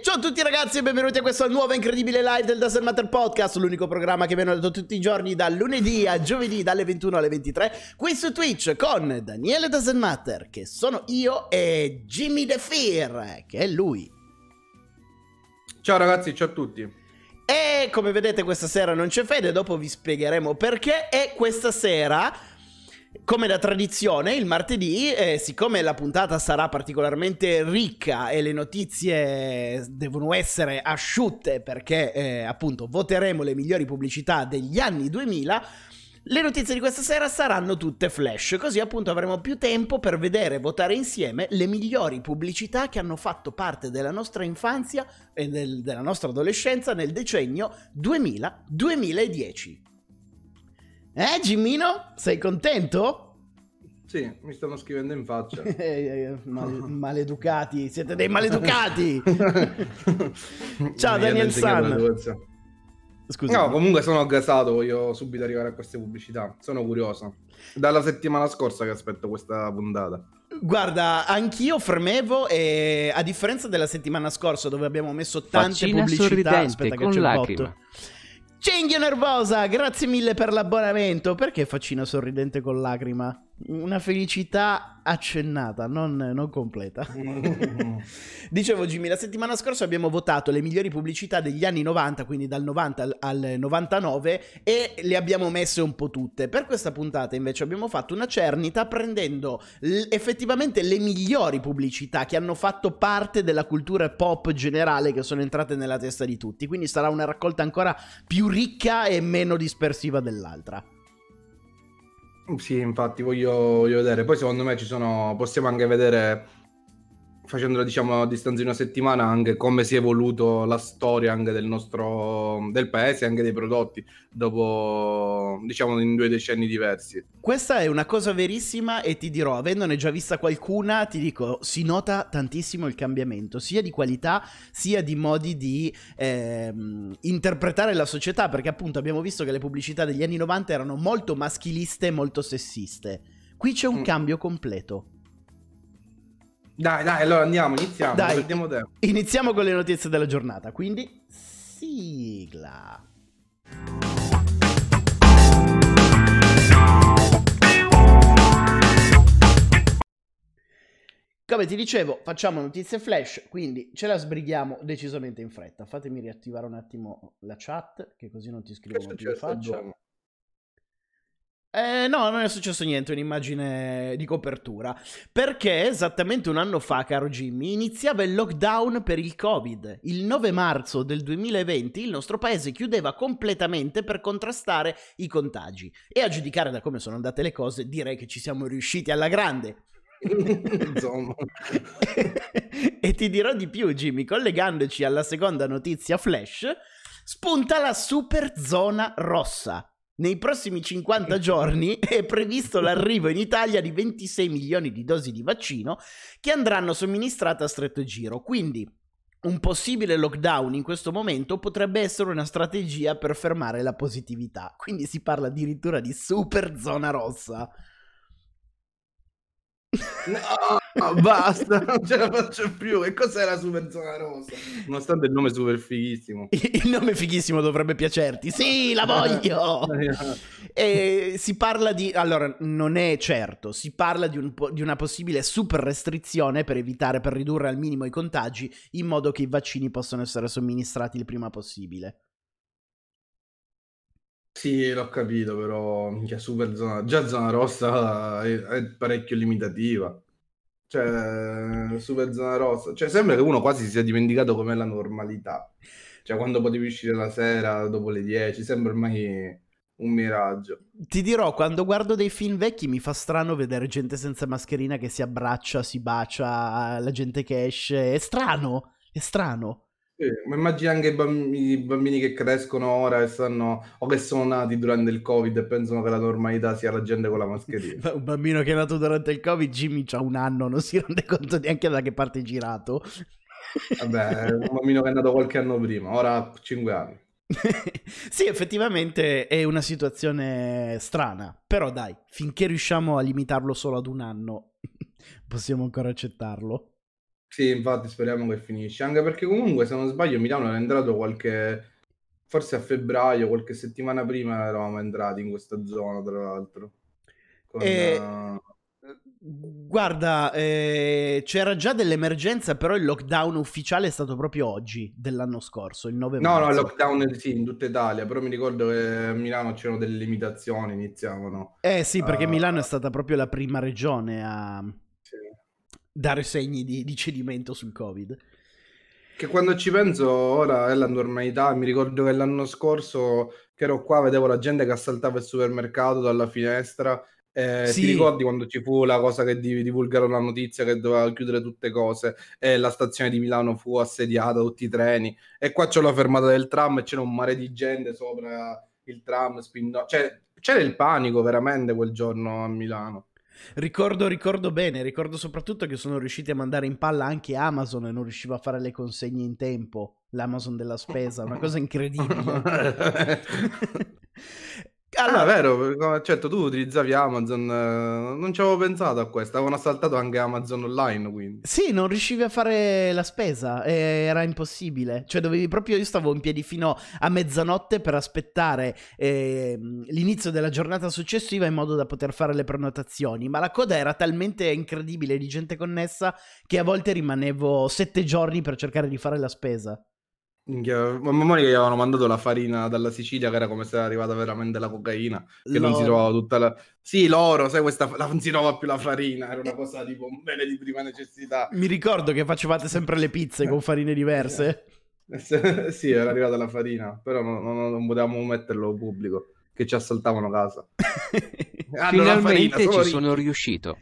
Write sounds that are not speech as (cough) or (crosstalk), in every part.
E ciao a tutti ragazzi e benvenuti a questo nuovo incredibile live del Doesn't Matter Podcast, l'unico programma che viene dato tutti i giorni dal lunedì a giovedì dalle 21 alle 23 qui su Twitch con Daniele Doesn't Matter che sono io e Jimmy The Fear che è lui. Ciao ragazzi, ciao a tutti. E come vedete questa sera non c'è fede, dopo vi spiegheremo perché e questa sera come da tradizione, il martedì, eh, siccome la puntata sarà particolarmente ricca e le notizie devono essere asciutte perché eh, appunto voteremo le migliori pubblicità degli anni 2000, le notizie di questa sera saranno tutte flash, così appunto avremo più tempo per vedere e votare insieme le migliori pubblicità che hanno fatto parte della nostra infanzia e del- della nostra adolescenza nel decennio 2000-2010. Eh, Gimmino? Sei contento? Sì, mi stanno scrivendo in faccia. (laughs) Eh, eh, mal- maleducati, siete dei maleducati. (laughs) Ciao, Mi Daniel San. Scusa. No, comunque sono gasato, voglio subito arrivare a queste pubblicità. Sono curioso. Dalla settimana scorsa che aspetto questa puntata. Guarda, anch'io fremevo e a differenza della settimana scorsa dove abbiamo messo tante Faccina pubblicità, aspetta che con c'è il lacrima. botto. Cinghia nervosa, grazie mille per l'abbonamento. Perché faccina sorridente con lacrima? Una felicità accennata, non, non completa. (laughs) Dicevo Jimmy, la settimana scorsa abbiamo votato le migliori pubblicità degli anni 90, quindi dal 90 al, al 99 e le abbiamo messe un po' tutte. Per questa puntata invece abbiamo fatto una cernita prendendo l- effettivamente le migliori pubblicità che hanno fatto parte della cultura pop generale che sono entrate nella testa di tutti. Quindi sarà una raccolta ancora più ricca e meno dispersiva dell'altra. Sì, infatti, voglio, voglio vedere. Poi secondo me ci sono. Possiamo anche vedere, facendolo diciamo a distanza di una settimana, anche come si è evoluto la storia anche del nostro del paese anche dei prodotti dopo diciamo in due decenni diversi. Questa è una cosa verissima e ti dirò, avendone già vista qualcuna, ti dico, si nota tantissimo il cambiamento, sia di qualità sia di modi di ehm, interpretare la società, perché appunto abbiamo visto che le pubblicità degli anni 90 erano molto maschiliste e molto sessiste. Qui c'è un Mm. cambio completo. Dai, dai, allora andiamo, iniziamo. Dai. Iniziamo con le notizie della giornata, quindi sigla. Come ti dicevo, facciamo notizie flash, quindi ce la sbrighiamo decisamente in fretta. Fatemi riattivare un attimo la chat, che così non ti scrivono più in faccia. Dom? Eh, no, non è successo niente, un'immagine di copertura. Perché esattamente un anno fa, caro Jimmy, iniziava il lockdown per il Covid. Il 9 marzo del 2020 il nostro paese chiudeva completamente per contrastare i contagi. E a giudicare da come sono andate le cose, direi che ci siamo riusciti alla grande. (laughs) (laughs) Insomma. e ti dirò di più, Jimmy, collegandoci alla seconda notizia flash, spunta la super zona rossa. Nei prossimi 50 giorni è previsto l'arrivo in Italia di 26 milioni di dosi di vaccino che andranno somministrate a stretto giro. Quindi un possibile lockdown in questo momento potrebbe essere una strategia per fermare la positività. Quindi si parla addirittura di super zona rossa. No, (laughs) basta, non ce la faccio più. E cos'è la super zona rosa? Nonostante il nome super fighissimo. (laughs) Il nome fighissimo dovrebbe piacerti. Sì, la voglio. (laughs) E si parla di. Allora, non è certo. Si parla di, un po- di una possibile super restrizione per evitare, per ridurre al minimo i contagi, in modo che i vaccini possano essere somministrati il prima possibile. Sì, l'ho capito, però minchia, super zona, già zona rossa è, è parecchio limitativa. Cioè, super zona rossa. Cioè, sembra che uno quasi si sia dimenticato com'è la normalità. Cioè, quando potevi uscire la sera dopo le 10, sembra ormai un miraggio. Ti dirò, quando guardo dei film vecchi mi fa strano vedere gente senza mascherina che si abbraccia, si bacia, la gente che esce. È strano, è strano. Sì, ma immagini anche i bambini, i bambini, che crescono ora e stanno, o che sono nati durante il Covid e pensano che la normalità sia la gente con la mascherina. (laughs) un bambino che è nato durante il Covid, Jimmy ha un anno, non si rende conto neanche da che parte è girato. Vabbè, un (laughs) bambino che è nato qualche anno prima, ora ha 5 anni. (laughs) sì, effettivamente è una situazione strana, però dai, finché riusciamo a limitarlo solo ad un anno, possiamo ancora accettarlo. Sì, infatti speriamo che finisce, anche perché comunque se non sbaglio Milano era entrato qualche, forse a febbraio, qualche settimana prima eravamo entrati in questa zona, tra l'altro. Con, e... uh... Guarda, eh, c'era già dell'emergenza, però il lockdown ufficiale è stato proprio oggi dell'anno scorso, il 9 no, marzo. No, il lockdown sì, in tutta Italia, però mi ricordo che a Milano c'erano delle limitazioni, iniziavano. Eh sì, perché uh... Milano è stata proprio la prima regione a. dare segni di, di cedimento sul Covid. Che quando ci penso ora è la normalità, mi ricordo che l'anno scorso che ero qua vedevo la gente che assaltava il supermercato dalla finestra eh, sì. Ti ricordi quando ci fu la cosa che divulgarono la notizia che doveva chiudere tutte cose e la stazione di Milano fu assediata, tutti i treni e qua c'è la fermata del tram e c'era un mare di gente sopra il tram, spindo... cioè c'era il panico veramente quel giorno a Milano. Ricordo, ricordo bene, ricordo soprattutto che sono riusciti a mandare in palla anche Amazon e non riusciva a fare le consegne in tempo, l'Amazon della spesa, una cosa incredibile. (laughs) Allora, ah, vero, certo, tu utilizzavi Amazon, eh, non ci avevo pensato a questo, avevano assaltato anche Amazon online, quindi. Sì, non riuscivi a fare la spesa, era impossibile, cioè dovevi proprio, io stavo in piedi fino a mezzanotte per aspettare eh, l'inizio della giornata successiva in modo da poter fare le prenotazioni, ma la coda era talmente incredibile di gente connessa che a volte rimanevo sette giorni per cercare di fare la spesa. Mamma mia che gli avevano mandato la farina dalla Sicilia, che era come se era arrivata veramente la cocaina, che l'oro. non si trovava tutta la... Sì, l'oro, sai, questa... non si trova più la farina, era una cosa tipo un bene di prima necessità. Mi ricordo che facevate sempre le pizze con farine diverse. (laughs) sì, era arrivata la farina, però non, non, non potevamo metterlo pubblico, che ci assaltavano casa. (laughs) Finalmente farina, ci sono riuscito.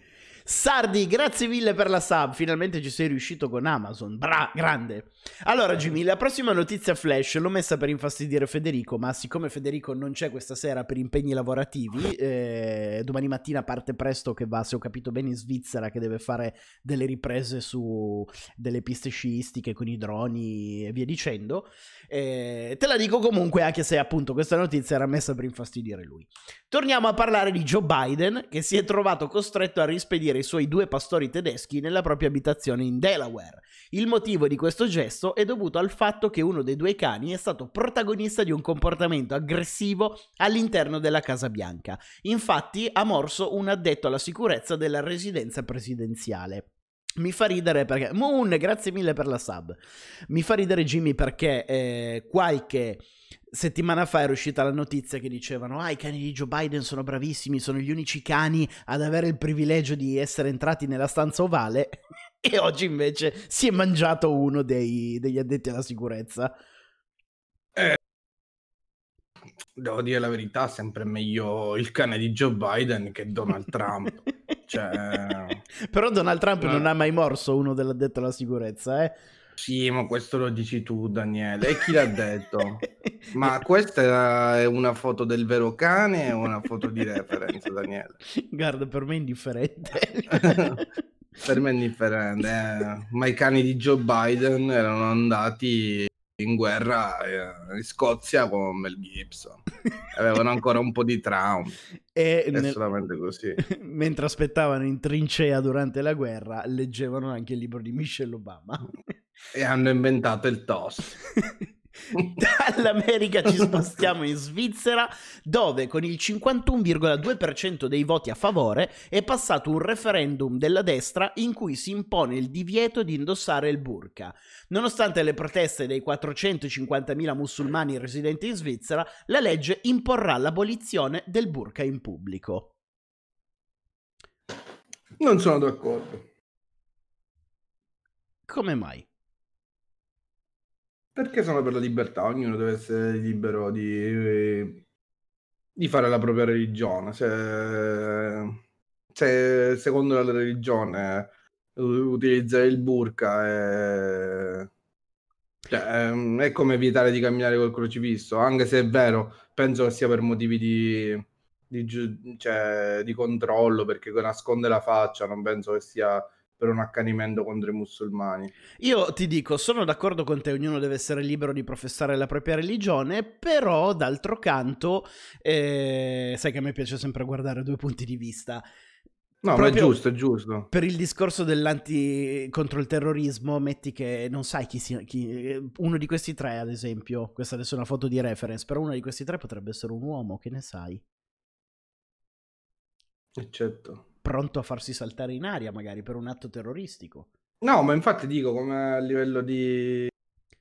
Sardi, grazie mille per la sub. Finalmente ci sei riuscito con Amazon. Bra, grande. Allora, Jimmy, la prossima notizia flash l'ho messa per infastidire Federico, ma siccome Federico non c'è questa sera per impegni lavorativi, eh, domani mattina parte presto che va, se ho capito bene, in Svizzera, che deve fare delle riprese su delle piste sciistiche con i droni e via dicendo. Eh, te la dico comunque, anche se appunto questa notizia era messa per infastidire lui. Torniamo a parlare di Joe Biden, che si è trovato costretto a rispedire i suoi due pastori tedeschi nella propria abitazione in Delaware. Il motivo di questo gesto è dovuto al fatto che uno dei due cani è stato protagonista di un comportamento aggressivo all'interno della Casa Bianca. Infatti ha morso un addetto alla sicurezza della residenza presidenziale. Mi fa ridere perché Moon, grazie mille per la sub. Mi fa ridere Jimmy perché eh, qualche settimana fa era uscita la notizia che dicevano: Ah, i cani di Joe Biden sono bravissimi, sono gli unici cani ad avere il privilegio di essere entrati nella stanza ovale. (laughs) e oggi invece si è mangiato uno dei, degli addetti alla sicurezza. Devo dire la verità, sempre meglio il cane di Joe Biden che Donald Trump. Cioè... (laughs) Però Donald Trump eh. non ha mai morso uno dell'addetto alla sicurezza, eh? Sì, ma questo lo dici tu, Daniele. E chi l'ha detto? (laughs) ma questa è una foto del vero cane o una foto di reference, Daniele? Guarda, per me è indifferente. (laughs) per me è indifferente. Eh. Ma i cani di Joe Biden erano andati in guerra eh, in Scozia con Mel Gibson. Avevano ancora un po' di trauma. E è nel... solamente così. (laughs) Mentre aspettavano in trincea durante la guerra, leggevano anche il libro di Michelle Obama. e hanno inventato il toast. (laughs) (laughs) Dall'America ci (laughs) spostiamo in Svizzera, dove con il 51,2% dei voti a favore è passato un referendum della destra in cui si impone il divieto di indossare il burqa. Nonostante le proteste dei 450.000 musulmani residenti in Svizzera, la legge imporrà l'abolizione del burqa in pubblico. Non sono d'accordo. Come mai? Perché sono per la libertà, ognuno deve essere libero di, di fare la propria religione. Se, se secondo la religione utilizzare il burka è... Cioè, è come evitare di camminare col crocifisso, anche se è vero, penso che sia per motivi di, di, cioè, di controllo, perché nasconde la faccia, non penso che sia per un accanimento contro i musulmani. Io ti dico, sono d'accordo con te, ognuno deve essere libero di professare la propria religione, però d'altro canto, eh, sai che a me piace sempre guardare due punti di vista. No, ma è giusto, è giusto. Per il discorso dell'anti contro il terrorismo, metti che non sai chi sia. Chi, uno di questi tre, ad esempio, questa adesso è una foto di reference, però uno di questi tre potrebbe essere un uomo, che ne sai? Eccetto pronto a farsi saltare in aria, magari per un atto terroristico. No, ma infatti dico come a livello di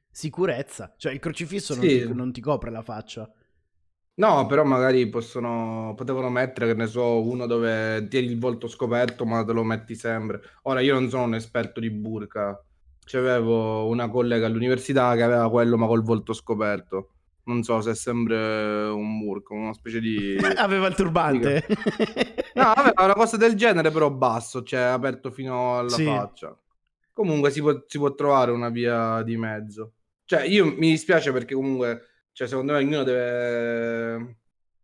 sicurezza, cioè il crocifisso sì. non, ti, non, ti, copre la faccia. No, però magari possono, potevano mettere, che ne so, uno dove tieni il volto scoperto, ma te lo metti sempre. Ora, io non sono un esperto di burka. C'avevo una collega all'università che aveva quello, ma col volto scoperto non so se è sempre un murco, una specie di... (laughs) aveva il turbante. no, aveva una cosa del genere, però basso, cioè aperto fino alla sì. faccia. Comunque si può, si può, trovare una via di mezzo. Cioè, io mi dispiace perché comunque, cioè, secondo me ognuno deve...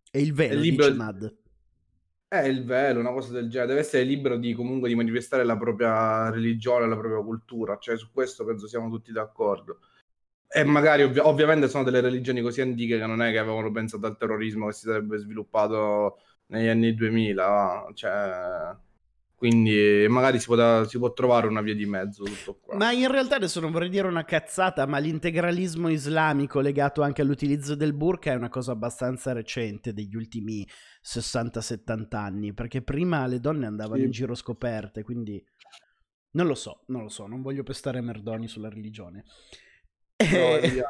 È il velo, è libero... dice Mad. È il velo, una cosa del genere. Deve essere libero di comunque di manifestare la propria religione, la propria cultura. Cioè, su questo penso siamo tutti d'accordo. E magari ovvi- ovviamente sono delle religioni così antiche che non è che avevano pensato al terrorismo che si sarebbe sviluppato negli anni 2000, cioè quindi magari si può, si può, trovare una via di mezzo tutto qua. Ma in realtà adesso non vorrei dire una cazzata, ma l'integralismo islamico legato anche all'utilizzo del burka è una cosa abbastanza recente degli ultimi 60-70 anni, perché prima le donne andavano sì. in giro scoperte, quindi non lo so, non lo so, non voglio pestare merdoni sulla religione. No,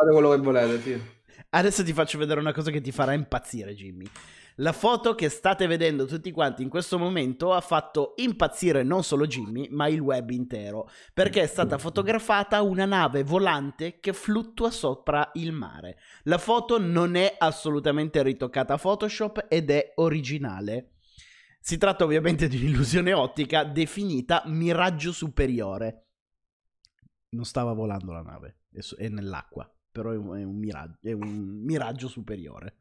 Fate quello che volete, sì. Adesso ti faccio vedere una cosa che ti farà impazzire, Jimmy. La foto che state vedendo tutti quanti in questo momento ha fatto impazzire non solo Jimmy, ma il web intero, perché è stata fotografata una nave volante che fluttua sopra il mare. La foto non è assolutamente ritoccata a Photoshop ed è originale. Si tratta ovviamente di un'illusione ottica definita miraggio superiore. Non stava volando la nave è nell'acqua, però è un, è un, miraggio, è un miraggio superiore.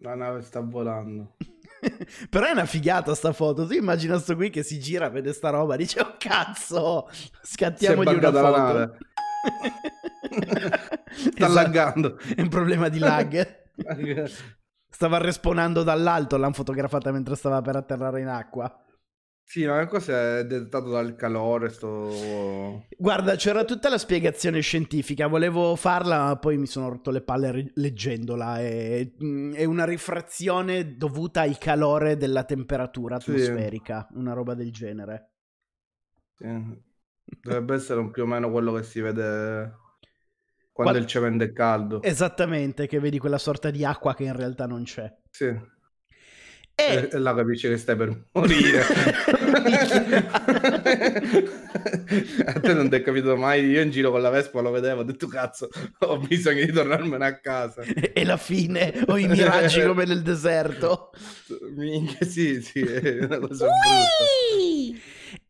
La nave sta volando. (laughs) però è una figata sta foto. Tu immagina sto qui che si gira, vede sta roba, dice oh cazzo, scattiamogli una foto. (laughs) Sta esatto. laggando. È un problema di lag. (laughs) stava responando dall'alto, l'hanno fotografata mentre stava per atterrare in acqua. Sì, ma cosa è dettato dal calore? Sto... Guarda, c'era tutta la spiegazione scientifica, volevo farla, ma poi mi sono rotto le palle leggendola. È, mm, è una rifrazione dovuta al calore della temperatura atmosferica, sì. una roba del genere. Sì. Dovrebbe essere più o meno quello che si vede quando Qual... il cemento è caldo. Esattamente, che vedi quella sorta di acqua che in realtà non c'è. Sì. E... e là capisci che stai per morire. (laughs) a te non ti è capito mai. Io in giro con la Vespa lo vedevo, ho detto cazzo, ho bisogno di tornarmene a casa. E la fine, ho i miraggi (laughs) come nel deserto. Minchia, sì, sì, è una cosa brutta.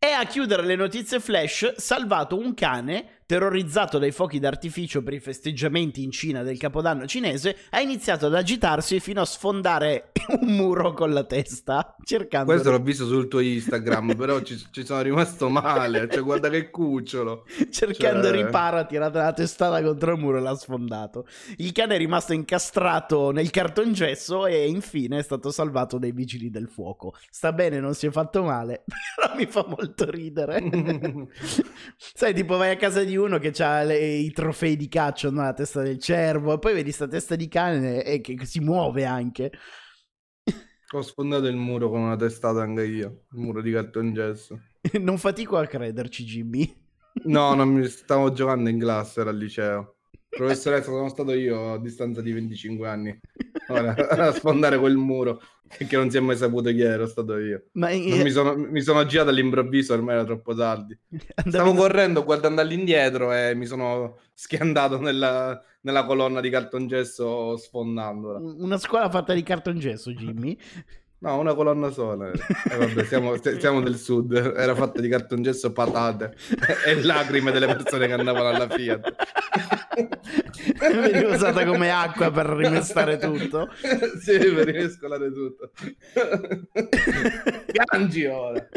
E a chiudere le notizie flash, salvato un cane terrorizzato dai fuochi d'artificio per i festeggiamenti in Cina del Capodanno cinese, ha iniziato ad agitarsi fino a sfondare (laughs) un muro con la testa. Cercando Questo l'ho visto sul tuo Instagram, (laughs) però ci, ci, sono rimasto male. Cioè, guarda che cucciolo. Cercando cioè... riparo, ha tirato la testata contro il muro e l'ha sfondato. Il cane è rimasto incastrato nel cartongesso e infine è stato salvato dai vigili del fuoco. Sta bene, non si è fatto male, (laughs) però mi fa molto ridere. (laughs) Sai, tipo vai a casa di uno che ha i trofei di caccia, no? la testa del cervo, e poi vedi sta testa di cane e che si muove anche. Ho sfondato il muro con una testata anche io, il muro di cartongesso. (laughs) non fatico a crederci, Jimmy. no, non mi stavo giocando in classe, era al liceo. Professoressa, sono stato io a distanza di 25 anni. (laughs) Ora, (laughs) a sfondare quel muro che non si è mai saputo chi ero stato io. Ma in... mi, sono, mi, sono, girato all'improvviso, ormai era troppo tardi. Stavo correndo, guardando all'indietro e mi sono schiantato nella, nella colonna di cartongesso sfondandola. Una scuola fatta di cartongesso, Jimmy. (laughs) No, una colonna sola. (laughs) Eh, vabbè, siamo, siamo, del sud, era fatta di cartongesso, patate (laughs) e lacrime delle persone che andavano alla Fiat. Veniva usata come acqua per rimestare tutto. (laughs) sì, per rimescolare tutto. Piangi ora.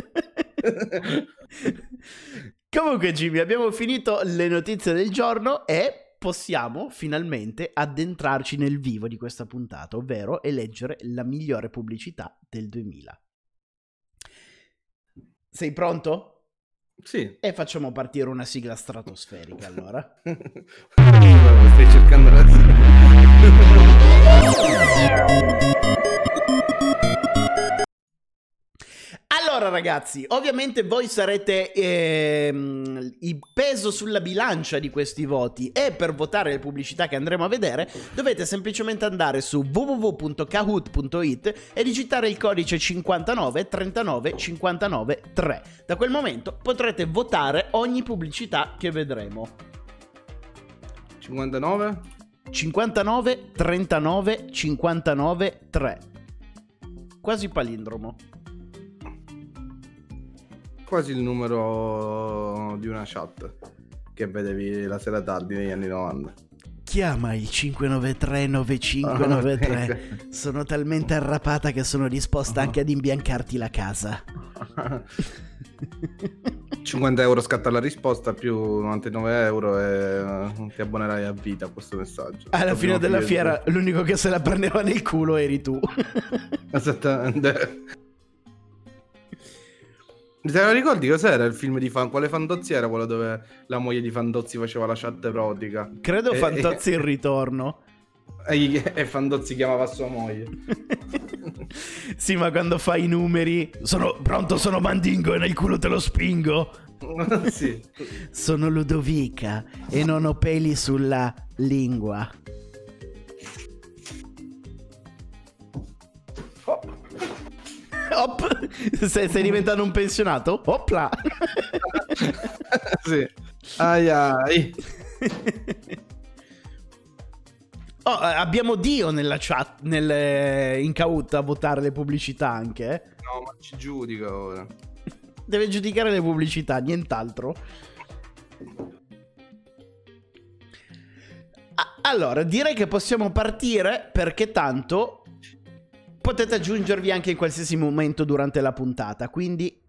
Comunque, Jimmy, abbiamo finito le notizie del giorno e possiamo finalmente addentrarci nel vivo di questa puntata, ovvero eleggere la migliore pubblicità del 2000. Sei pronto? Sì. E facciamo partire una sigla stratosferica allora. (laughs) Stai cercando la (laughs) Allora ragazzi, ovviamente voi sarete ehm, il peso sulla bilancia di questi voti e per votare le pubblicità che andremo a vedere dovete semplicemente andare su www.kahoot.it e digitare il codice 59 39 59 3. Da quel momento potrete votare ogni pubblicità che vedremo. 59 59 39 59 3. Quasi palindromo quasi il numero di una chat che vedevi la sera tardi negli anni 90. Chiama il 593 9593. Sono talmente arrapata che sono disposta anche ad imbiancarti la casa. (laughs) 50 euro scatta la risposta più 99 euro e uh, ti abbonerai a vita a questo messaggio. Alla fine della fiera l'unico che se la prendeva nel culo eri tu. Esattamente. Te lo ricordi cos'era il film di Fan? Quale Fandozzi era quello dove la moglie di Fandozzi faceva la chat erotica? Credo e, Fantozzi e... il ritorno. E, e Fandozzi chiamava sua moglie. (laughs) sì, ma quando fai i numeri. Sono pronto, sono mandingo e nel culo te lo spingo. (laughs) sì. (laughs) Sono Ludovica e non ho peli sulla lingua. Hop, sei, sei diventato un pensionato? Opla! sì. Ai ai. Oh, eh, abbiamo Dio nella chat, nel, in Kaut a votare le pubblicità anche. Eh? No, ma ci giudica ora. Deve giudicare le pubblicità, nient'altro. Allora, direi che possiamo partire perché tanto potete aggiungervi anche in qualsiasi momento durante la puntata. Quindi,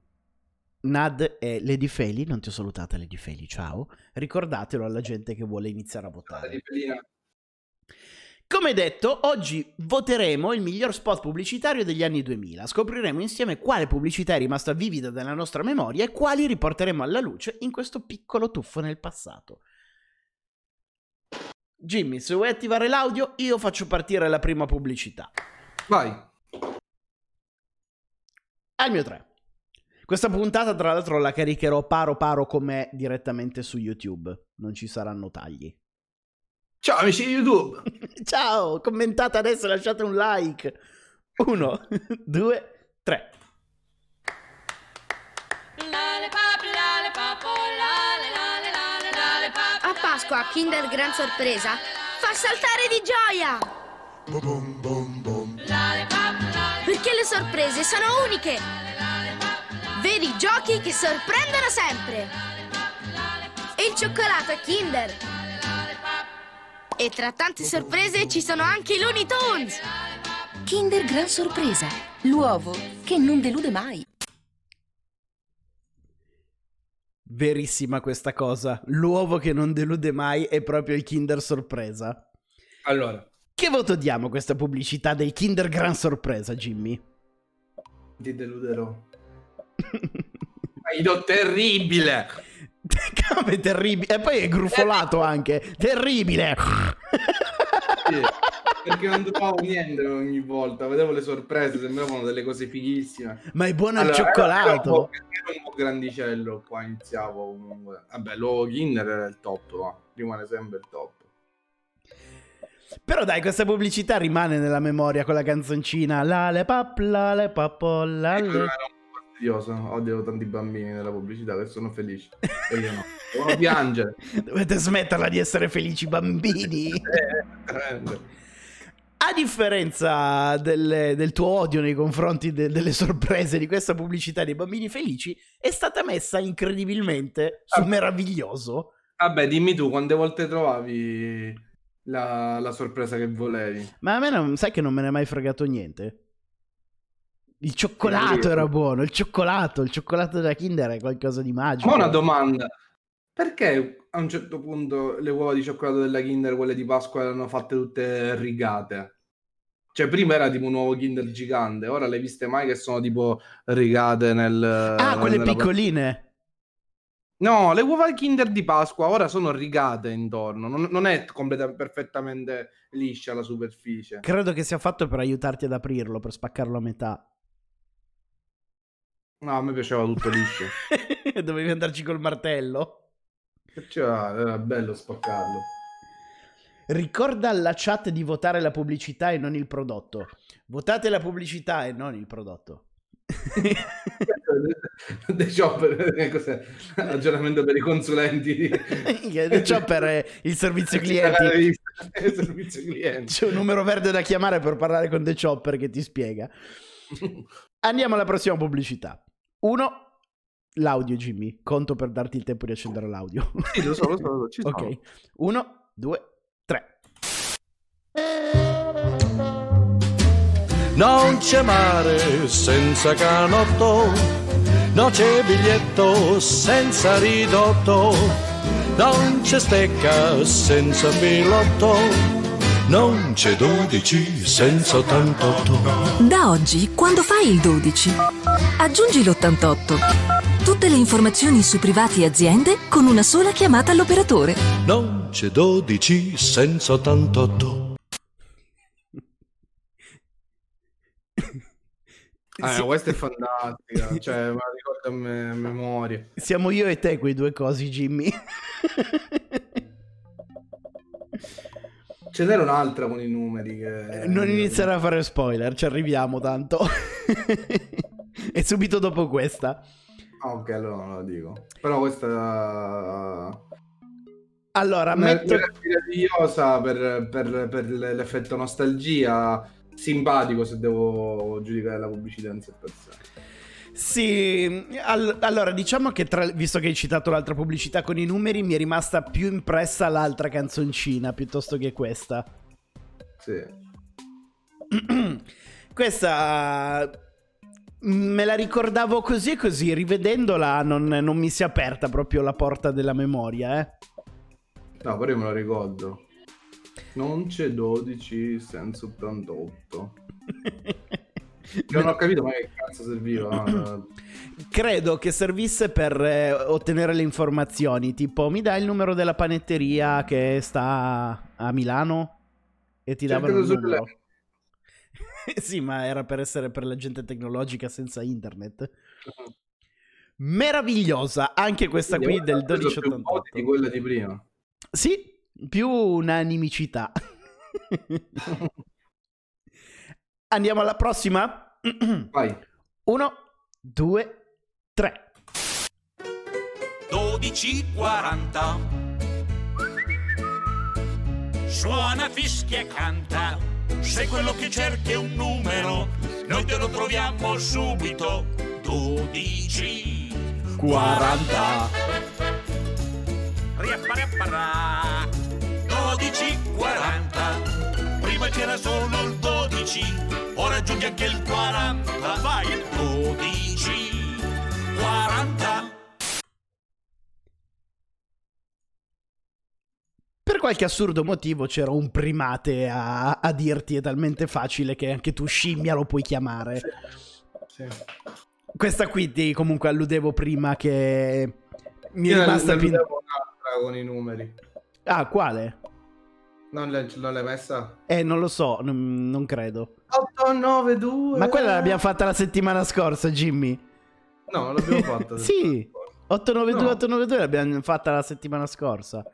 Nad e Lady Feli, non ti ho salutata Lady Feli, ciao. Ricordatelo alla gente che vuole iniziare a votare. Come detto, oggi voteremo il miglior spot pubblicitario degli anni 2000. Scopriremo insieme quale pubblicità è rimasta vivida nella nostra memoria e quali riporteremo alla luce in questo piccolo tuffo nel passato. Jimmy, se vuoi attivare l'audio, io faccio partire la prima pubblicità. Vai. Al mio 3. Questa puntata, tra l'altro, la caricherò paro paro com'è direttamente su YouTube. Non ci saranno tagli. Ciao amici di YouTube. (laughs) Ciao, commentate adesso, lasciate un like. Uno, (laughs) due, tre. A Pasqua, Kinder Gran Sorpresa, fa saltare di gioia! Perché le sorprese sono uniche. Veri giochi che sorprendono sempre. E il cioccolato è Kinder. E tra tante sorprese ci sono anche i Looney Tunes. Kinder Gran Sorpresa, l'uovo che non delude mai. Verissima questa cosa. L'uovo che non delude mai è proprio il Kinder Sorpresa. Allora, che voto diamo a questa pubblicità del Kinder Gran Sorpresa, Jimmy? Ti deluderò. Ma io terribile! (laughs) Come terribile? E poi è grufolato anche. Terribile! sì, (laughs) perché non trovavo niente ogni volta. Vedevo le sorprese, sembravano delle cose fighissime. Ma è buono allora, il cioccolato! Ero un, ero un po' grandicello qua, iniziavo comunque. Vabbè, l'uovo Kinder era il top, ma rimane sempre il top. Però dai, questa pubblicità rimane nella memoria con la canzoncina La le pap, la le papo, la le... fastidioso. Odio tanti bambini nella pubblicità che sono felici. E io no. Devono piangere. (laughs) Dovete smetterla di essere felici bambini. (laughs) Eh, A differenza del, del tuo odio nei confronti de- delle sorprese di questa pubblicità dei bambini felici, è stata messa incredibilmente su Ah. meraviglioso. Vabbè, dimmi tu, quante volte trovavi la, la sorpresa che volevi? Ma a me non, sai che non me ne è mai fregato niente. Il cioccolato era buono, il cioccolato, il cioccolato della Kinder è qualcosa di magico. Ma una domanda. Perché a un certo punto le uova di cioccolato della Kinder, quelle di Pasqua, erano fatte tutte rigate? Cioè, prima era tipo un uovo Kinder gigante, ora le viste mai che sono tipo rigate nel... ah, quelle piccoline. No, le uova Kinder di Pasqua ora sono rigate intorno, non, non è completamente perfettamente liscia la superficie. Credo che sia fatto per aiutarti ad aprirlo, per spaccarlo a metà. No, a me piaceva tutto liscio. (laughs) Dovevi andarci col martello. Piaceva, era bello spaccarlo. Ricorda alla chat di votare la pubblicità e non il prodotto. Votate la pubblicità e non il prodotto. (laughs) The Chopper, cos'è? Ragionamento per i consulenti. The Chopper è il servizio clienti. Il servizio clienti. C'è un numero verde da chiamare per parlare con The Chopper che ti spiega. Andiamo alla prossima pubblicità. Uno, l'audio Jimmy. Conto per darti il tempo di accendere l'audio. Sì, lo so, lo so, lo (laughs) so, ok. Uno, due, tre. Non c'è mare senza canotto, non c'è biglietto senza ridotto, non c'è stecca senza pilotto, non c'è 12 senza 88. Da oggi, quando fai il 12, aggiungi l'88. Tutte le informazioni su privati e aziende con una sola chiamata all'operatore. Non c'è 12 senza 88. Ah, Sì. questa è fantastica, (laughs) cioè, me la ricordo a me- a memoria. Siamo io e te quei due cosi, Jimmy. Ce n'era un'altra con i numeri che... non iniziare a fare spoiler, ci arriviamo tanto. (laughs) e subito dopo questa. Ah, ok, allora non la dico. Però questa... Allora, metto... meravigliosa per, per- per l'effetto nostalgia, simpatico se devo giudicare la pubblicità in sé per sé. Sì, al- allora diciamo che tra- visto che hai citato l'altra pubblicità con i numeri, mi è rimasta più impressa l'altra canzoncina piuttosto che questa. Sì. (clears throat) questa me la ricordavo così e così, rivedendola non, non mi si è aperta proprio la porta della memoria, eh. No, però io me lo ricordo. Non c'è 12 senza 88. (laughs) Non ho capito mai che cazzo serviva. Credo che servisse per eh, ottenere le informazioni, tipo mi dai il numero della panetteria che sta a Milano e ti davano il numero. (laughs) sì, ma era per essere per la gente tecnologica senza internet. Meravigliosa, anche questa qui del Quindi, ha preso più voti 1288. di quella di prima. Sì, più unanimicità. (laughs) Andiamo alla prossima. Vai. Uno, due, tre. 12.40 Suona, fischia e canta Se quello che cerchi è un numero Noi te lo troviamo subito 12 40 Riapparapparà 12 40 Prima c'era solo il 12 Ora aggiungi anche il 40 Vai il 12 40 Per qualche assurdo motivo c'era un primate a, a dirti è talmente facile che anche tu scimmia lo puoi chiamare. Sì. Questa qui ti comunque alludevo prima che mi è rimasta più... con i numeri. Ah, quale? Non l'hai, non l'hai messa? Eh, non lo so, non, non credo. 892. Ma quella l'abbiamo fatta la settimana scorsa, Jimmy. No, l'abbiamo (laughs) fatta. Sì. 892 No. 892 l'abbiamo fatta la settimana scorsa.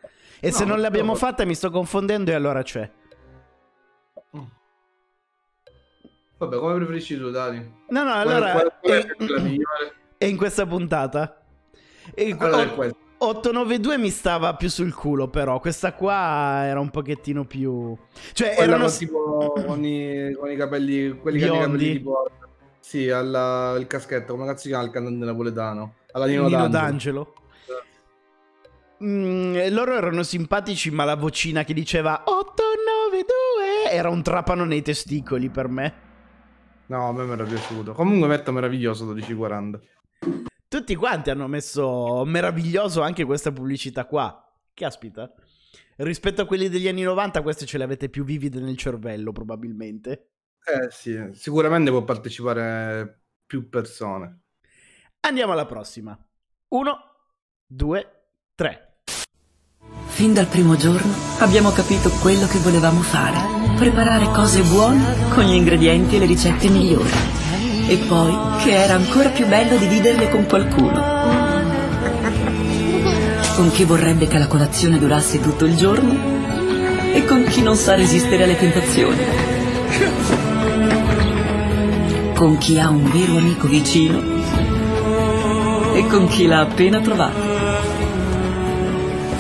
E se No, non l'abbiamo fatta mi sto confondendo e allora c'è. Vabbè, come preferisci tu, Dani? No, no, allora... Qual, qual è, qual è, è in questa puntata. E, allora, 892 mi stava più sul culo, però questa qua era un pochettino più. Cioè, Quella erano tipo con i, con i capelli, quelli Biondi. che hanno i capelli tipo. Sì, alla, il caschetto, come cazzo si chiama il cantante napoletano? Alla Nino, Nino D'Angelo. D'Angelo. Mm, loro erano simpatici, ma la vocina che diceva 892 era un trapano nei testicoli per me. No, a me mi era piaciuto. Comunque metto meraviglioso 1240. Tutti quanti hanno messo meraviglioso anche questa pubblicità qua. Caspita. Rispetto a quelli degli anni 90, queste ce le avete più vivide nel cervello, probabilmente. Eh sì, sicuramente può partecipare più persone. Andiamo alla prossima. Uno, due, tre. Fin dal primo giorno abbiamo capito quello che volevamo fare. Preparare cose buone con gli ingredienti e le ricette migliori e poi che era ancora più bello dividerle con qualcuno. Con chi vorrebbe che la colazione durasse tutto il giorno e con chi non sa resistere alle tentazioni. Con chi ha un vero amico vicino e con chi l'ha appena trovato.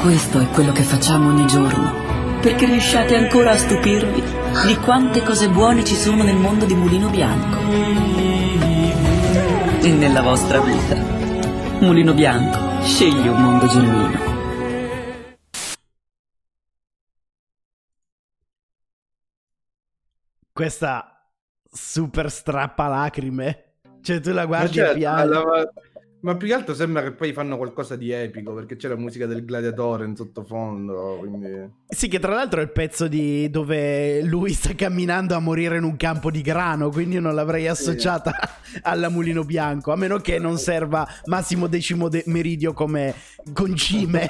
Questo è quello che facciamo ogni giorno, perché riusciate ancora a stupirvi di quante cose buone ci sono nel mondo di Mulino Bianco e nella vostra vita. Mulino Bianco, scegli un mondo genuino. Questa super strappa lacrime. Cioè, tu la guardi certo, e piangi. Allora, ma più che altro sembra che poi fanno qualcosa di epico perché c'è la musica del gladiatore in sottofondo. Quindi... Sì, che tra l'altro è il pezzo di dove lui sta camminando a morire in un campo di grano. Quindi io non l'avrei associata sì. alla mulino bianco. A meno che non serva Massimo Decimo de- Meridio come concime.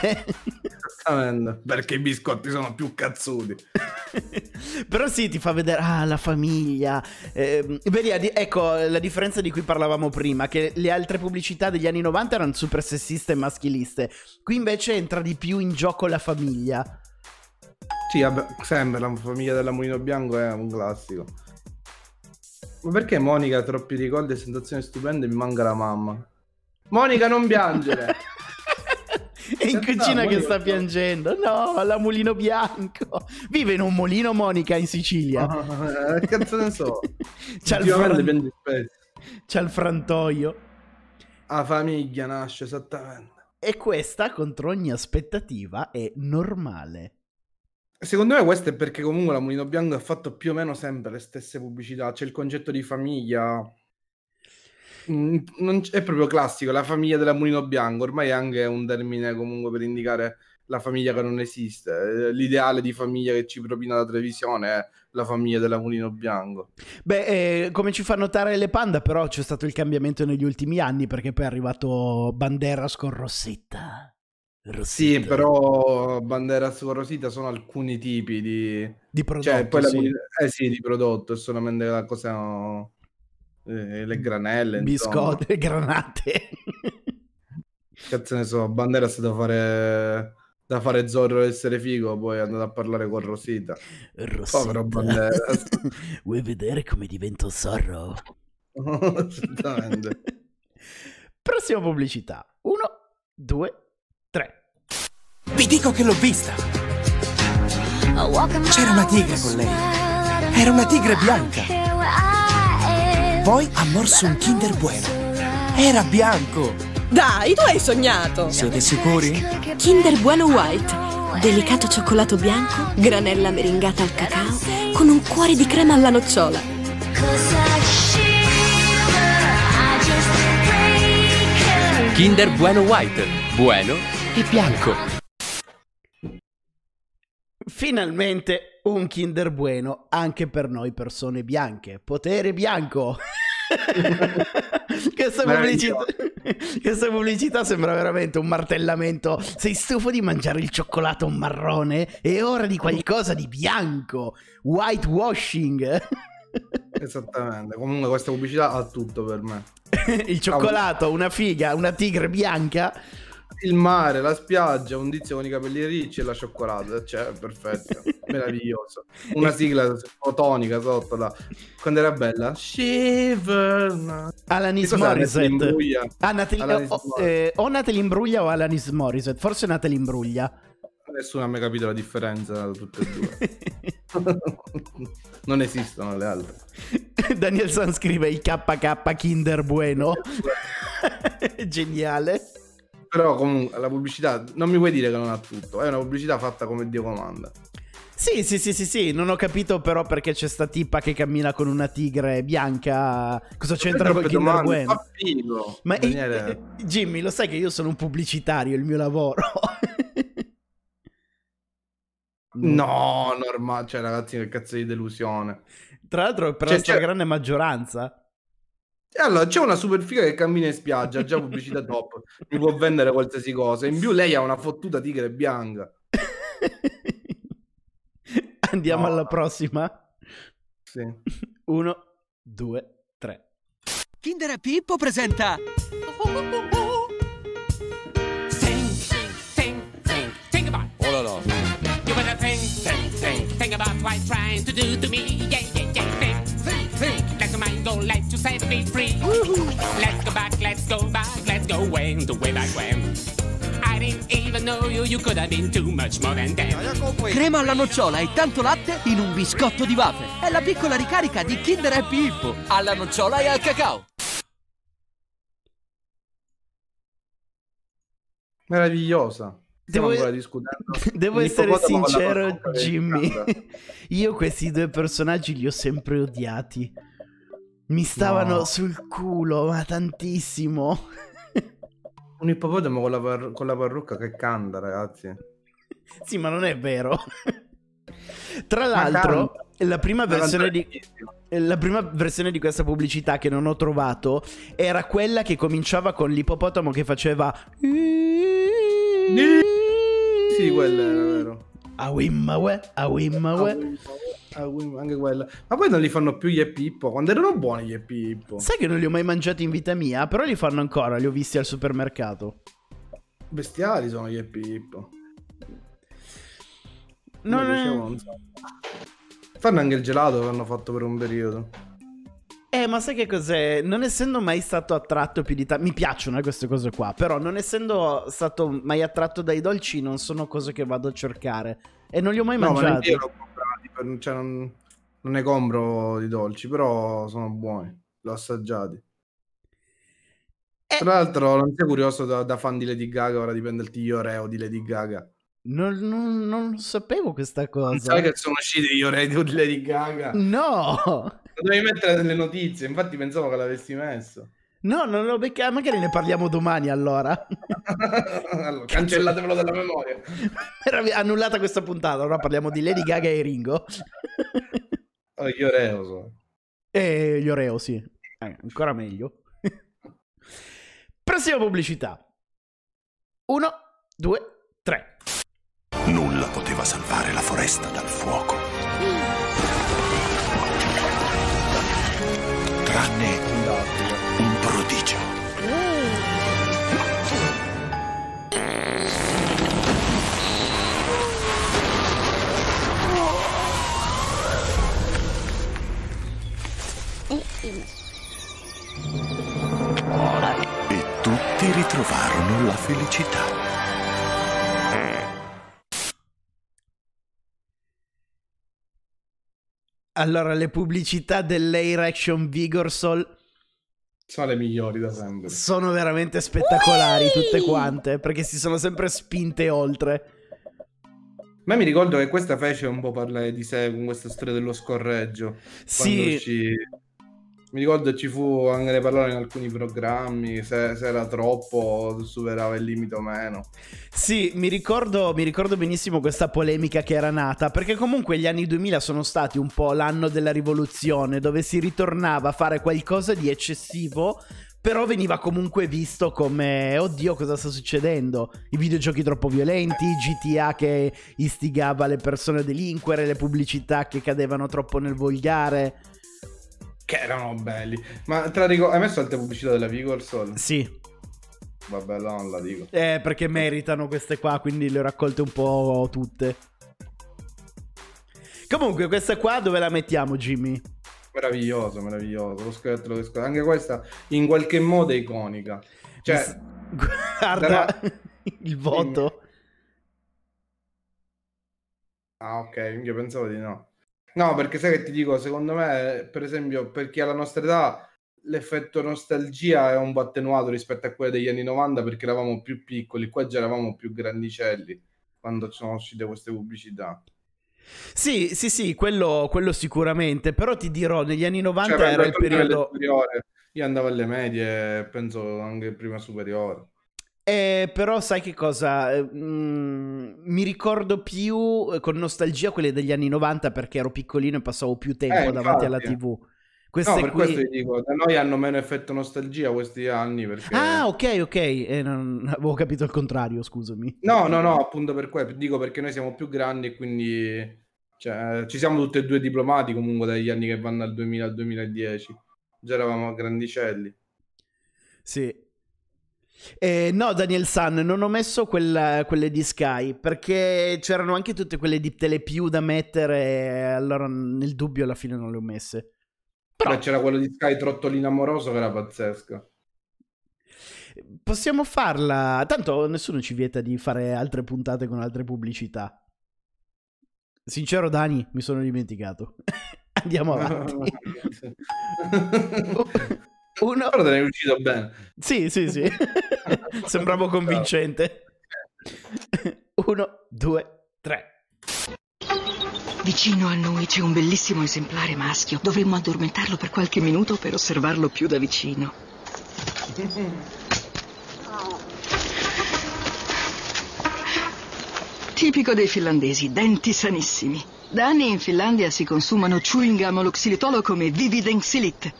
Esattamente. Perché i biscotti sono più cazzuti. (laughs) Però sì, ti fa vedere ah, la famiglia. Eh, vedi, ecco la differenza di cui parlavamo prima: che le altre pubblicità degli anni 90 erano super sessiste e maschiliste. Qui invece entra di più in gioco la famiglia. Sì, vabbè, sempre la famiglia della Mulino Bianco è un classico. Ma perché Monica ha troppi ricordi e sensazioni stupende mi manca la mamma? Monica, non piangere! (laughs) È in cucina che sta piangendo. No, la mulino bianco. Vive in un mulino Monica in Sicilia. (laughs) Che cazzo ne so. C'ha il, fran... C'ha il frantoio. La famiglia nasce esattamente. E questa, contro ogni aspettativa, è normale. Secondo me questo è perché comunque la Mulino Bianco ha fatto più o meno sempre le stesse pubblicità. C'è il concetto di famiglia. Mm, non è proprio classico, la famiglia della Mulino Bianco ormai è anche un termine comunque per indicare la famiglia che non esiste. L'ideale di famiglia che ci propina la televisione la famiglia della Mulino Bianco. Beh, eh, come ci fa notare le Panda, però c'è stato il cambiamento negli ultimi anni perché poi è arrivato Banderas con Rossetta. Rossetta. Sì, però Banderas con Rosita sono alcuni tipi di, di prodotto. Cioè, poi sì. La... Eh sì, di prodotto, è solamente la cosa. Eh, le granelle. Biscotti, (laughs) granate. Cazzo ne so, Banderas da fare da fare Zorro e essere figo, poi è andato a parlare con Rosita. Rosita. Povero Banderas. (laughs) Vuoi vedere come divento Zorro? (laughs) Assolutamente. Prossima pubblicità. Uno, due, tre. Vi dico che l'ho vista. C'era una tigre con lei. Era una tigre bianca. Poi ha morso un Kinder Bueno. Era bianco. Dai, tu hai sognato! Siete sicuri? Kinder Bueno White. Delicato cioccolato bianco, granella meringata al cacao, con un cuore di crema alla nocciola. Kinder Bueno White. Bueno e bianco. Finalmente un Kinder Bueno anche per noi persone bianche. Potere bianco. (laughs) questa, pubblicità, questa, pubblicità, sembra veramente un martellamento. Sei stufo di mangiare il cioccolato marrone? È ora di qualcosa di bianco. Whitewashing. (laughs) Esattamente. Comunque, questa pubblicità ha tutto per me. il cioccolato, una figa, una tigre bianca. Il mare, la spiaggia, un tizio con i capelli ricci e la cioccolata, cioè perfetto, (laughs) meraviglioso. Una sigla fotonica sotto là. Quando era bella? Shiver. Alanis Morissette. Ah, Natalie, Alanis o, eh, o Natalie Imbruglia o Alanis Morissette, forse Natalie Imbruglia. Nessuno ha mai capito la differenza tra tutte e due. (laughs) non esistono le altre. (laughs) Daniel San scrive il KK Kinder Bueno. Geniale. Però comunque la pubblicità, non mi puoi dire che non ha tutto, è una pubblicità fatta come Dio comanda. Sì, sì, sì, sì, sì, non ho capito però perché c'è sta tipa che cammina con una tigre bianca. Cosa c'entra con Kinder Bueno? Ma eh, Jimmy, lo sai che io sono un pubblicitario, il mio lavoro. (laughs) no, normale, cioè ragazzi, che cazzo di delusione. Tra l'altro per cioè, la stragrande maggioranza. E allora c'è una super figa che cammina in spiaggia, già pubblicità top, (laughs) mi può vendere qualsiasi cosa. In più lei ha una fottuta tigre bianca. (laughs) Andiamo no. alla prossima. Sì. (laughs) Uno, due, tre. Kinder Pippo presenta Oh là You better think, think, think, think about what you're trying to do to me Yeah, Let you set me free Let's go back, let's go back, let's go way, the way back when Crema alla nocciola e tanto latte in un biscotto di wafer. È la piccola ricarica di Kinder Happy Hippo. Alla nocciola e al cacao. Meravigliosa. Devo, (laughs) devo essere sincero, Jimmy. (laughs) Io questi due personaggi li ho sempre odiati. Mi stavano no. sul culo, ma tantissimo. (laughs) Un ippopotamo con la, par- con la parrucca che canta, ragazzi. sì, ma non è vero. (laughs) Tra l'altro, la prima, di, la prima versione di questa pubblicità che non ho trovato era quella che cominciava con l'ippopotamo che faceva... Sì, quella era vero. Awimmawe, Awimmawe. Anche quella. Ma poi non li fanno più gli Epippo. Quando erano buoni gli Epippo. Sai che non li ho mai mangiati in vita mia, però li fanno ancora, li ho visti al supermercato. Bestiali sono gli Epippo. Non è... Fanno anche il gelato che hanno fatto per un periodo. Eh, ma sai che cos'è? Non essendo mai stato attratto più di tanto... Mi piacciono eh, queste cose qua, però non essendo stato mai attratto dai dolci non sono cose che vado a cercare. E non li ho mai no, mangiati. Ma per, cioè non, non, ne compro di dolci, però sono buoni, l'ho assaggiati. Eh. Tra l'altro, non sei curioso da, da, fan di Lady Gaga, ora dipende il gli Oreo di Lady Gaga. Non, non, non, sapevo questa cosa. Non sai che sono usciti gli Oreo di Lady Gaga? No! (laughs) Lo dovevi mettere nelle notizie, infatti pensavo che l'avessi messo. No, non l'ho beccato. Magari ne parliamo domani allora. (laughs) allora cancellatemelo dalla memoria. (laughs) Era annullata questa puntata. Ora parliamo di Lady Gaga e Ringo. (laughs) oh, gli Oreo so. E gli Oreo, sì. Eh, ancora meglio. Prossima pubblicità. Uno, due, tre. Nulla poteva salvare la foresta dal fuoco. Tranne prodigio. E tutti ritrovarono la felicità. Allora, le pubblicità dell'Air Action Vigorsol sono le migliori da sempre. Sono veramente spettacolari Whee! tutte quante, perché si sono sempre spinte oltre. Ma mi ricordo che questa fece un po' parlare di sé con questa storia dello scorreggio. Sì. Ci mi ricordo ci fu anche ne parlare in alcuni programmi se, se, era troppo superava il limite o meno. Sì mi ricordo, mi ricordo benissimo questa polemica che era nata perché comunque gli anni 2000 sono stati un po' l'anno della rivoluzione dove si ritornava a fare qualcosa di eccessivo però veniva comunque visto come oddio cosa sta succedendo? I videogiochi troppo violenti GTA che istigava le persone a delinquere le pubblicità che cadevano troppo nel volgare che erano belli. Ma te la ricordo, hai messo altre pubblicità della Vigor Soul? Sì. Vabbè, no, non la dico. Eh, perché meritano queste qua, quindi le ho raccolte un po' tutte. Comunque, questa qua dove la mettiamo, Jimmy? Meraviglioso, meraviglioso. Lo scoiattolo che scoiattolo. Anche questa in qualche modo è iconica. Cioè, (laughs) guarda da... (laughs) il voto. Ah, ok, io pensavo di no. No, perché sai che ti dico, secondo me, per esempio, per chi ha la nostra età, l'effetto nostalgia è un po' attenuato rispetto a quello degli anni 90 perché eravamo più piccoli, qua già eravamo più grandicelli quando sono uscite queste pubblicità. Sì, sì, sì, quello, quello sicuramente, però ti dirò, negli anni 90 cioè, era il periodo... Io andavo alle medie, penso anche prima superiore. Eh, però sai che cosa? Mm, mi ricordo più eh, con nostalgia quelle degli anni 90 perché ero piccolino e passavo più tempo eh, davanti alla TV. Queste no, per qui... questo ti dico, da noi hanno meno effetto nostalgia questi anni perché... Ah, ok, ok, eh, non... avevo capito il contrario, scusami. No, no, no, appunto per questo, dico perché noi siamo più grandi e quindi cioè, ci siamo tutti e due diplomati comunque dagli anni che vanno dal 2000 al 2010. Già eravamo grandicelli. Sì, eh, no, Daniel San, non ho messo quella, quelle di Sky perché c'erano anche tutte quelle di Telepiù da mettere. Allora, nel dubbio, alla fine non le ho messe. Però Beh, c'era quello di Sky Trottolino Amoroso che era pazzesco. Possiamo farla. Tanto nessuno ci vieta di fare altre puntate con altre pubblicità. Sincero, Dani, mi sono dimenticato. (laughs) Andiamo (laughs) avanti. (laughs) Uno... Però te ne è uscito bene. Sì, sì, sì. (laughs) Sembravo convincente. Uno, due, tre. Vicino a noi c'è un bellissimo esemplare maschio. Dovremmo addormentarlo per qualche minuto per osservarlo più da vicino. Tipico dei finlandesi, denti sanissimi. Da anni in Finlandia si consumano chewing gum o lo xilitolo come Vividenxilit,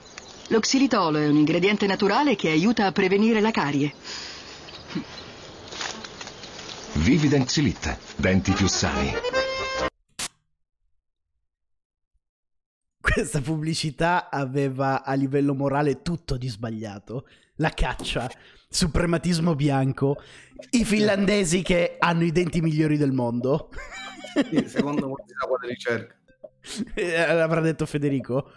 lo xilitolo è un ingrediente naturale che aiuta a prevenire la carie. Vivident Xilit, denti più sani. Questa pubblicità aveva a livello morale tutto di sbagliato. La caccia, suprematismo bianco, i finlandesi che hanno i denti migliori del mondo. Sì, secondo quale ricerca. Eh, l'avrà detto Federico?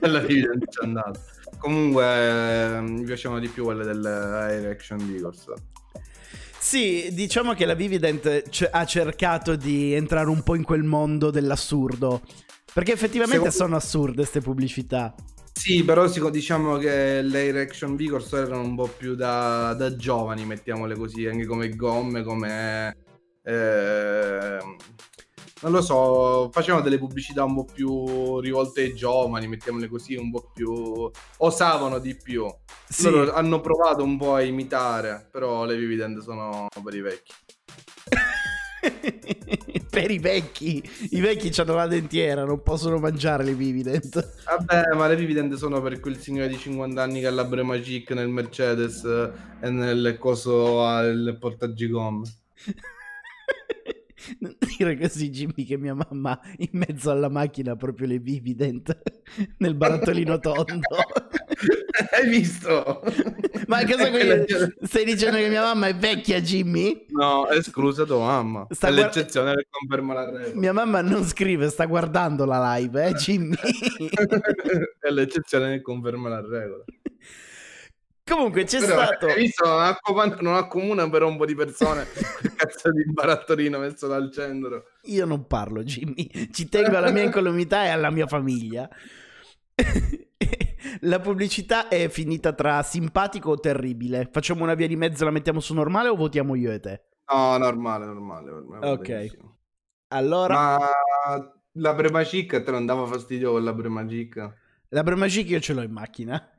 Alla fine ci è andato. Comunque eh, mi piacevano di più quelle dell'Air Action Vigors. Sì, diciamo che la Vivident c- ha cercato di entrare un po' in quel mondo dell'assurdo. Perché effettivamente Secondo... sono assurde queste pubblicità. Sì, però diciamo che le Erection Vigors erano un po' più da, da, giovani, mettiamole così, anche come gomme, come... Eh, non lo so, facevano delle pubblicità un po' più rivolte ai giovani, mettiamole così, un po' più... osavano di più. Sì. Loro hanno provato un po' a imitare, però le Vividend sono per i vecchi. (laughs) per i vecchi, i vecchi hanno la dentiera, non possono mangiare le Vividend. Vabbè, ma le Vividend sono per quel signore di 50 anni che ha la Bremagic nel Mercedes e nel coso al portagigomme. (laughs) Non dire così, Jimmy, che mia mamma in mezzo alla macchina ha proprio le Vivident nel barattolino tondo. (laughs) Hai visto? Ma cosa qui? Stai dicendo che mia mamma è vecchia, Jimmy? No, è esclusa tua mamma. Sta è guard... l'eccezione che conferma la regola. Mia mamma non scrive, sta guardando la live, eh, Jimmy? (laughs) è l'eccezione che conferma la regola. Comunque c'è però, stato. Hai visto? Non, accomuna, non accomuna però un po' di persone. (laughs) cazzo di barattolino messo dal centro. Io non parlo, Jimmy. Ci tengo alla mia (laughs) incolumità e alla mia famiglia. (laughs) la pubblicità è finita tra simpatico o terribile. Facciamo una via di mezzo, la mettiamo su normale o votiamo io e te? No, normale, normale. normale ok. Benissimo. Allora. Ma la Bremagic te non dava fastidio con la Bremagic? La Bremagic io ce l'ho in macchina.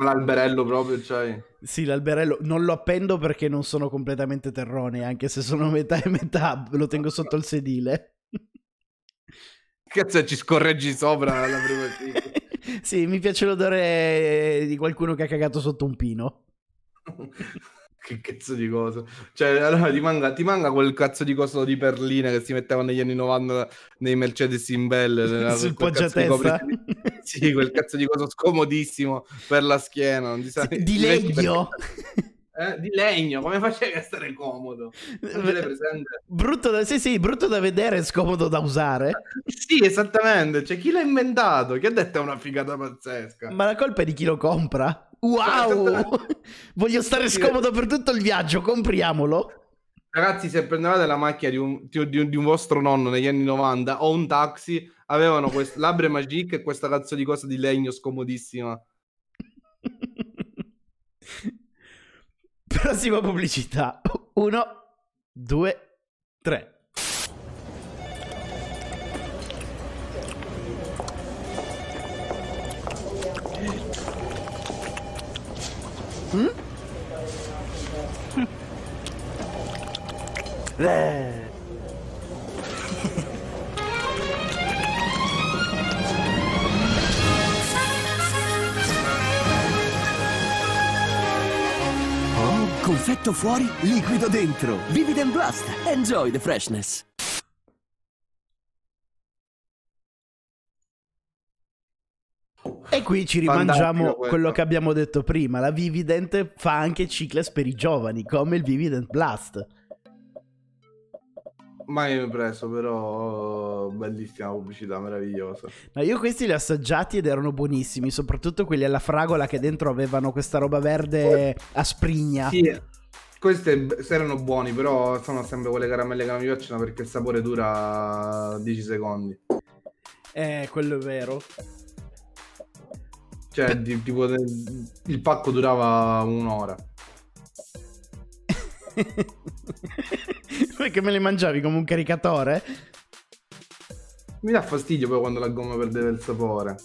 L'alberello proprio, cioè. Sì, l'alberello non lo appendo perché non sono completamente terrone, anche se sono metà e metà, lo tengo sotto il sedile. Cazzo, ci scorreggi sopra la prima (laughs) Sì, mi piace l'odore di qualcuno che ha cagato sotto un pino. (laughs) Che cazzo di cosa? Cioè, allora ti manca, ti manca quel cazzo di coso di perline che si metteva negli anni 90 nei Mercedes in belle. (laughs) Sul poggiatesta? (laughs) Sì, quel cazzo di coso scomodissimo per la schiena. Non ti sa... Di legno? (laughs) Eh, di legno, come facevi a stare comodo? Brutto da, sì, sì, brutto da vedere e scomodo da usare. Sì, esattamente. Cioè, chi l'ha inventato? Chi ha detto è una figata pazzesca? Ma la colpa è di chi lo compra. Wow! (laughs) Voglio stare scomodo per tutto il viaggio, compriamolo. Ragazzi, se prendevate la macchina di un, di, un, di un, vostro nonno negli anni 90 o un taxi, avevano quest- Labre Magique e questa cazzo di cosa di legno scomodissima. (laughs) Prossima pubblicità. Uno, due, tre. Mm? (laughs) Eh. Oh, confetto fuori, liquido dentro. Vivid and Blast. Enjoy the freshness. E qui ci rimangiamo quello che abbiamo detto prima. La Vivident fa anche cicles per i giovani, come il Vivident Blast. Mai preso, però bellissima pubblicità, meravigliosa. No, io questi li ho assaggiati ed erano buonissimi, soprattutto quelli alla fragola che dentro avevano questa roba verde a sprigna. Sì, questi erano buoni, però sono sempre quelle caramelle che non mi piacciono perché il sapore dura 10 secondi. Eh, quello è vero. Cioè, di, tipo, il pacco durava un'ora. Perché me le mangiavi come un caricatore? Mi dà fastidio poi quando la gomma perdeva il sapore.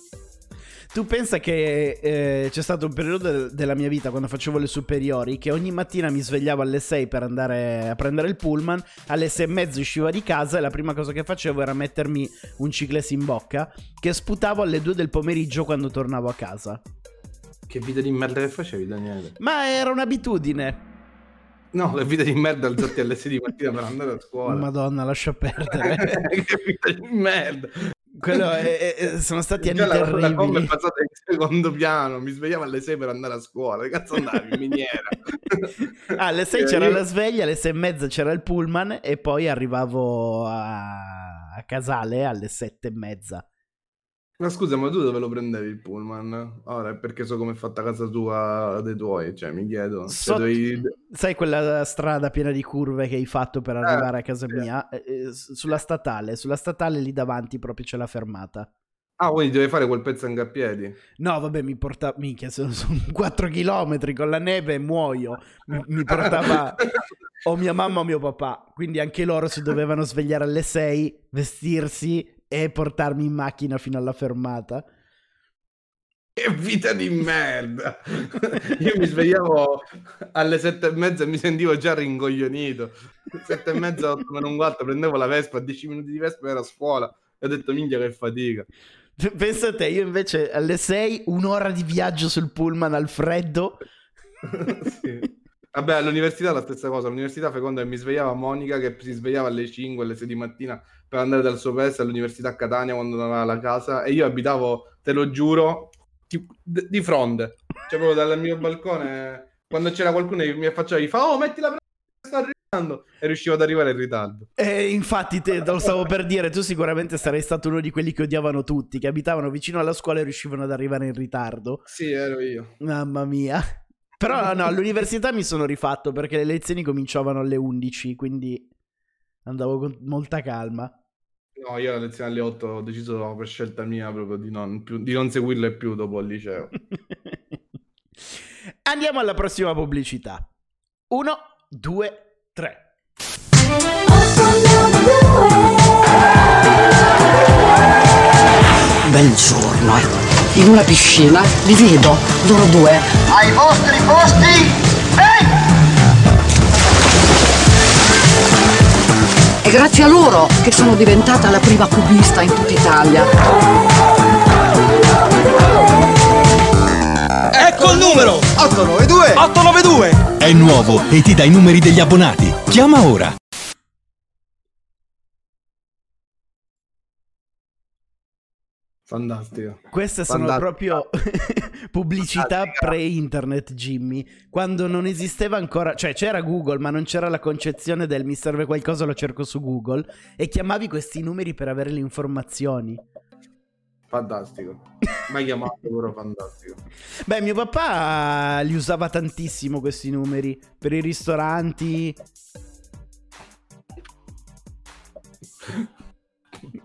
Tu pensa che eh, c'è stato un periodo de- della mia vita quando facevo le superiori che ogni mattina mi svegliavo alle 6 per andare a prendere il pullman, alle 6 e mezzo uscivo di casa e la prima cosa che facevo era mettermi un cicles in bocca che sputavo alle 2 del pomeriggio quando tornavo a casa. Che vita di merda che facevi Daniele? Ma era un'abitudine. No, le vite di merda alzati alle 6 di mattina per andare a scuola. Madonna, lascia perdere. (laughs) che vita di merda. Quello è, è, sono stati anni la, terribili. La bomba è passata in secondo piano, mi svegliavo alle 6 per andare a scuola. Che cazzo andavi in (laughs) miniera? ah, alle 6 c'era la sveglia, alle 6 e mezza c'era il pullman e poi arrivavo a, a Casale alle 7 e mezza. Ma scusa, ma tu dove lo prendevi il pullman? Ora, perché so come è fatta casa tua dei tuoi, cioè mi chiedo. So, cioè, dovevi... Sai quella strada piena di curve che hai fatto per arrivare eh, a casa mia? Eh, sulla statale, sulla statale lì davanti proprio c'è la fermata. Ah, quindi devi fare quel pezzo anche a piedi? No, vabbè, mi porta... Minchia, sono, sono (laughs) 4 km con la neve e muoio. Mi, mi portava (laughs) o mia mamma o mio papà. Quindi anche loro si dovevano svegliare alle 6, vestirsi e portarmi in macchina fino alla fermata. Che vita di merda! Io mi svegliavo alle sette e mezza e mi sentivo già ringoglionito. Sette e mezza, otto meno un quarto, prendevo la Vespa, dieci minuti di Vespa ero a scuola e ho detto minchia che fatica. Pensa a te, io invece alle sei un'ora di viaggio sul pullman al freddo. (laughs) sì. Vabbè, all'università la stessa cosa. All'università feconda mi svegliava Monica che si svegliava alle 5, alle 6 di mattina per andare dal suo paese all'università a Catania quando andava alla casa e io abitavo, te lo giuro, di, di fronte. Cioè proprio dal mio balcone, quando c'era qualcuno che mi affacciava, gli fa, oh metti la sto arrivando e riuscivo ad arrivare in ritardo. E infatti te lo stavo per dire, tu sicuramente sarei stato uno di quelli che odiavano tutti, che abitavano vicino alla scuola e riuscivano ad arrivare in ritardo. Sì, ero io. Mamma mia. Però no, all'università mi sono rifatto perché le lezioni cominciavano alle 11, quindi andavo con molta calma. No, io la lezione alle 8 ho deciso per scelta mia proprio di non, più, di non seguirle più dopo il liceo. (laughs) Andiamo alla prossima pubblicità. Uno, due, tre. Bel giorno. In una piscina li vedo, loro due. Ai vostri posti, È grazie a loro che sono diventata la prima cubista in tutta Italia. Ecco il numero! 892! 892! È nuovo e ti dà i numeri degli abbonati. Chiama ora. Fantastico. Queste sono Fantastico. proprio (laughs) pubblicità pre-internet, Jimmy. Quando non esisteva ancora, cioè c'era Google, ma non c'era la concezione del mi serve qualcosa, lo cerco su Google. E chiamavi questi numeri per avere le informazioni. Fantastico. Mai chiamato però fantastico. Beh, mio papà li usava tantissimo questi numeri per i ristoranti.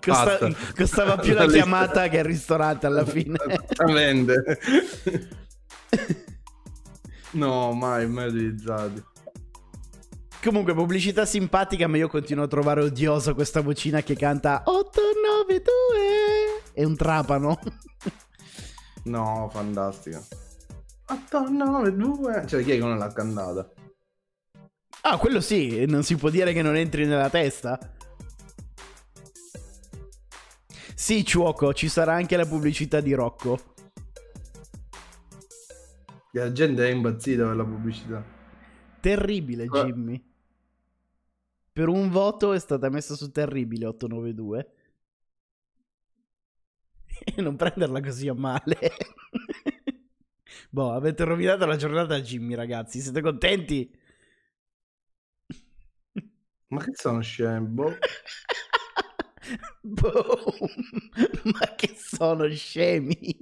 Costa- costava più la chiamata che il ristorante alla fine. Esattamente. (laughs) no, mai, mai utilizzato. Comunque, pubblicità simpatica, ma io continuo a trovare odioso questa vocina che canta 892. È un trapano. (laughs) No, fantastico. 8, 9, 2. Cioè, chi è che non l'ha cantata? Ah, quello sì, non si può dire che non entri nella testa. Sì, Ciuoco, ci sarà anche la pubblicità di Rocco. La gente è impazzita per la pubblicità. Terribile. Jimmy. Per un voto è stata messa su terribile 892. (laughs) E non prenderla così a male. (laughs) boh, avete rovinato la giornata a Jimmy, ragazzi. Siete contenti? Ma che sono scemi? (laughs) (laughs) Boh. Boh, ma che sono scemi.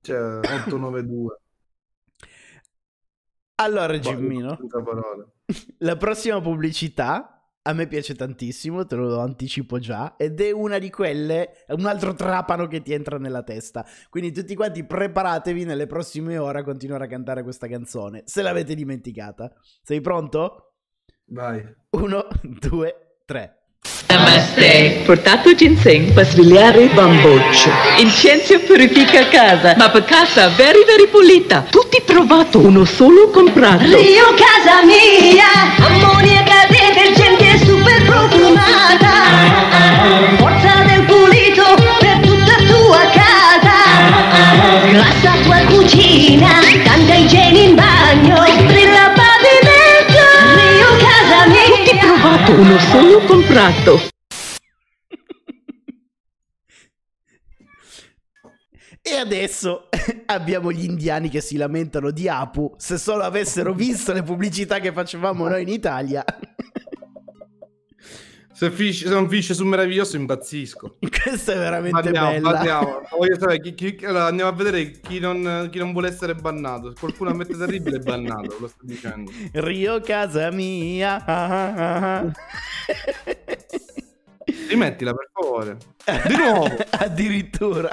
Cioè, 892. Allora, Boh, Gimmino, parole. (laughs) la prossima pubblicità a me piace tantissimo, te lo anticipo già, ed è una di quelle, è un altro trapano che ti entra nella testa. Quindi tutti quanti preparatevi nelle prossime ore a continuare a cantare questa canzone, se l'avete dimenticata. Sei pronto? Vai. Uno, due, tre. Namaste. Portato ginseng per svegliare il bamboccio. Incenso purifica casa, ma per casa very very pulita. Tutti provato, uno solo comprato. Rio casa mia, ammoniaca detergente super profumata. Forza del pulito per tutta tua casa. Grassa tua cucina, uno solo comprato. E adesso (laughs) abbiamo gli indiani che si lamentano di Apu. Se solo avessero visto le pubblicità che facevamo noi in Italia. (laughs) Se, finisce, se non finisce su meraviglioso impazzisco. (laughs) Questa è veramente Parliamo, bella. (laughs) Voglio sapere chi, chi- allora, andiamo a vedere chi non, chi non vuole essere bannato. Se qualcuno ammette terribile è bannato, lo sto dicendo. Rio casa mia. Rimettila per favore. Di nuovo. (laughs) Addirittura.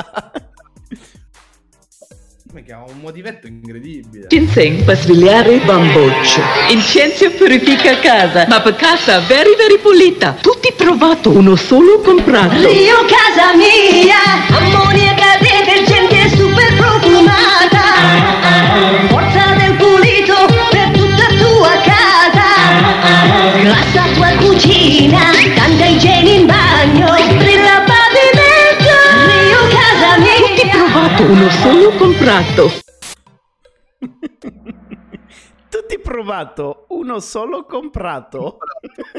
Mica, ha un motivetto incredibile. Ginseng per svegliare il bamboccio. Incenso purifica casa, ma per casa very very pulita. Tutti provato, uno solo comprato. Rio casa mia, ammoniaca detergente super profumata. Forza del pulito per tutta tua casa. Grassa tua cucina, tanta igiene in bagno. Uno solo comprato. (laughs) Tutti provato, uno solo comprato.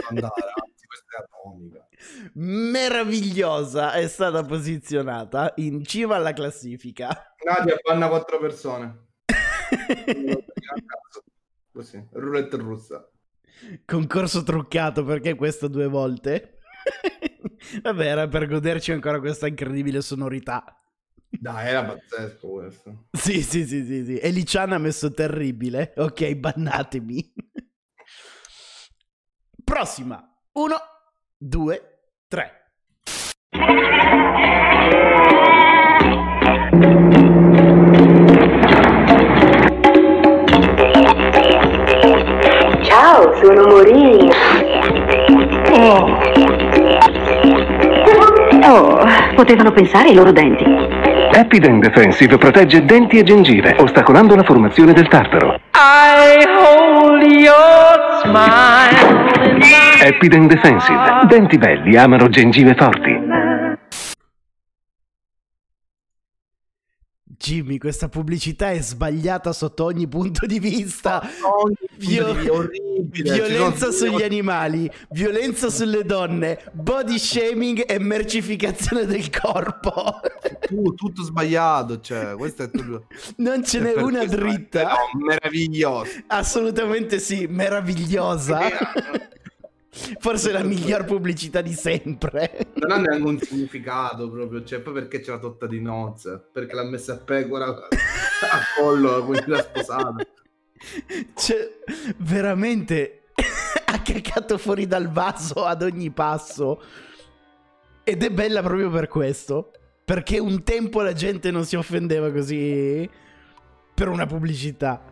Andare, anzi, questa è atomica. Meravigliosa è stata posizionata in cima alla classifica. Nadia banna quattro persone. (laughs) Così, roulette russa. Concorso truccato perché questo due volte? (laughs) Vabbè, era per goderci ancora questa incredibile sonorità. Dai, era pazzesco questo. Sì, sì, sì, sì, sì. E Liciana ha messo terribile. Ok, bannatemi. Prossima. Uno, due, tre. Ciao, sono Morini. Oh, potevano pensare ai loro denti. Epiden Defensive protegge denti e gengive, ostacolando la formazione del tartaro. I hold your smile Epiden Defensive. Denti belli amano gengive forti. Jimmy, questa pubblicità è sbagliata sotto ogni punto di vista. Ogni Vio- punto di- orribile. Violenza sugli animali, violenza sulle donne, body shaming e mercificazione del corpo. Tu- tutto sbagliato, cioè, questo è tutto... Non ce n'è Per una dritta. no, meraviglioso. Assolutamente sì, meravigliosa. Forse la miglior pubblicità di sempre. Non ha neanche un significato proprio, cioè, poi perché c'è la totta di nozze? Perché l'ha messa a pecora a collo, quindi l'ha sposata. Cioè, veramente ha caccato fuori dal vaso ad ogni passo. Ed è bella proprio per questo. Perché un tempo la gente non si offendeva così per una pubblicità.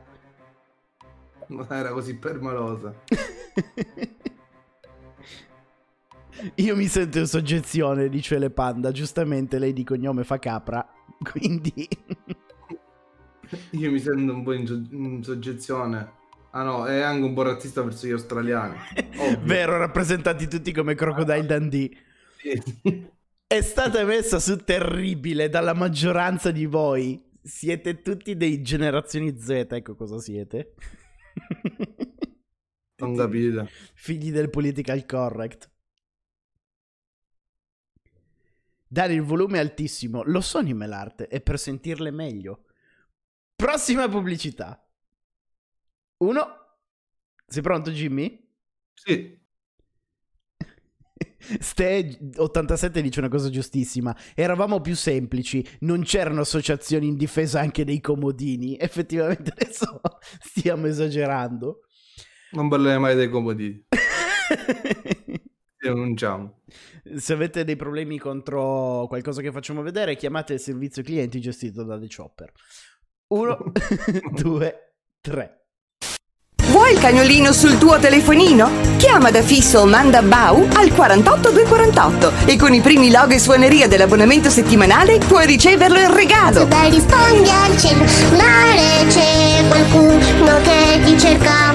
Non era così permalosa. (laughs) Io mi sento in soggezione, dice le panda. Giustamente lei di cognome fa capra. (laughs) Quindi Io mi sento un po' in, so- in soggezione. Ah no, è anche un po' razzista verso gli australiani. (laughs) Ovvio. Vero, rappresentati tutti come Crocodile Dundee. È stata messa su terribile dalla maggioranza di voi. Siete tutti dei generazioni Z, ecco cosa siete. Non capite. Figli del political correct. Dare il volume altissimo, lo so in l'arte, è per sentirle meglio. Prossima pubblicità. Uno. Sei pronto, Jimmy? Sì. (laughs) Ste87 dice una cosa giustissima. Eravamo più semplici, non c'erano associazioni in difesa anche dei comodini. Effettivamente adesso (laughs) stiamo esagerando. Non parlerei mai dei comodini. (laughs) Denunciamo. Se avete dei problemi contro qualcosa che facciamo vedere, chiamate il servizio clienti gestito da The Chopper. Uno, (laughs) due, tre. Vuoi il cagnolino sul tuo telefonino? Chiama da fisso o manda Bau al 48248 e con i primi logo e suoneria dell'abbonamento settimanale puoi riceverlo in regalo. Dai, rispondi al cellulare, c'è qualcuno che ti cerca.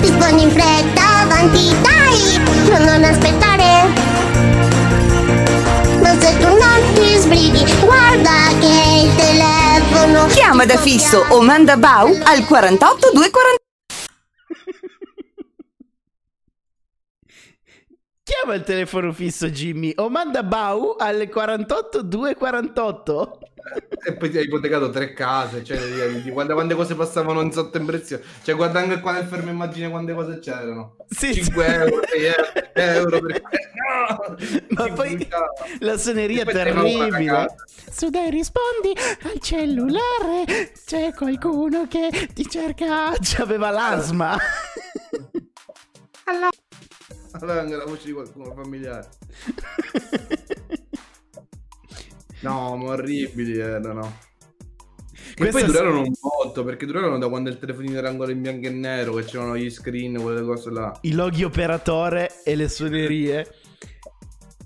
Rispondi in fretta, avanti, dai, non, non aspettare. Ma se tu non ti sbrighi, guarda che il telefono. Chiama da fisso o manda Bau al 48248. (laughs) Chiama il telefono fisso Jimmy o manda Bau al 48248. (laughs) E poi ti hai ipotecato tre case, cioè, guarda quante cose passavano in sotto in prezzo. Cioè, guarda anche qua nel fermo immagine quante cose c'erano. Sì, 5 euro, 6 euro, euro per... (laughs) Ma poi la suoneria a terribile. Su dai, rispondi al cellulare. C'è qualcuno che ti cerca. C'aveva l'asma. Allora anche la voce di qualcuno familiare. (laughs) No, ma orribili erano. Questa poi durarono un botto, perché durarono da quando il telefonino era ancora in bianco e nero, che c'erano gli screen, quelle cose là. I loghi operatore e le suonerie.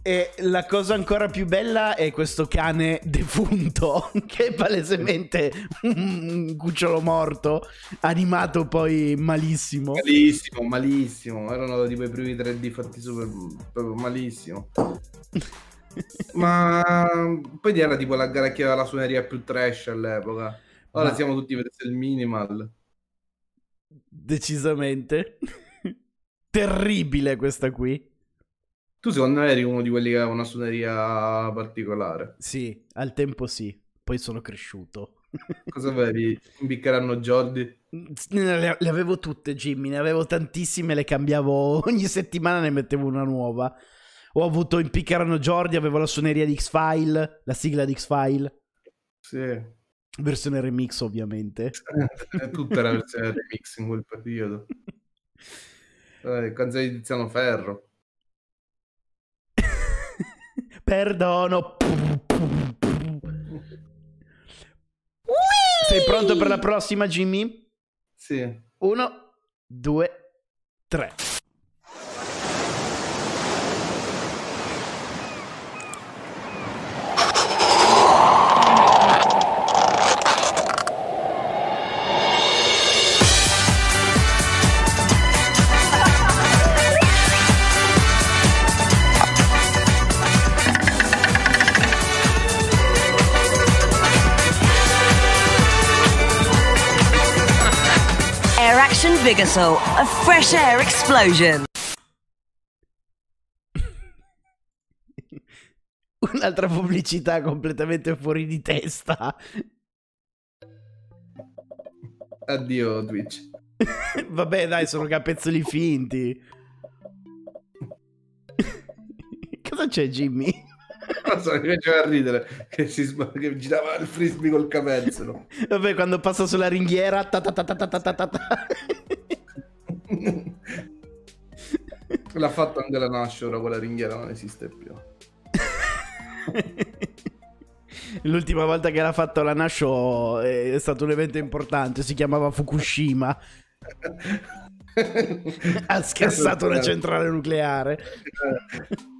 E la cosa ancora più bella è questo cane defunto, (laughs) che è palesemente un cucciolo morto, animato poi malissimo. Malissimo, malissimo. Erano tipo i primi 3D fatti super proprio malissimo. Ma poi era tipo la gara che aveva la suoneria più trash all'epoca. Ora Ma- siamo tutti verso il minimal. Decisamente. (laughs) Terribile questa qui. Tu secondo me eri uno di quelli che aveva una suoneria particolare. Sì, al tempo sì. Poi sono cresciuto. (laughs) Cosa avevi? Imbiccheranno Jordi? Le avevo tutte, Jimmy. Ne avevo tantissime. Le cambiavo (laughs) ogni settimana, ne mettevo una nuova. Ho avuto Impiccherano Jordi. Avevo la suoneria di X-File. La sigla di X-File. Sì. Versione remix, ovviamente. Tutta era versione (laughs) remix in quel periodo. Eh, canzoni di Tiziano Ferro. (laughs) Perdono. Sei pronto per la prossima, Jimmy? Sì. Uno, due, tre. Ocean Vigasol, a fresh air explosion. (laughs) Un'altra pubblicità completamente fuori di testa. Addio Twitch. (laughs) Vabbè, dai, sono capezzoli finti. (laughs) Cosa c'è, Jimmy? (laughs) Non so, mi faceva ridere che, si, che girava il frisbee col capezzolo. Vabbè, quando passa sulla ringhiera. Ta ta ta ta ta ta ta L'ha fatto anche la Nash, ora quella ringhiera non esiste più. (laughs) L'ultima volta che l'ha fatto la Nash oh, è stato un evento importante, si chiamava Fukushima. (laughs) ha scassato una esatto. centrale nucleare. Eh.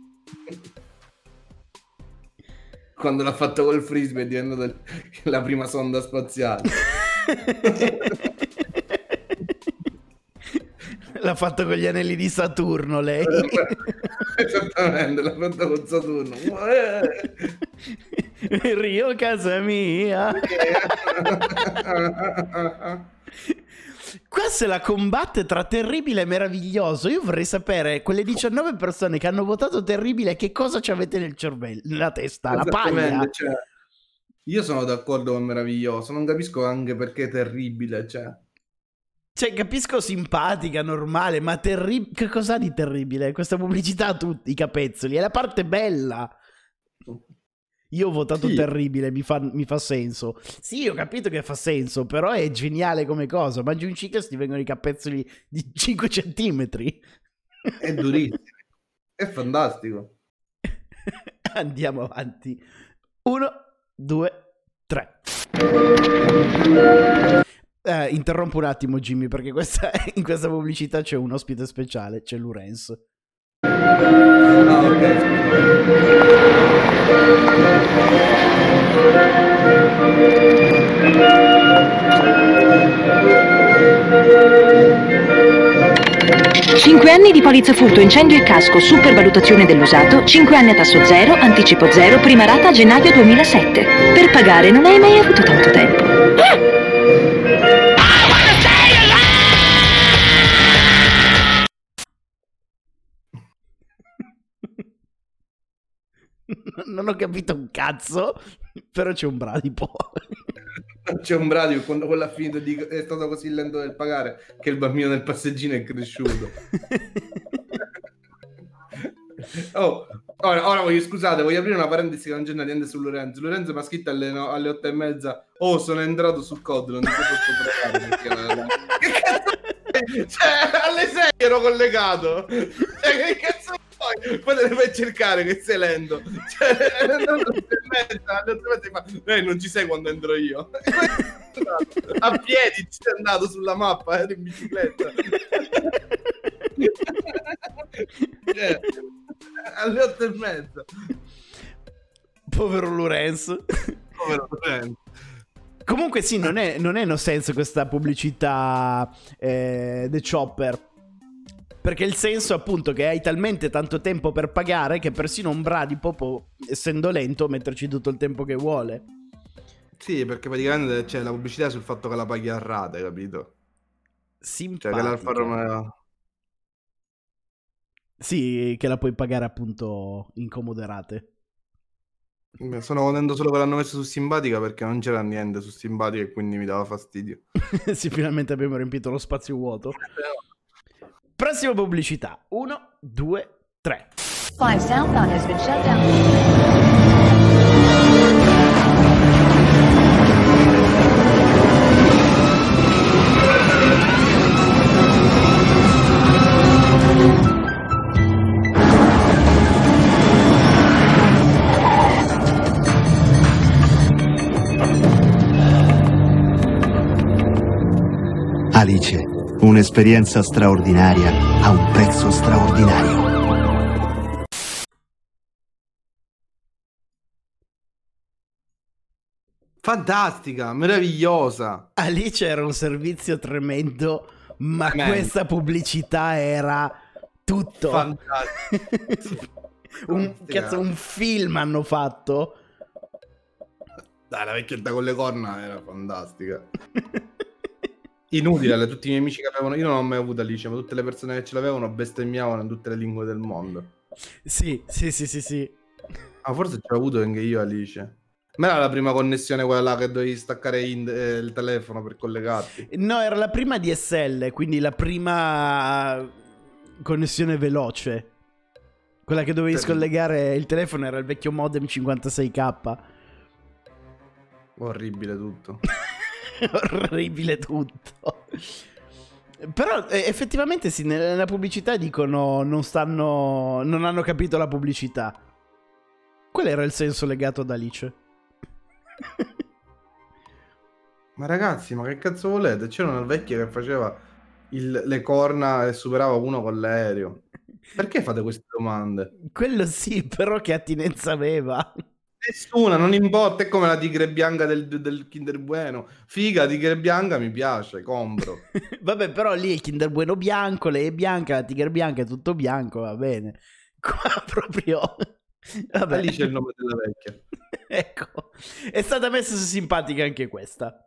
Quando l'ha fatto col frisbee è diventata la prima sonda spaziale. L'ha fatto con gli anelli di Saturno lei. (laughs) Esattamente, l'ha fatto con Saturno. Rio casa mia. Qua se la combatte tra terribile e meraviglioso. Io vorrei sapere, quelle 19 persone che hanno votato terribile, che cosa ci avete nel cervello, nella testa? La paglia? Cioè, io sono d'accordo con meraviglioso, non capisco anche perché terribile, cioè. Cioè, capisco simpatica, normale, ma terribile. Che cos'ha di terribile? Questa pubblicità a tutti i capezzoli. È la parte bella. Io ho votato Sì. terribile, mi fa, mi fa senso. Sì, ho capito che fa senso, però è geniale come cosa. Mangi un ciclo e ti vengono i capezzoli di (laughs) 5 centimetri. È durissimo. è fantastico. (laughs) Andiamo avanti. Uno, due, tre. Eh, interrompo un attimo, Jimmy, perché questa- (laughs) in questa pubblicità c'è un ospite speciale, c'è Lorenz. Ah, ok. 5 anni di polizza furto, incendio e casco, supervalutazione dell'usato, 5 anni a tasso zero, anticipo zero, prima rata a gennaio 2007. Per pagare non hai mai avuto tanto tempo. (laughs) Non ho capito un cazzo, però c'è un bradipo. (laughs) C'è un bradipo quando quello ha finito di... è stato così lento nel pagare che il bambino del passeggino è cresciuto. (laughs) Oh, ora, ora voglio scusate, voglio aprire una parentesi che non c'è niente su Lorenzo. Lorenzo mi ha scritto alle, no- alle otto e mezza. Oh, sono entrato su COD, non ti posso trovare perché? Cioè, alle 6 ero collegato. Cioè, che cazzo vuoi? Poi te fai cercare che sei lento. Cioè, (laughs) e mezza fa, "Eh, non ci sei quando entro io. (laughs) A piedi ci sei andato sulla mappa, ero in bicicletta. (laughs) Cioè, alle otto e mezza. Povero Lorenz. Povero Lorenzo. Comunque sì, non è, non è no senso questa pubblicità eh, The Chopper. Perché il senso appunto che hai talmente tanto tempo per pagare che persino un bradipo può, essendo lento, metterci tutto il tempo che vuole. Sì, perché praticamente c'è la pubblicità sul fatto che la paghi a rate, capito? Cioè che l'Alfa Romeo... Sì, che la puoi pagare appunto in comoderate. Beh, Sono contento solo che l'hanno messo su simpatica perché non c'era niente su simpatica e quindi mi dava fastidio. (laughs) sì, finalmente abbiamo riempito lo spazio vuoto. Prossima pubblicità. Uno, due, tre. Five southbound has been shut down. Alice, un'esperienza straordinaria a un prezzo straordinario. Fantastica, meravigliosa. Alice era un servizio tremendo, ma Tremendo. questa pubblicità era tutto. (laughs) un, cazzo, un film hanno fatto. Dai, la vecchietta con le corna era fantastica. (laughs) Inutile, le- tutti i miei amici che avevano, io non ho mai avuto Alice, ma tutte le persone che ce l'avevano bestemmiavano in tutte le lingue del mondo. Sì, sì, sì, sì, sì. Ah, forse ce l'ho avuto anche io Alice. Ma era la prima connessione quella là che dovevi staccare in- eh, il telefono per collegarti. No, era la prima DSL, quindi la prima connessione veloce. Quella che dovevi scollegare il telefono era il vecchio modem 56k. Orribile tutto. (laughs) (laughs) Orribile tutto. Però eh, effettivamente sì, nella pubblicità dicono non stanno non hanno capito la pubblicità. Qual era il senso legato ad Alice? (laughs) Ma ragazzi, ma che cazzo volete? C'era una vecchia che faceva il- le corna e superava uno con l'aereo. Perché fate queste domande? Quello sì, però che attinenza aveva? Nessuna, non importa, è come la tigre bianca del, del Kinder Bueno. Figa, tigre bianca mi piace, compro. (laughs) Vabbè, però lì è il Kinder Bueno bianco, lei è bianca, la tigre bianca è tutto bianco, va bene. (laughs) Qua proprio... Vabbè. Lì c'è il nome della vecchia. (laughs) ecco, è stata messa su simpatica anche questa.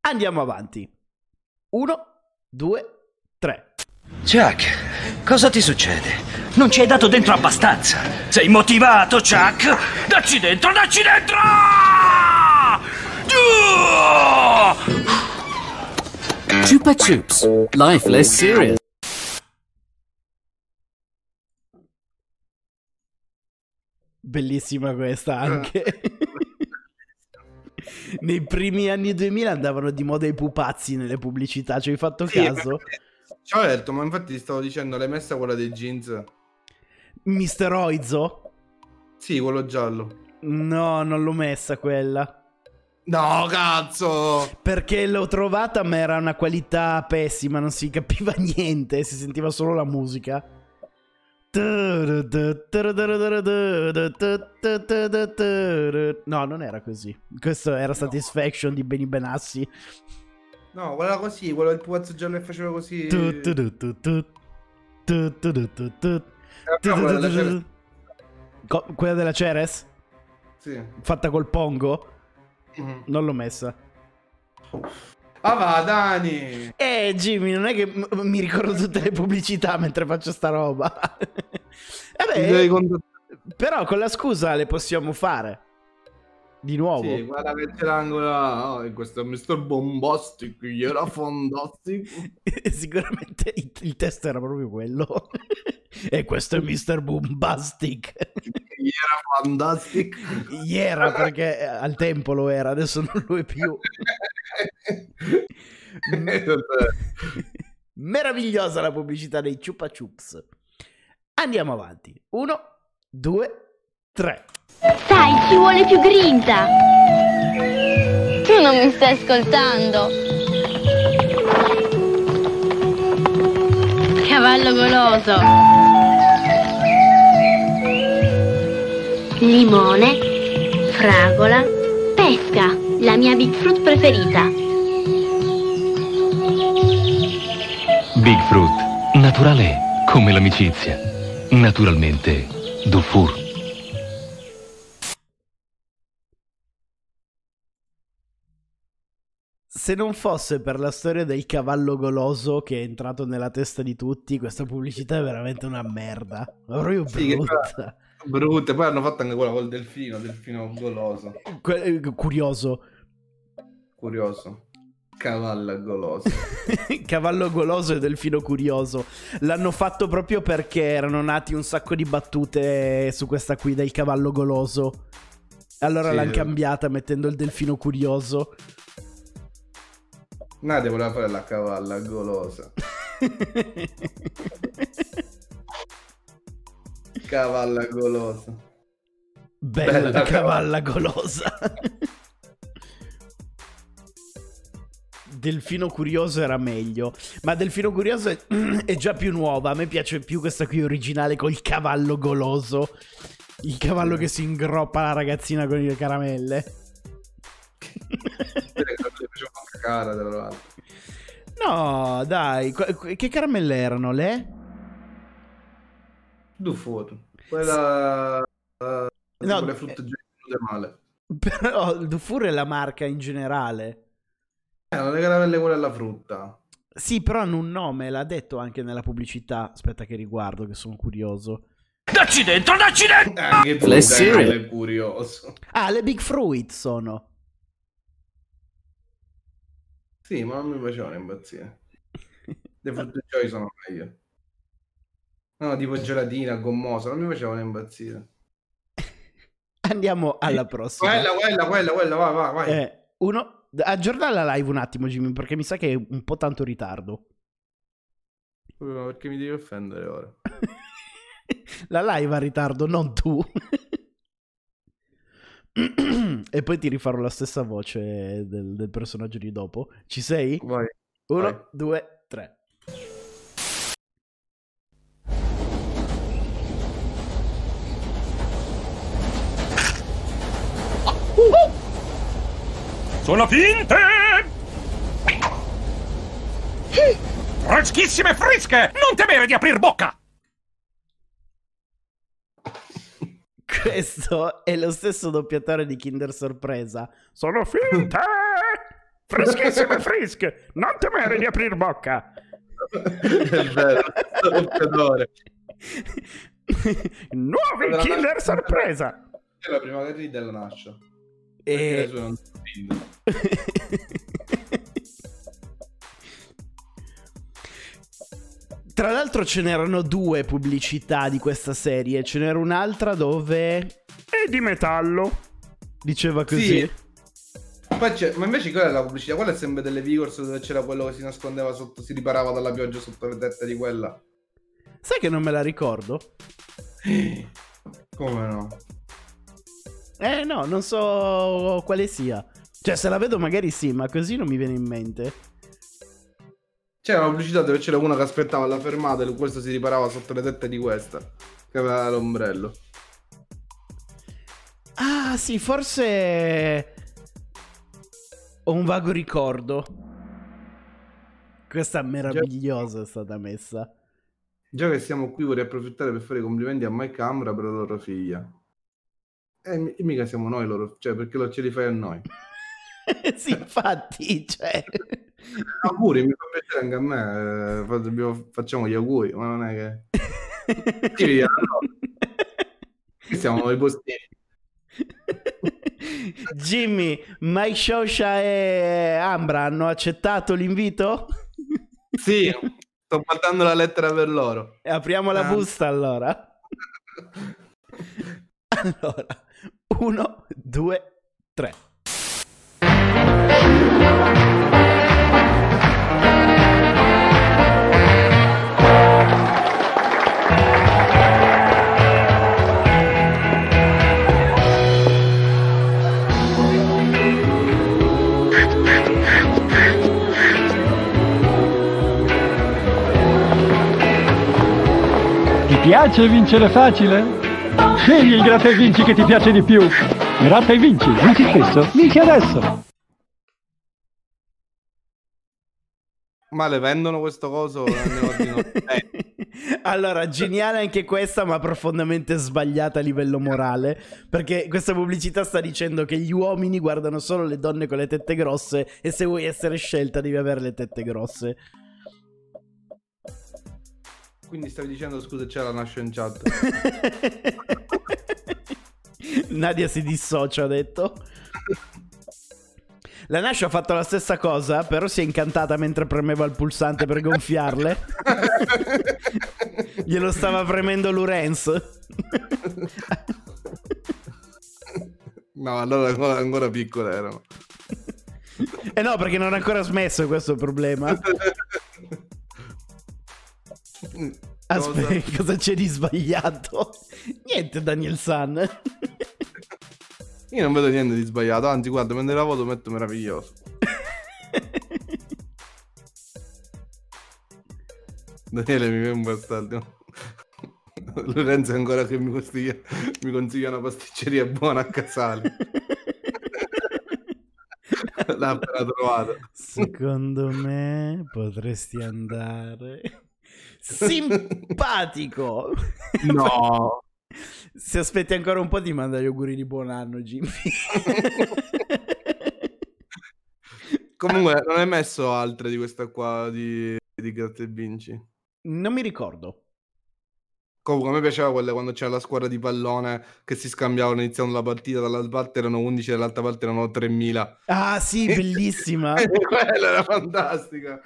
Andiamo avanti. Uno, due, tre. Chuck, cosa ti succede? Non ci hai dato dentro abbastanza. Sei motivato, Chuck? Dacci dentro, dacci dentro! Chupa Chups. Life less serious. Bellissima questa anche. Nei primi anni 2000 andavano di moda i pupazzi nelle pubblicità, ci hai fatto Sì, caso? Certo, ma infatti ti stavo dicendo, l'hai messa quella dei jeans? Mister Oizo? Sì, quello giallo. No, non l'ho messa quella. No, cazzo! Perché l'ho trovata, ma era una qualità pessima, non si capiva niente, si sentiva solo la musica. No, non era così. Questo era Satisfaction di Benny Benassi. No, quella così, quello del pupazzo giallo che faceva così. Quella della Ceres. Sì. Fatta col pongo? Mhm. Non l'ho messa. Ah va, Dani! Eh, Jimmy, non è che m- mi ricordo tutte le pubblicità mentre faccio sta roba. (laughs) Devi Vabbè, però con la scusa le possiamo fare. Di nuovo. Sì, guarda che c'è l'angolo. Oh, questo Mr. Bombastic, gli era fantastico. Sicuramente il, il testo era proprio quello. (laughs) e questo è Mr. Boombastic. (laughs) Gli era fantastic. Era perché eh, al tempo lo era, adesso non lo è più. (laughs) Meravigliosa la pubblicità dei Chupa Chups. Andiamo avanti. Uno, due, tre. Dai, ci vuole più grinta. Tu non mi stai ascoltando. Cavallo goloso. Limone, fragola, pesca, la mia big fruit preferita. Big Fruit, naturale come l'amicizia. Naturalmente, Dufour. Se non fosse per la storia del cavallo goloso che è entrato nella testa di tutti, questa pubblicità è veramente una merda. Proprio Sì, brutta. Brutte, poi hanno fatto anche quella col delfino, delfino goloso. Que- eh, curioso. Curioso. Cavallo goloso. (laughs) Cavallo goloso e delfino curioso. L'hanno fatto proprio perché erano nati un sacco di battute su questa qui del cavallo goloso. Allora Sì. l'hanno cambiata mettendo il delfino curioso. Nadia voleva fare la cavalla golosa. (laughs) Cavalla golosa. Bella, Bella cavalla golosa. Delfino Curioso era meglio. Ma Delfino Curioso è, (clears throat) è già più nuova. A me piace più questa qui originale col cavallo goloso. Il cavallo che si ingroppa la ragazzina con le caramelle. Le cacare, tra l'altro. No, dai. Che caramelle erano le? Dufour. Quella... eh, No, le frutta già venute male. (laughs) Però il Dufour è la marca in generale. Eh, le caramelle quelle alla frutta. Sì, però hanno un nome, l'ha detto anche nella pubblicità. Aspetta che riguardo, che sono curioso. Dacci dentro, dacci dentro! Eh, Anche tu cereal. è curioso. Ah, le Big Fruit sono. Sì, ma non mi facevano impazzire. (laughs) Le frutte joy sono meglio. No, tipo gelatina, gommosa, non mi facevano impazzire. Andiamo alla prossima. Quella, quella, quella, quella, vai, vai, vai. Eh, uno, aggiorna la live un attimo, Jimmy, perché mi sa che è un po' tanto ritardo. Ma perché mi devi offendere ora? (laughs) La live ha ritardo, non tu. (clears throat) e poi ti rifarò la stessa voce del, del personaggio di dopo. Ci sei? Vai. Uno, vai. due, tre. Sono finte! Freschissime fresche! Non temere di aprir bocca! Questo è lo stesso doppiatore di Kinder Sorpresa. Sono finte! Freschissime fresche! Non temere di aprir bocca! È vero, doppiatore. Nuovi Della Kinder Nascia- Sorpresa! È la prima che ride la nascia. E- (laughs) Tra l'altro ce n'erano due pubblicità di questa serie. Ce n'era un'altra dove... È di metallo. Diceva così. Sì. Poi c'è- ma invece quella è la pubblicità, quella è sempre delle Vigors dove c'era quello che si nascondeva sotto, si riparava dalla pioggia sotto le tette di quella. Sai che non me la ricordo? Come no? Eh no, non so quale sia. Cioè, se la vedo magari sì, ma così non mi viene in mente. C'era una pubblicità dove c'era una che aspettava alla fermata e questo si riparava sotto le tette di questa. Che aveva l'ombrello. Ah, sì, forse ho un vago ricordo. Questa meravigliosa è stata messa. Già che siamo qui vorrei approfittare per fare i complimenti a Mike Ambra per la loro figlia. E mi- mica siamo noi loro, cioè perché lo ce li fai a noi? (laughs) sì, infatti, cioè... auguri, mi fa piacere anche a me, eh, dobbiamo- facciamo gli auguri, ma non è che... Sì, no. Siamo noi postini. Jimmy, Mike Shosha e Ambra hanno accettato l'invito? Sì, sto mandando la lettera per loro. E apriamo la Ah. busta allora. (laughs) Allora, uno, due, tre. Piace vincere facile? Scegli il gratta e vinci che ti piace di più. Gratta e vinci, vinci spesso, vinci adesso. Ma le vendono questo coso? (laughs) Eh, Allora, geniale anche questa, ma profondamente sbagliata a livello morale. Perché questa pubblicità sta dicendo che gli uomini guardano solo le donne con le tette grosse e se vuoi essere scelta devi avere le tette grosse. Quindi stavi dicendo, scusa, c'è la nasce in chat. (laughs) Nadia si dissocia, ha detto. La Nash ha fatto la stessa cosa, però si è incantata mentre premeva il pulsante per gonfiarle. (laughs) Glielo stava premendo Lorenz. No, allora ancora, ancora piccole erano. Eh no, perché non ha ancora smesso, questo è il problema. (laughs) Aspetta, (laughs) cosa c'è di sbagliato? (laughs) Niente, Daniel San. Io non vedo niente di sbagliato, anzi, guarda, mentre la voto metto meraviglioso. (laughs) Daniele mi viene un bastardo. Lorenzo ancora che mi consiglia, mi consiglia una pasticceria buona a Casale. L'ha appena trovata. Secondo me potresti andare. Simpatico! (laughs) No. Se aspetti ancora un po' ti manda gli auguri di buon anno, Jimmy. (laughs) Comunque, non hai messo altre di questa qua di, di Gratta e Vinci? Non mi ricordo. Comunque, a me piaceva quelle quando c'era la squadra di pallone che si scambiavano iniziando la partita, dalla parte erano 11 dall'altra parte erano 3000. Ah, sì, bellissima. (laughs) Quella era fantastica.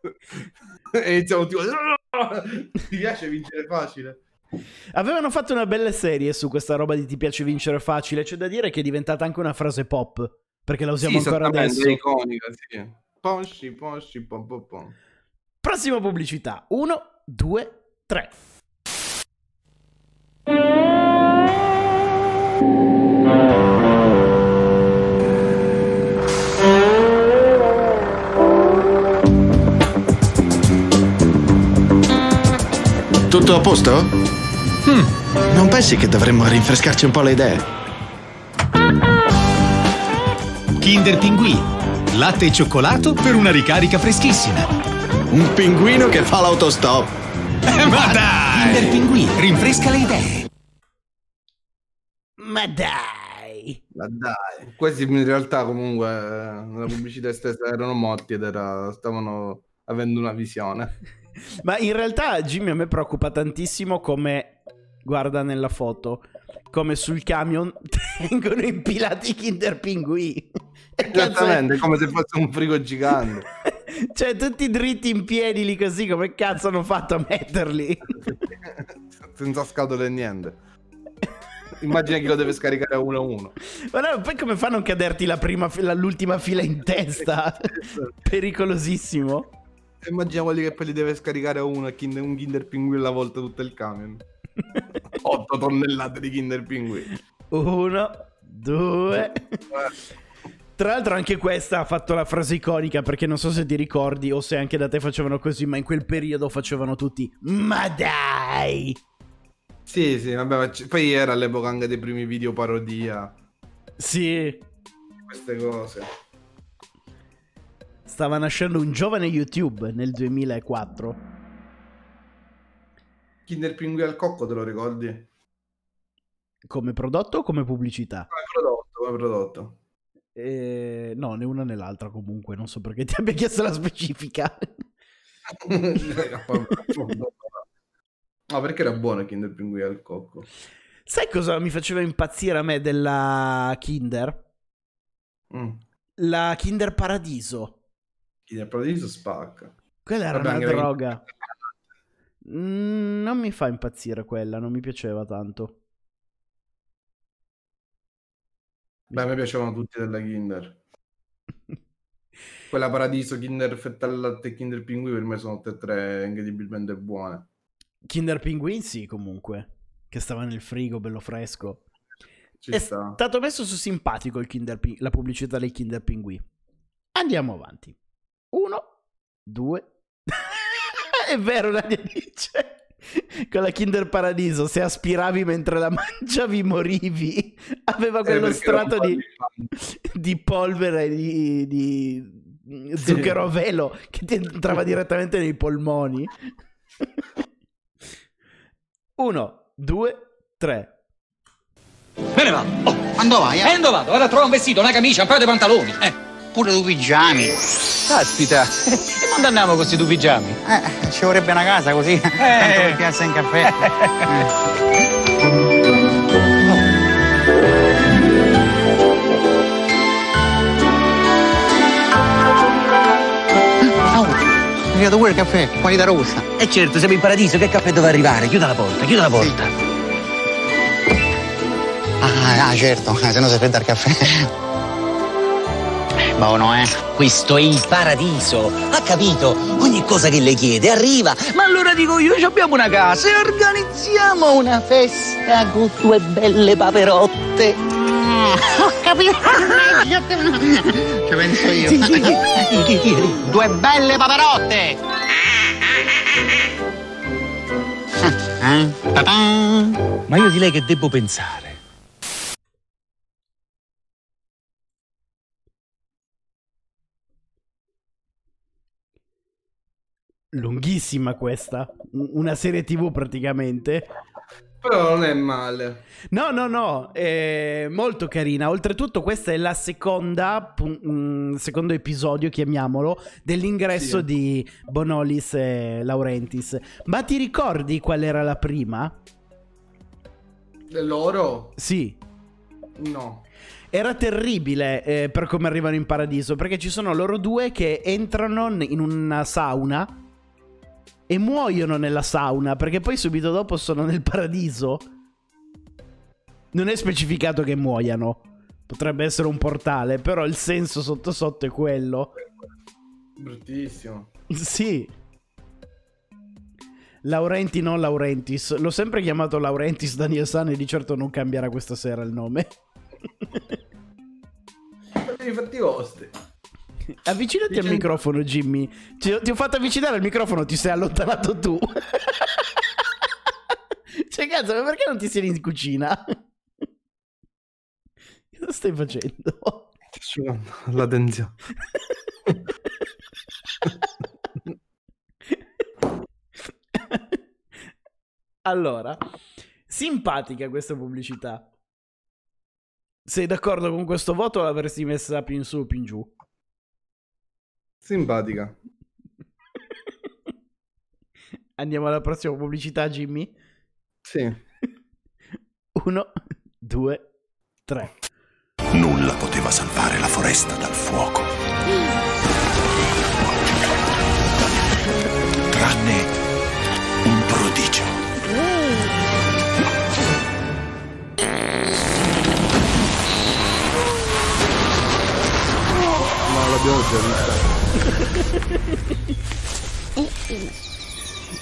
(laughs) e iniziamo tipo... Ti piace vincere facile? Avevano fatto una bella serie su questa roba di ti piace vincere facile. C'è da dire che è diventata anche una frase pop. Perché la usiamo Sì, ancora adesso. È iconica, sì. Posci, posci, pom, pom, pom. Prossima pubblicità. Uno, due, tre. Tutto a posto? Hmm, non pensi che dovremmo rinfrescarci un po' le idee? Kinder Pinguì. Latte e cioccolato per una ricarica freschissima. Un pinguino che fa l'autostop. Ma dai! Kinder Pinguì, rinfresca le idee. Ma dai! Ma dai. Questi in realtà comunque eh, nella pubblicità stessa erano morti ed era- stavano avendo una visione. Ma in realtà Jimmy a me preoccupa tantissimo come, guarda nella foto, come sul camion (laughs) tengono impilati i Kinder Pinguì. È- Esattamente, come se fosse un frigo gigante. (laughs) Cioè, tutti dritti in piedi lì così, come cazzo hanno fatto a metterli? (laughs) Senza scatole e niente. Immagina chi lo deve scaricare a uno a uno. Ma no, poi come fanno a non caderti la prima l'ultima fila in testa? Pericolosissimo. Immagina quelli che poi li deve scaricare uno, Kinder- un Kinder Pinguì alla volta tutto il camion. (laughs) 8 tonnellate di Kinder Pinguì. Uno, due. Tra l'altro anche questa ha fatto la frase iconica perché non so se ti ricordi o se anche da te facevano così, ma in quel periodo facevano tutti Ma dai! Sì, sì, vabbè, ma c- poi era all'epoca anche dei primi video parodia. Sì. Queste cose. Stava nascendo un giovane YouTube nel 2004. Kinder Pinguì al cocco, te lo ricordi? Come prodotto o come pubblicità? Come prodotto, come prodotto. Eh, no, né una né l'altra comunque, non so perché ti abbia chiesto la specifica. (laughs) No, perché era buono Kinder Pinguì al cocco. Sai cosa mi faceva impazzire a me della Kinder? Mm. La Kinder Paradiso. Kinder Paradiso spacca. Quella era Vabbè, una droga. Mm, non mi fa impazzire quella, non mi piaceva tanto. Beh, a me piacevano tutti della Kinder. Quella Paradiso, Kinder Fetta al latte e Kinder Pinguì per me sono tutte e tre incredibilmente buone. Kinder Pinguin sì, comunque. Che stava nel frigo, bello fresco. Ci È sta. stato messo su simpatico il Kinder Pin- la pubblicità dei Kinder Pinguì. Andiamo avanti. Uno, due. (laughs) È vero, Nadia dice. Con la Kinder Paradiso, se aspiravi mentre la mangiavi morivi. Aveva quello Eh, un strato di, di polvere di, di zucchero a velo che ti entrava (laughs) direttamente nei polmoni. Uno, due, tre. Me ne vado. Quando vai? Eh? Quando vado? Vado a trovare un vestito, una camicia, un paio di pantaloni. Eh. Pure due pigiami. Caspita. E quando andiamo con questi due pigiami? Eh, ci vorrebbe una casa così, tanto per piazza in caffè. Oh, è arrivato pure il caffè, qualità rossa. E certo, siamo in paradiso, che caffè dove arrivare? Chiuda la porta, chiuda la porta. Ah, ah, certo, eh, se no si fredda il caffè. Buono, eh? Questo è il paradiso. Ha capito? Ogni cosa che le chiede arriva. Ma allora dico io, ci abbiamo una casa e organizziamo una festa con due belle paperotte. Ho capito. (laughs) Ci penso io. Due belle paperotte. Eh? Ta-tan. Ma io di lei che devo pensare? Lunghissima questa. Un- Una serie TV praticamente. Però non è male. No, no, no, è molto carina. Oltretutto, questa è la seconda, mm, secondo episodio, chiamiamolo, dell'ingresso Sì. di Bonolis e Laurentis. Ma ti ricordi qual era la prima? Loro? Sì. No. Era terribile eh, per come arrivano in paradiso, perché ci sono loro due che entrano in una sauna e muoiono nella sauna, perché poi subito dopo sono nel paradiso. Non è specificato che muoiano. Potrebbe essere un portale, però il senso sotto sotto è quello. Bruttissimo. (laughs) Sì. Laurenti non Laurentis. L'ho sempre chiamato Laurentis Daniel San e di certo non cambierà questa sera il nome. Fatevi i fatti (laughs) Avvicinati al Dicendo- microfono, Jimmy. Ti, ti ho fatto avvicinare al microfono, ti sei allontanato tu. (laughs) cioè, cazzo, ma perché non ti siedi in cucina? (laughs) Cosa stai facendo? La tensione. allora, simpatica questa pubblicità. Sei d'accordo con questo voto o l'avresti messa più in su o più in giù? Simpatica. (laughs) Andiamo alla prossima pubblicità, Jimmy? Sì. (laughs) Uno, due, tre. Nulla poteva salvare la foresta dal fuoco. Tranne un prodigio. No, l'abbiamo già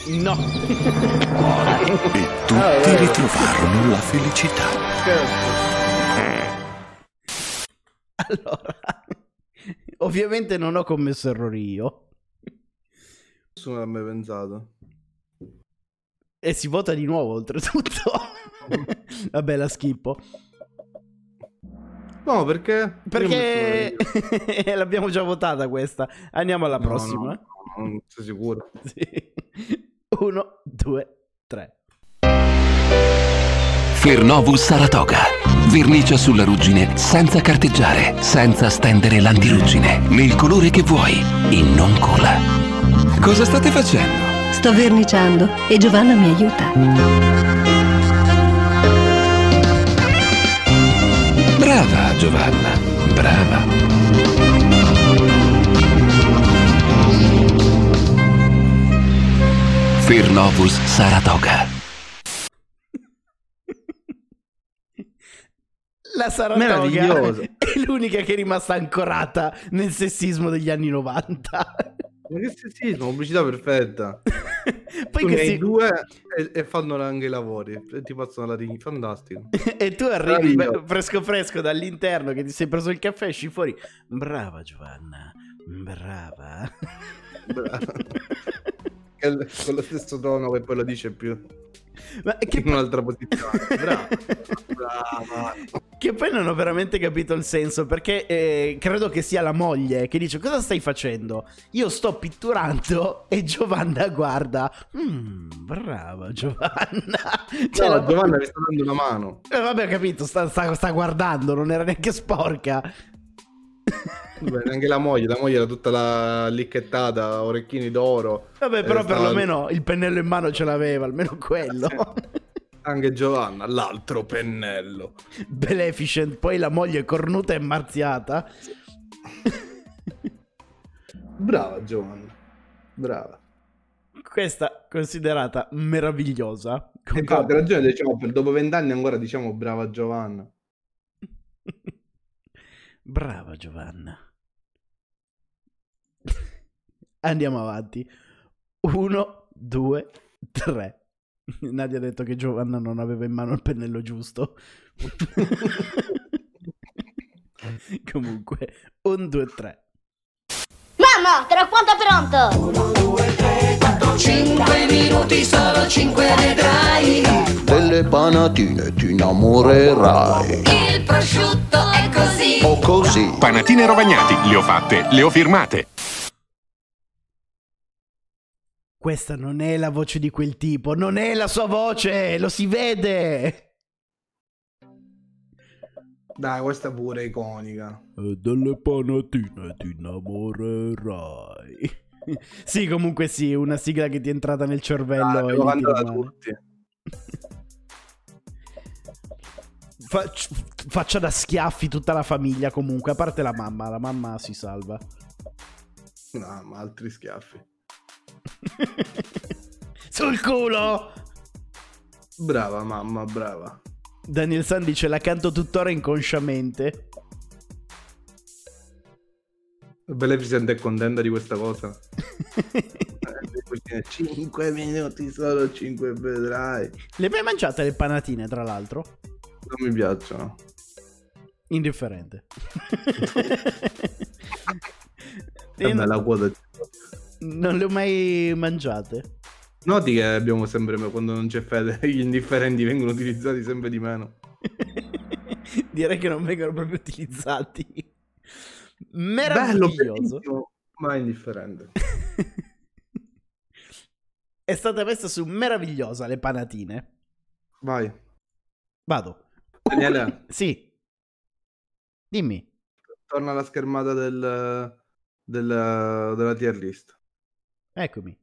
No. E tutti ritrovarono la felicità. Allora, ovviamente non ho commesso errori io. Nessuno l'ha mai pensato. E si vota di nuovo, oltretutto. (laughs) Vabbè, la schippo. No, perché? Perché (laughs) l'abbiamo già votata questa. Andiamo alla No, prossima. no, non sei sicuro? (laughs) Sì. Uno, due, tre. Fernovus Saratoga. Vernicia sulla ruggine senza carteggiare, senza stendere l'antiruggine, nel colore che vuoi e non cola. Cosa state facendo? Sto verniciando e Giovanna mi aiuta. Brava Giovanna, brava. Fernovus Saratoga. La Saratoga è l'unica che è rimasta ancorata nel sessismo degli anni 90. Ma che sessismo, pubblicità perfetta. (laughs) Poi tu che si- due e, e fanno anche i lavori e ti passano la ring. Fantastico. (laughs) e tu arrivi be- fresco fresco dall'interno che ti sei preso il caffè esci fuori. Brava Giovanna, brava. (laughs) L- con lo stesso tono che poi lo dice più Ma che in un'altra posizione. (laughs) Bravo. Brava. Che poi non ho veramente capito il senso perché eh, credo che sia la moglie che dice cosa stai facendo? Io sto pitturando e Giovanna guarda. "Mm, brava Giovanna. (laughs) Cioè, No, la- Giovanna mi sta dando una mano. Eh, vabbè, ho capito, sta, sta- sta guardando, non era neanche sporca. Vabbè, anche la moglie, la moglie era tutta la licchettata, orecchini d'oro. Vabbè, però Eh, stava- perlomeno il pennello in mano ce l'aveva, almeno quello. (laughs) Anche Giovanna, l'altro pennello. Beneficent, poi la moglie cornuta e marziata. Brava Giovanna. Brava. Questa considerata meravigliosa. Infatti, ha ragione, diciamo, per dopo vent'anni ancora diciamo brava Giovanna. (laughs) Brava Giovanna. Andiamo avanti. Uno, due, tre. Nadia ha detto che Giovanna non aveva in mano il pennello giusto. (laughs) Comunque, un, due, tre. Mamma, tra quanto è pronto? 5 minuti, solo 5 vedrai. Delle panatine ti innamorerai. Il prosciutto è così. O così. Panatine rovagnati, le ho fatte, le ho firmate. Questa non è la voce di quel tipo, non è la sua voce, lo si vede. Dai, questa pure è iconica. E delle panatine ti innamorerai. (laughs) sì, comunque sì, una sigla che ti è entrata nel cervello. Ti cantare rimane. tutti. (laughs) Fac- faccia da schiaffi tutta la famiglia comunque, a parte la mamma, la mamma si salva. No, ma altri schiaffi. (laughs) Sul culo! Brava mamma, brava. Daniel San dice la canto tuttora inconsciamente. Beneficent è contenta di questa cosa. (laughs) 5 minuti, solo 5 vedrai. Le hai mai mangiate le panatine, tra l'altro? Non mi piacciono. Indifferente. È bella quota. (laughs) Non le ho mai mangiate. Noti che abbiamo sempre, quando non c'è fede, (laughs) gli indifferenti vengono utilizzati sempre di meno. (laughs) Direi che non vengono proprio utilizzati. Bello, Meraviglioso. bellissimo, ma indifferente. (laughs) È stata messa su meravigliosa le panatine. Vai. Vado. Daniele, Sì. Dimmi. torna alla schermata del, del- della tier list. Eccomi.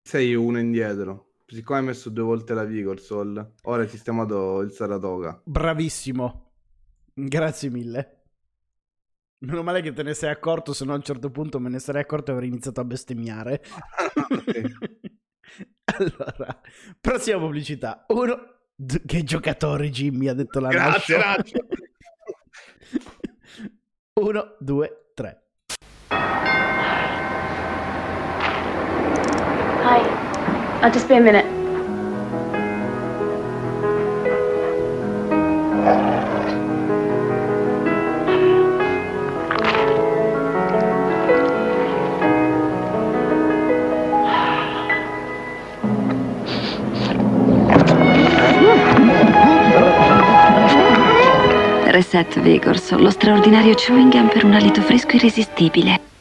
Sei uno indietro. Siccome hai messo due volte la Vigorsoul, ora hai sistemato il Saratoga. Bravissimo. Grazie mille. Meno male che te ne sei accorto, se no a un certo punto me ne sarei accorto e avrei iniziato a bestemmiare. (laughs) allora, prossima pubblicità. Uno, d- che giocatore Jimmy ha detto la Grazie, Nascio. Nacho. (laughs) Uno, due, tre. Hi. I'll just be a minute. Reset Vigors, lo straordinario chewing gum per un alito fresco irresistibile.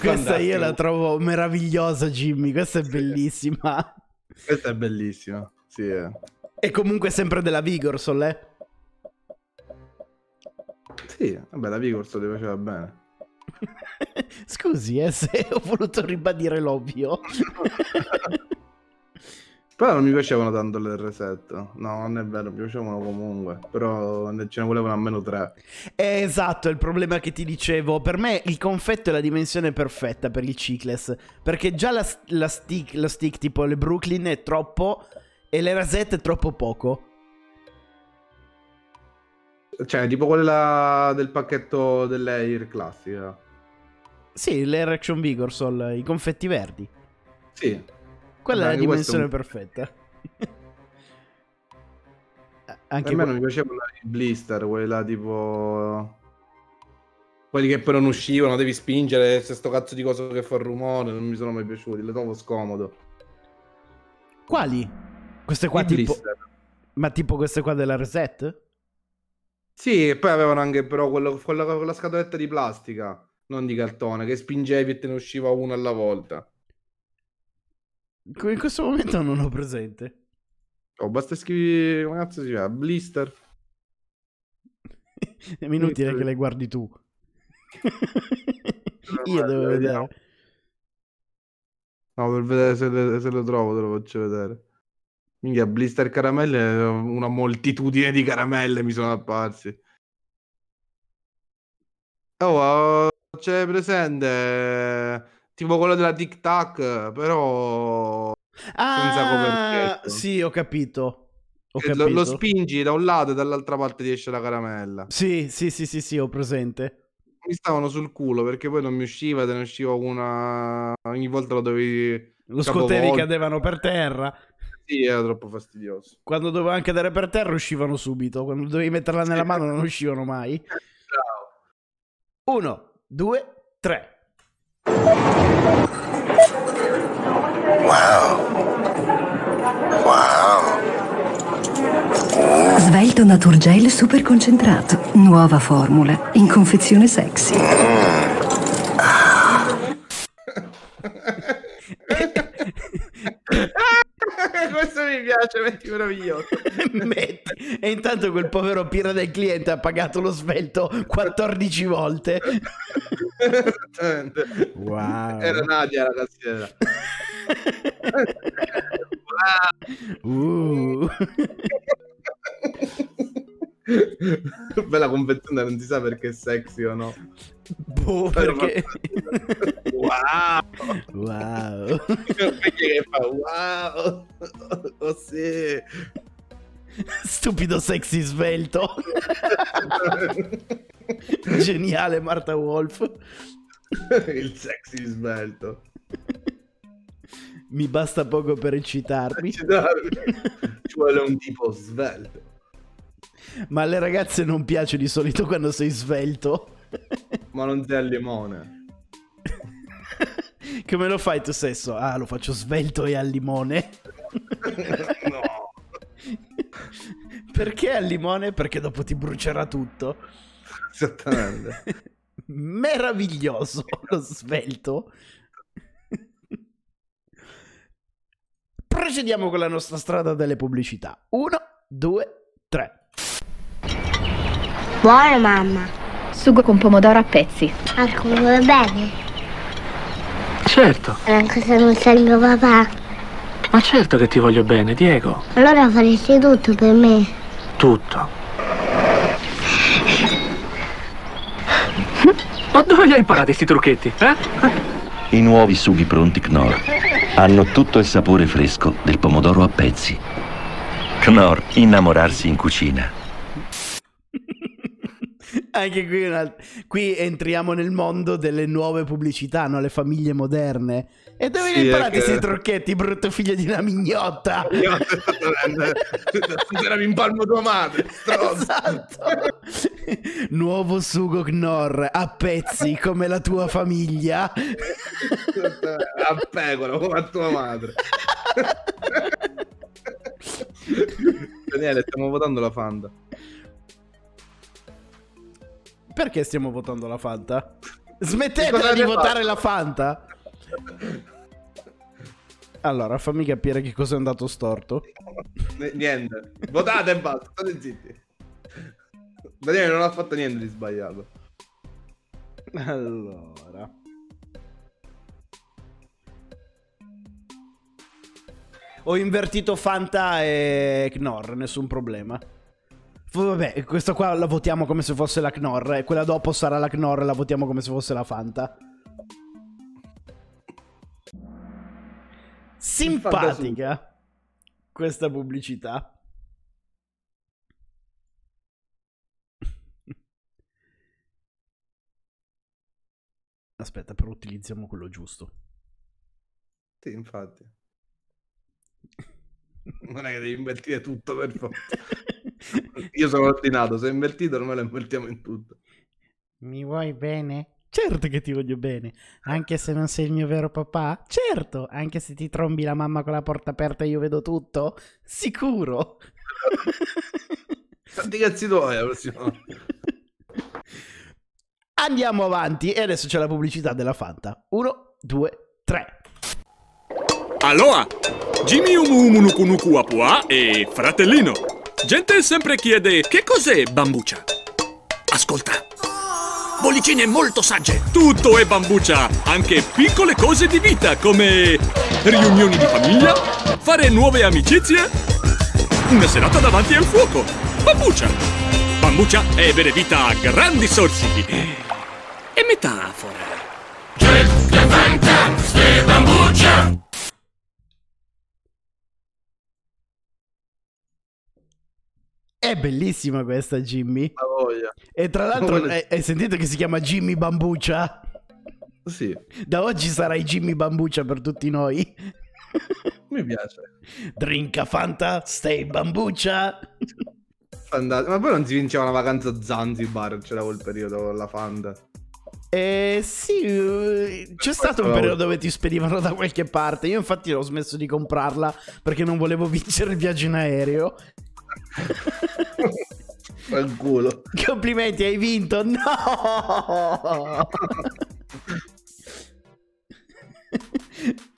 Questa io la trovo meravigliosa, Jimmy. Questa è bellissima. Questa è bellissima. Sì, eh. E comunque sempre della Vigorsol, eh? Sì, vabbè, la Vigorsoul ti faceva bene. (laughs) Scusi, eh, se ho voluto ribadire l'ovvio. (laughs) Però non mi piacevano tanto le reset. No, non è vero, mi piacevano comunque. Però ce ne volevano almeno tre. Eh, esatto, è il problema che ti dicevo. Per me il confetto è la dimensione perfetta per il Chicless. Perché già la, la stick, lo stick tipo le Brooklyn è troppo e le rasette è troppo poco. Cioè, tipo quella del pacchetto dell'Air classica. Sì, l'Erection Vigorsol, i confetti verdi. Sì. Quella Vabbè, è la dimensione un- perfetta. (laughs) Anche a me non mi piacevano i blister, quelli là tipo... Quelli che poi non uscivano, devi spingere, c'è sto cazzo di coso che fa rumore, non mi sono mai piaciuti, le trovo scomodo. Quali? Queste qua I tipo... blister. Ma tipo queste qua della reset? Sì, e poi avevano anche però quello, quella, quella scatoletta di plastica, non di cartone, che spingevi e te ne usciva uno alla volta. In questo momento non ho presente. Oh, basta scrivere, come cazzo si chiama? Blister? (laughs) È inutile che le guardi tu. (laughs) Io devo vedere. No, per vedere se, le- se lo trovo te lo faccio vedere. Minchia, blister caramelle, una moltitudine di caramelle mi sono apparsi. Oh, c'è presente tipo quello della Tic Tac, però senza Ah, sì, ho capito. Ho lo, lo spingi da un lato e dall'altra parte ti esce la caramella. Sì, sì, sì, sì, sì, ho presente. Mi stavano sul culo perché poi non mi usciva, te ne usciva una ogni volta lo dovevi Lo capovolgere. cadevano per terra. Sì, era troppo fastidioso. Quando dovevano cadere per terra uscivano subito. Quando dovevi metterla nella mano non uscivano mai. (laughs) Uno, due, tre. Wow. Wow. Svelto Naturgel super concentrato. Nuova formula. In confezione sexy. (laughs) (laughs) Questo mi piace, metti meraviglioso. (laughs) Metti. E intanto quel povero pira del cliente ha pagato lo svelto 14 volte. Esattamente. Wow. Era Nadia la cassiera. (laughs) Uh. Bella confezione, non si sa perché è sexy o no. Boh, perché... Wow! Wow. (laughs) Perché che fa wow! Oh sì! Stupido sexy svelto. (laughs) Geniale Marta Wolf. Il sexy svelto. Mi basta poco per eccitarmi. Ci vuole un tipo svelto. Ma alle ragazze non piace di solito quando sei svelto. Ma non sei al limone. Come lo fai tu stesso? Ah, lo faccio svelto e al limone. (laughs) no. Perché al limone? Perché dopo ti brucerà tutto. Esattamente. Meraviglioso lo svelto. Procediamo con la nostra strada delle pubblicità. Uno, due, tre. Buona mamma. Sugo con pomodoro a pezzi. Marco, mi vuole bene? Certo, Anche se non sei mio papà. ma certo che ti voglio bene, Diego. Allora faresti tutto per me. Tutto. Ma dove li hai imparati questi trucchetti, eh? I nuovi sughi pronti Knorr hanno tutto il sapore fresco del pomodoro a pezzi. Knorr, innamorarsi in cucina. (laughs) Anche qui, una- qui entriamo nel mondo delle nuove pubblicità, no? Le famiglie moderne. E dove Sì, li imparate che- questi trucchetti, brutto figlio di una mignotta? (laughs) Era in palmo tua madre. Esatto. (laughs) Nuovo sugo Knorr a pezzi come la tua famiglia. A pecora, come tua madre. (laughs) Daniele, stiamo votando la Fanta. Perché stiamo votando la Fanta? (laughs) Smettetela di votare fate? la Fanta. Allora, fammi capire che cosa è andato storto. Niente. Votate e basta, state zitti. Daniele non ha fatto niente di sbagliato. Allora. Ho invertito Fanta e Knorr, nessun problema. Vabbè, questa qua la votiamo come se fosse la Knorr e quella dopo sarà la Knorr e la votiamo come se fosse la Fanta. Simpatica questa pubblicità. Aspetta, però utilizziamo quello giusto. Sì, infatti. Non è che devi invertire tutto per forza. Io sono ordinato, se è invertito noi lo invertiamo in tutto. Mi vuoi bene? Certo che ti voglio bene, anche se non sei il mio vero papà. Certo, anche se ti trombi la mamma con la porta aperta e io vedo tutto. Sicuro. (laughs) Quanti cazzi tuoi la prossima volta? (laughs) Andiamo avanti e adesso c'è la pubblicità della Fanta. Uno, due, tre. Allora, Jimmy Umu Umu Nuku Nuku Apua e fratellino. Gente sempre chiede che cos'è bambucia. Ascolta. Bollicine molto sagge. Tutto è bambucia, anche piccole cose di vita come riunioni di famiglia, fare nuove amicizie, una serata davanti al fuoco. Bambucia. Bambucia è bere vita a grandi sorsi. E metafore. bambucia. È bellissima questa, Jimmy. La voglia. E tra l'altro, hai, sentito che si chiama Jimmy Bambucia? Sì, Da oggi sarai Jimmy Bambucia per tutti noi. mi piace. Drinka Fanta, stay Bambucia. Fantastico. Ma poi non si vinceva una vacanza a Zanzibar, c'era quel periodo con la Fanta. Eh sì, c'è stato un periodo dove ti spedivano da qualche parte. Io infatti ho smesso di comprarla perché non volevo vincere il viaggio in aereo. (laughs) Fanculo. Complimenti, hai vinto. No!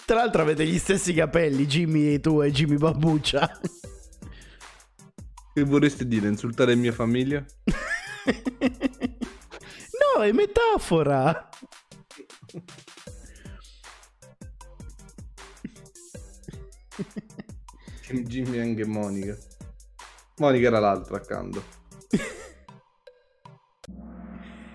Tra l'altro avete gli stessi capelli, Jimmy tu e Jimmy Babbuccia. Che vorresti dire? Insultare mia famiglia? No, è metafora. Jimmy anche Monica. Monica era l'altra accanto.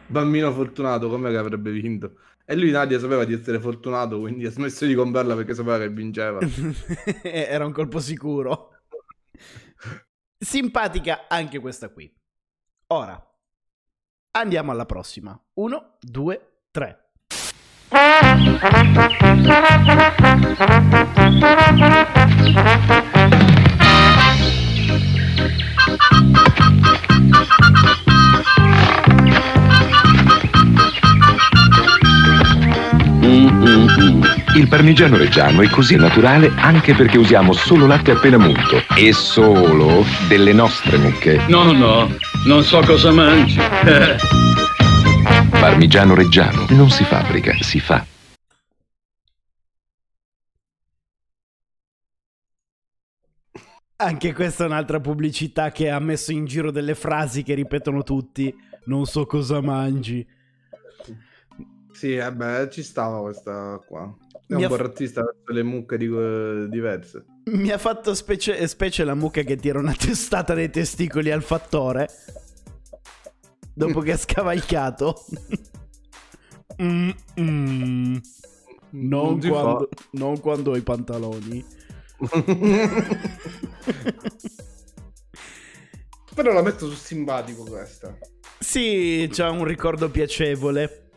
Bambino fortunato, com'è che avrebbe vinto? E lui Nadia sapeva di essere fortunato, quindi ha smesso di comprarla perché sapeva che vinceva. (laughs) Era un colpo sicuro. Simpatica anche questa qui. Ora, andiamo alla prossima. Uno, due, tre. (laughs) Il parmigiano reggiano è così naturale anche perché usiamo solo latte appena munto e solo delle nostre mucche. No, no, non so cosa mangi. Parmigiano reggiano non si fabbrica, si fa. Anche questa è un'altra pubblicità che ha messo in giro delle frasi che ripetono tutti. Non so cosa mangi. Sì, vabbè, ci stava questa qua. È Mi un ha po' razzista verso le mucche di- diverse. Mi ha fatto specie, specie la mucca che tira una testata nei testicoli al fattore. Dopo che ha scavalcato. Mm, mm. Non, Non quando, non quando ho i pantaloni. (laughs) Però l'ha messo su simpatico questa. Sì, c'ha un ricordo piacevole.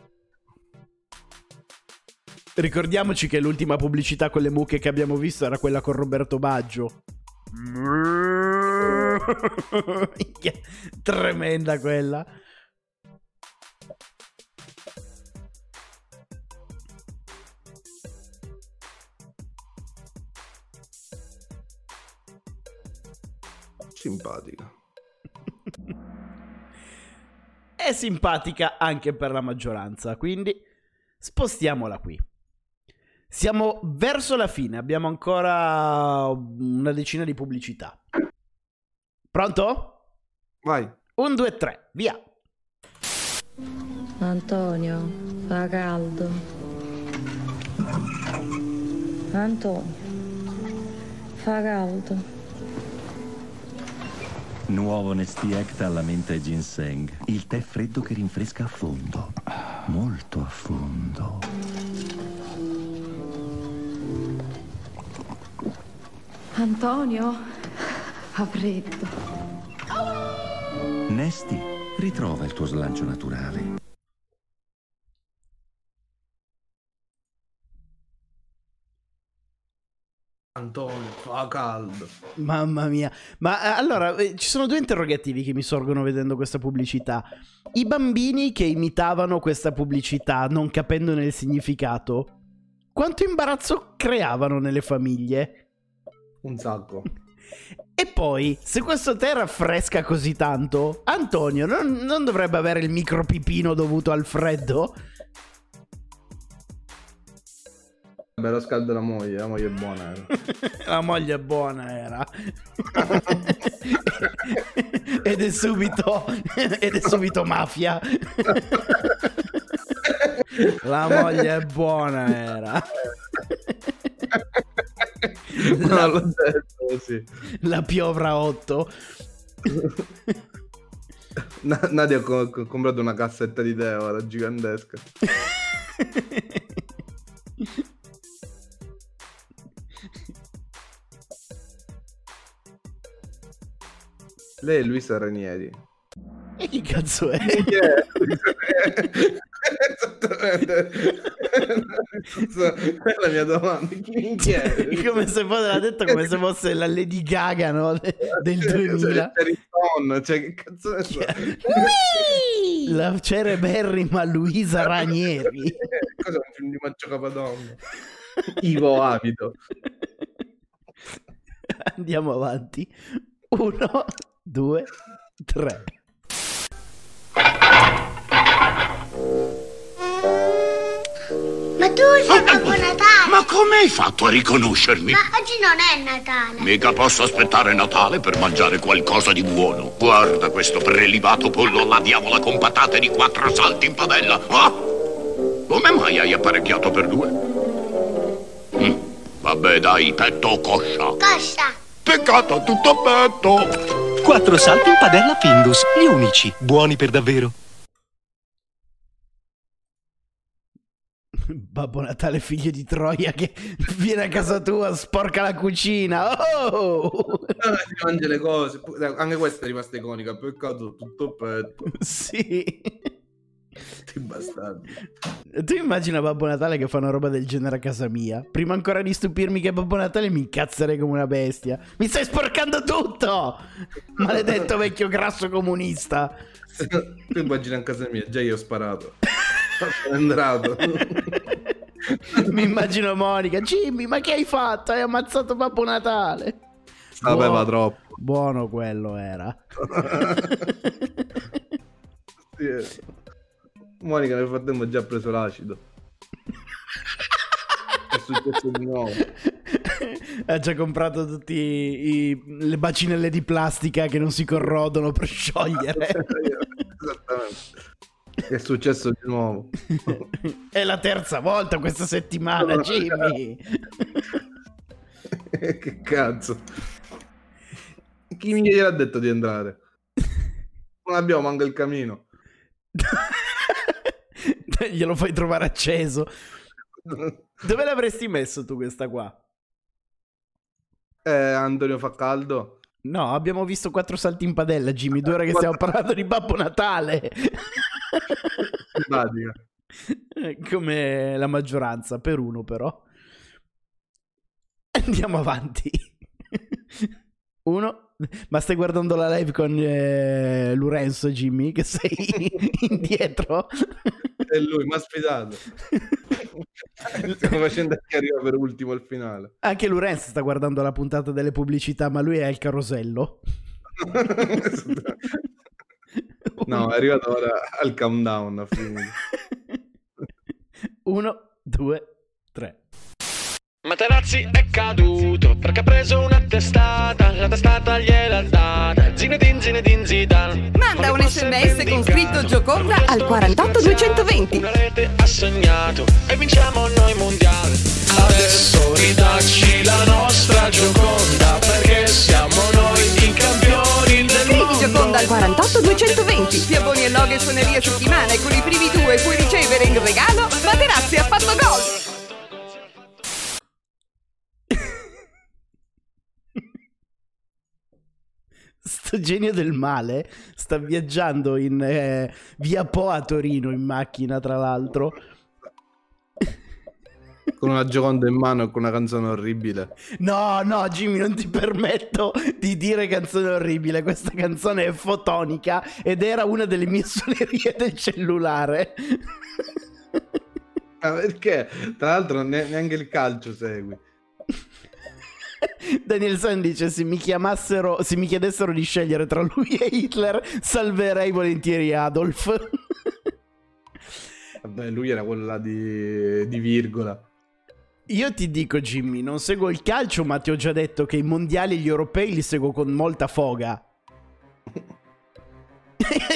Ricordiamoci che l'ultima pubblicità con le mucche che abbiamo visto era quella con Roberto Baggio. (laughs) Tremenda quella. Simpatica. È simpatica anche per la maggioranza, quindi spostiamola qui. Siamo verso la fine, abbiamo ancora una decina di pubblicità. Pronto? Vai. Un, due, tre, via. Antonio, fa caldo. Antonio, fa caldo. Nuovo Nesti Act alla menta e ginseng. Il tè freddo che rinfresca a fondo. Molto a fondo. Antonio, fa freddo. Nesti, ritrova il tuo slancio naturale. Antonio, fa caldo. Mamma mia. Ma eh, allora, eh, ci sono due interrogativi che mi sorgono vedendo questa pubblicità. I bambini che imitavano questa pubblicità, non capendone il significato, quanto imbarazzo creavano nelle famiglie? Un sacco. E poi, se questo tè raffresca così tanto, Antonio non, non dovrebbe avere il micropipino dovuto al freddo? Vabbè, lo scalda la moglie, la moglie è buona. eh. (laughs) La moglie buona era. (laughs) ed è subito ed è subito mafia. La moglie buona era. No, l'ho detto, sì. La piovra 8. Na- Nadia ha co- co- comprato una cassetta di ora gigantesca. (laughs) Lei è Luisa Ranieri. E chi cazzo è? Chi è? Esattamente. Quella è la mia domanda. Chi chi è? (laughs) come se fosse, l'ha detto come se fosse la Lady Gaga no? De- del 2000. Terry Stone, cioè che cazzo ne so. La cereberrima Luisa Ranieri. Cos'è un film di Maccio Capadonna? Ivo Avido. Andiamo avanti. Uno, due, tre. Ma tu sei Babbo Natale! Ma come hai fatto a riconoscermi? Ma oggi non è Natale! Mica posso aspettare Natale per mangiare qualcosa di buono. Guarda questo prelibato pollo alla diavola con patate di quattro salti in padella. Ah! Come mai hai apparecchiato per due? Mm, Vabbè, dai, petto o coscia. Coscia! Peccato a tutto petto. Quattro salti in padella Findus, gli unici, buoni per davvero. Babbo Natale, figlio di Troia, che viene a casa tua, sporca la cucina. Oh! Ah, si mangia le cose. Anche questa è rimasta iconica. Peccato tutto petto. Sì. Ti bastardi. Tu immagina Babbo Natale che fa una roba del genere a casa mia. Prima ancora di stupirmi che Babbo Natale mi incazzerei come una bestia. Mi stai sporcando tutto! (laughs) Maledetto vecchio grasso comunista. Tu immagina a casa mia, già io ho sparato. Sono entrato. (laughs) Mi immagino Monica. Jimmy, ma che hai fatto? Hai ammazzato Babbo Natale. Sapeva Buono- troppo. Buono quello era. (laughs) Sì, eh. Monica nel frattempo ha già preso l'acido. È successo di nuovo. ha già comprato tutte le bacinelle di plastica che non si corrodono per sciogliere. (laughs) Esattamente. È successo di nuovo. (laughs) È la terza volta questa settimana, Jimmy. (laughs) che cazzo. Chi mi gliel'ha detto di entrare? Non abbiamo manco il camino. (laughs) Glielo fai trovare acceso. (laughs) Dove l'avresti messo tu questa qua? Eh, Antonio fa caldo. No, abbiamo visto quattro salti in padella, Jimmy. Due ore che stiamo (laughs) parlando di Babbo Natale. Come la maggioranza, per uno però. Andiamo avanti. Uno. Ma stai guardando la live con eh, Lorenzo, Jimmy, che sei (laughs) indietro? È lui, mi ha sfidato. (laughs) Stiamo facendo che arriva per ultimo al finale. Anche Lorenzo sta guardando la puntata delle pubblicità, ma lui è al carosello. No, è arrivato ora al countdown. (laughs) Uno, due, tre. Materazzi è caduto perché ha preso una testata, la testata gliel'ha data, Zinedine Zinedine Zidane. Manda un sms con scritto Gioconda al 48220. Una rete ha segnato e vinciamo noi mondiale. Adesso ridacci la nostra Gioconda perché siamo noi i campioni del Scrivi mondo. Gioconda al 48220. Ti abboni a Loghe Suoneria Settimana e con i primi due puoi ricevere in regalo Sto genio del male sta viaggiando in eh, via Po a Torino in macchina, tra l'altro. Con una gioconda in mano e con una canzone orribile. No, no, Jimmy, non ti permetto di dire canzone orribile. Questa canzone è fotonica ed era una delle mie suonerie del cellulare. Ma perché? Tra l'altro ne- neanche il calcio segui. Daniel San dice: se mi chiamassero, se mi chiedessero di scegliere tra lui e Hitler, salverei volentieri Adolf. (laughs) Vabbè, lui era quello là di, di virgola. Io ti dico, Jimmy, non seguo il calcio, ma ti ho già detto che i mondiali e gli europei li seguo con molta foga. (laughs)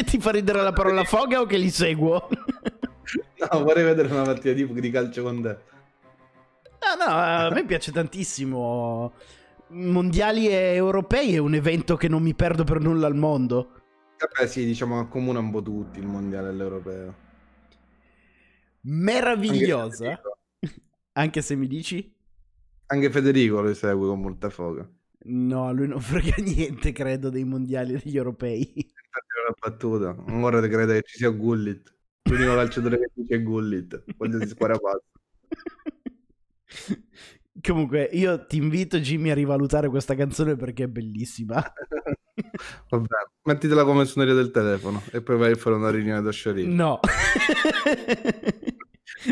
ti fa ridere la parola foga o che li seguo? (laughs) No, vorrei vedere una partita di, di calcio con te. No, no, a me piace tantissimo. Mondiali e europei è un evento che non mi perdo per nulla al mondo. Vabbè, sì, diciamo accomuna un po' tutti il mondiale e l'europeo. Meravigliosa. Anche se mi dici? Anche Federico lo segue con molta foga. No, lui non frega (laughs) niente, credo, dei mondiali e degli europei. Una battuta. Ora ti crede che ci sia Gullit. L'unico calciatore che dice Gullit. Qualsiasi squadra passa. (laughs) Comunque, io ti invito, Jimmy, a rivalutare questa canzone perché è bellissima. (laughs) Vabbè, mettitela come suoneria del telefono e poi vai a fare una riunione da Sciorino. No. (laughs)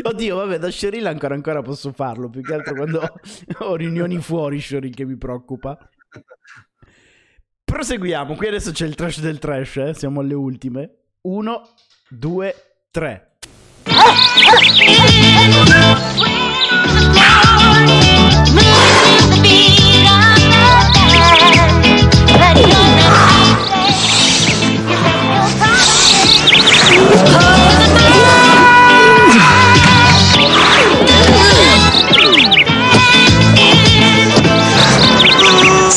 Oddio, vabbè, da Sheryl ancora ancora posso farlo, più che altro quando ho riunioni fuori Sheryl che mi preoccupa. Proseguiamo. Qui adesso c'è il trash del trash. eh. Siamo alle ultime. Uno, due, tre.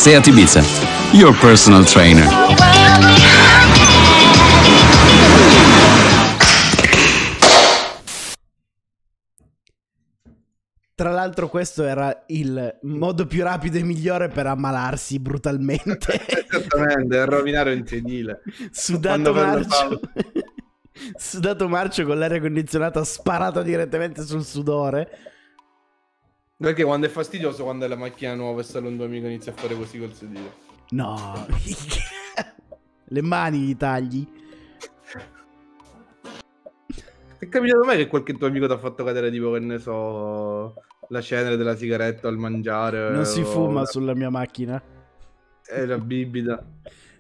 Seat Ibiza, your personal trainer. Tra l'altro, questo era il modo più rapido e migliore per ammalarsi brutalmente. Esattamente, rovinare un sedile. Sudato marcio. (laughs) Sudato marcio con l'aria condizionata sparato direttamente sul sudore. Perché quando è fastidioso quando è la macchina nuova e sale un tuo amico inizia a fare così col sedile. No. (laughs) Le mani gli tagli. È capitato mai che qualche tuo amico ti ha fatto cadere tipo che ne so la cenere della sigaretta al mangiare? Non si o fuma la- sulla mia macchina. È la bibita.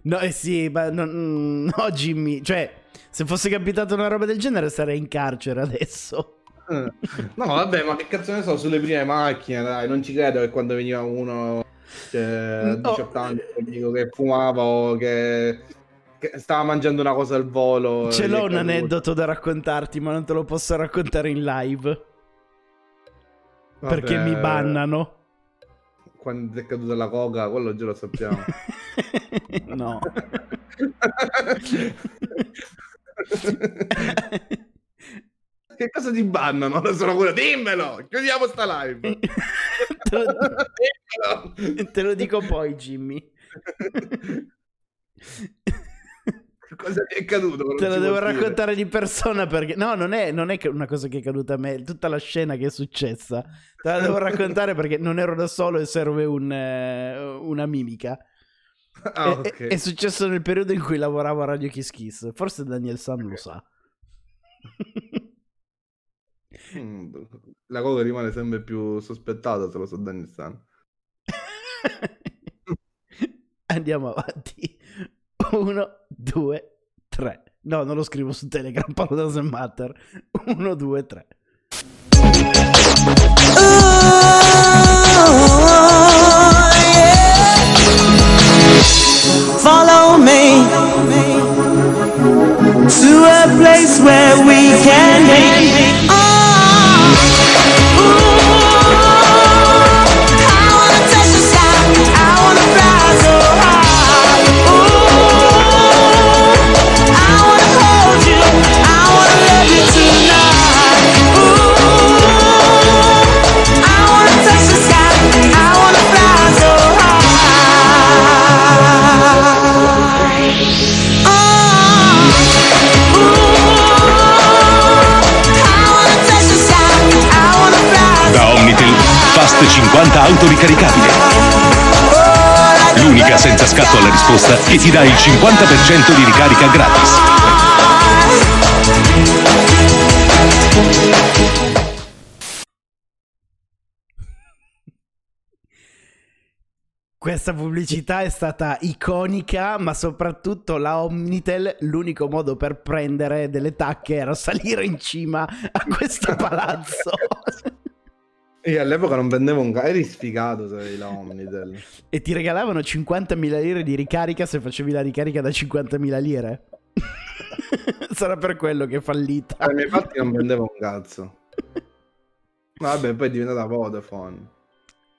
No, eh sì, ma non- mm, no, Jimmy. Cioè, se fosse capitato una roba del genere sarei in carcere adesso. Eh. No, vabbè, ma che cazzo ne so sulle prime macchine, dai, non ci credo che quando veniva uno cioè, a No. 18 anni che fumava o che stava mangiando una cosa al volo. Ce l'ho un aneddoto da raccontarti, ma non te lo posso raccontare in live. Perché Vabbè, mi bannano. Quando è caduta la coca, quello già lo sappiamo. (laughs) no. (laughs) che cosa ti bannano? Non sono quello, dimmelo! Chiudiamo sta live! (laughs) te, lo... te lo dico poi, Jimmy. Cosa ti è caduto? Te lo devo dire. raccontare di persona perché... No, non è, non è una cosa che è caduta a me, è tutta la scena che è successa. Te la devo raccontare (laughs) perché non ero da solo e serve un, eh, una mimica. Ah, È- ok. è, è successo nel periodo in cui lavoravo a Radio Kiss Kiss. Forse Daniel San lo sa. Mm, La coca rimane sempre più sospettata se lo so Daniel San. (laughs) Andiamo avanti. Uno, due, tre. No, non lo scrivo su Telegram, (laughs) Paolo doesn't matter. Uno, due, tre. Follow me to a place where we can be. Fast 50 auto ricaricabile. L'unica senza scatto alla risposta che ti dà il 50% di ricarica gratis. Questa pubblicità è stata iconica, ma soprattutto la Omnitel, l'unico modo per prendere delle tacche era salire in cima a questo palazzo. (laughs) Io all'epoca non vendevo un cazzo, eri sfigato se avevi la Omnitel. (laughs) e ti regalavano 50.000 lire di ricarica se facevi la ricarica da 50.000 lire. (laughs) Sarà per quello che è fallita. Ai miei fatti non vendevo un cazzo. Vabbè, poi è diventata Vodafone.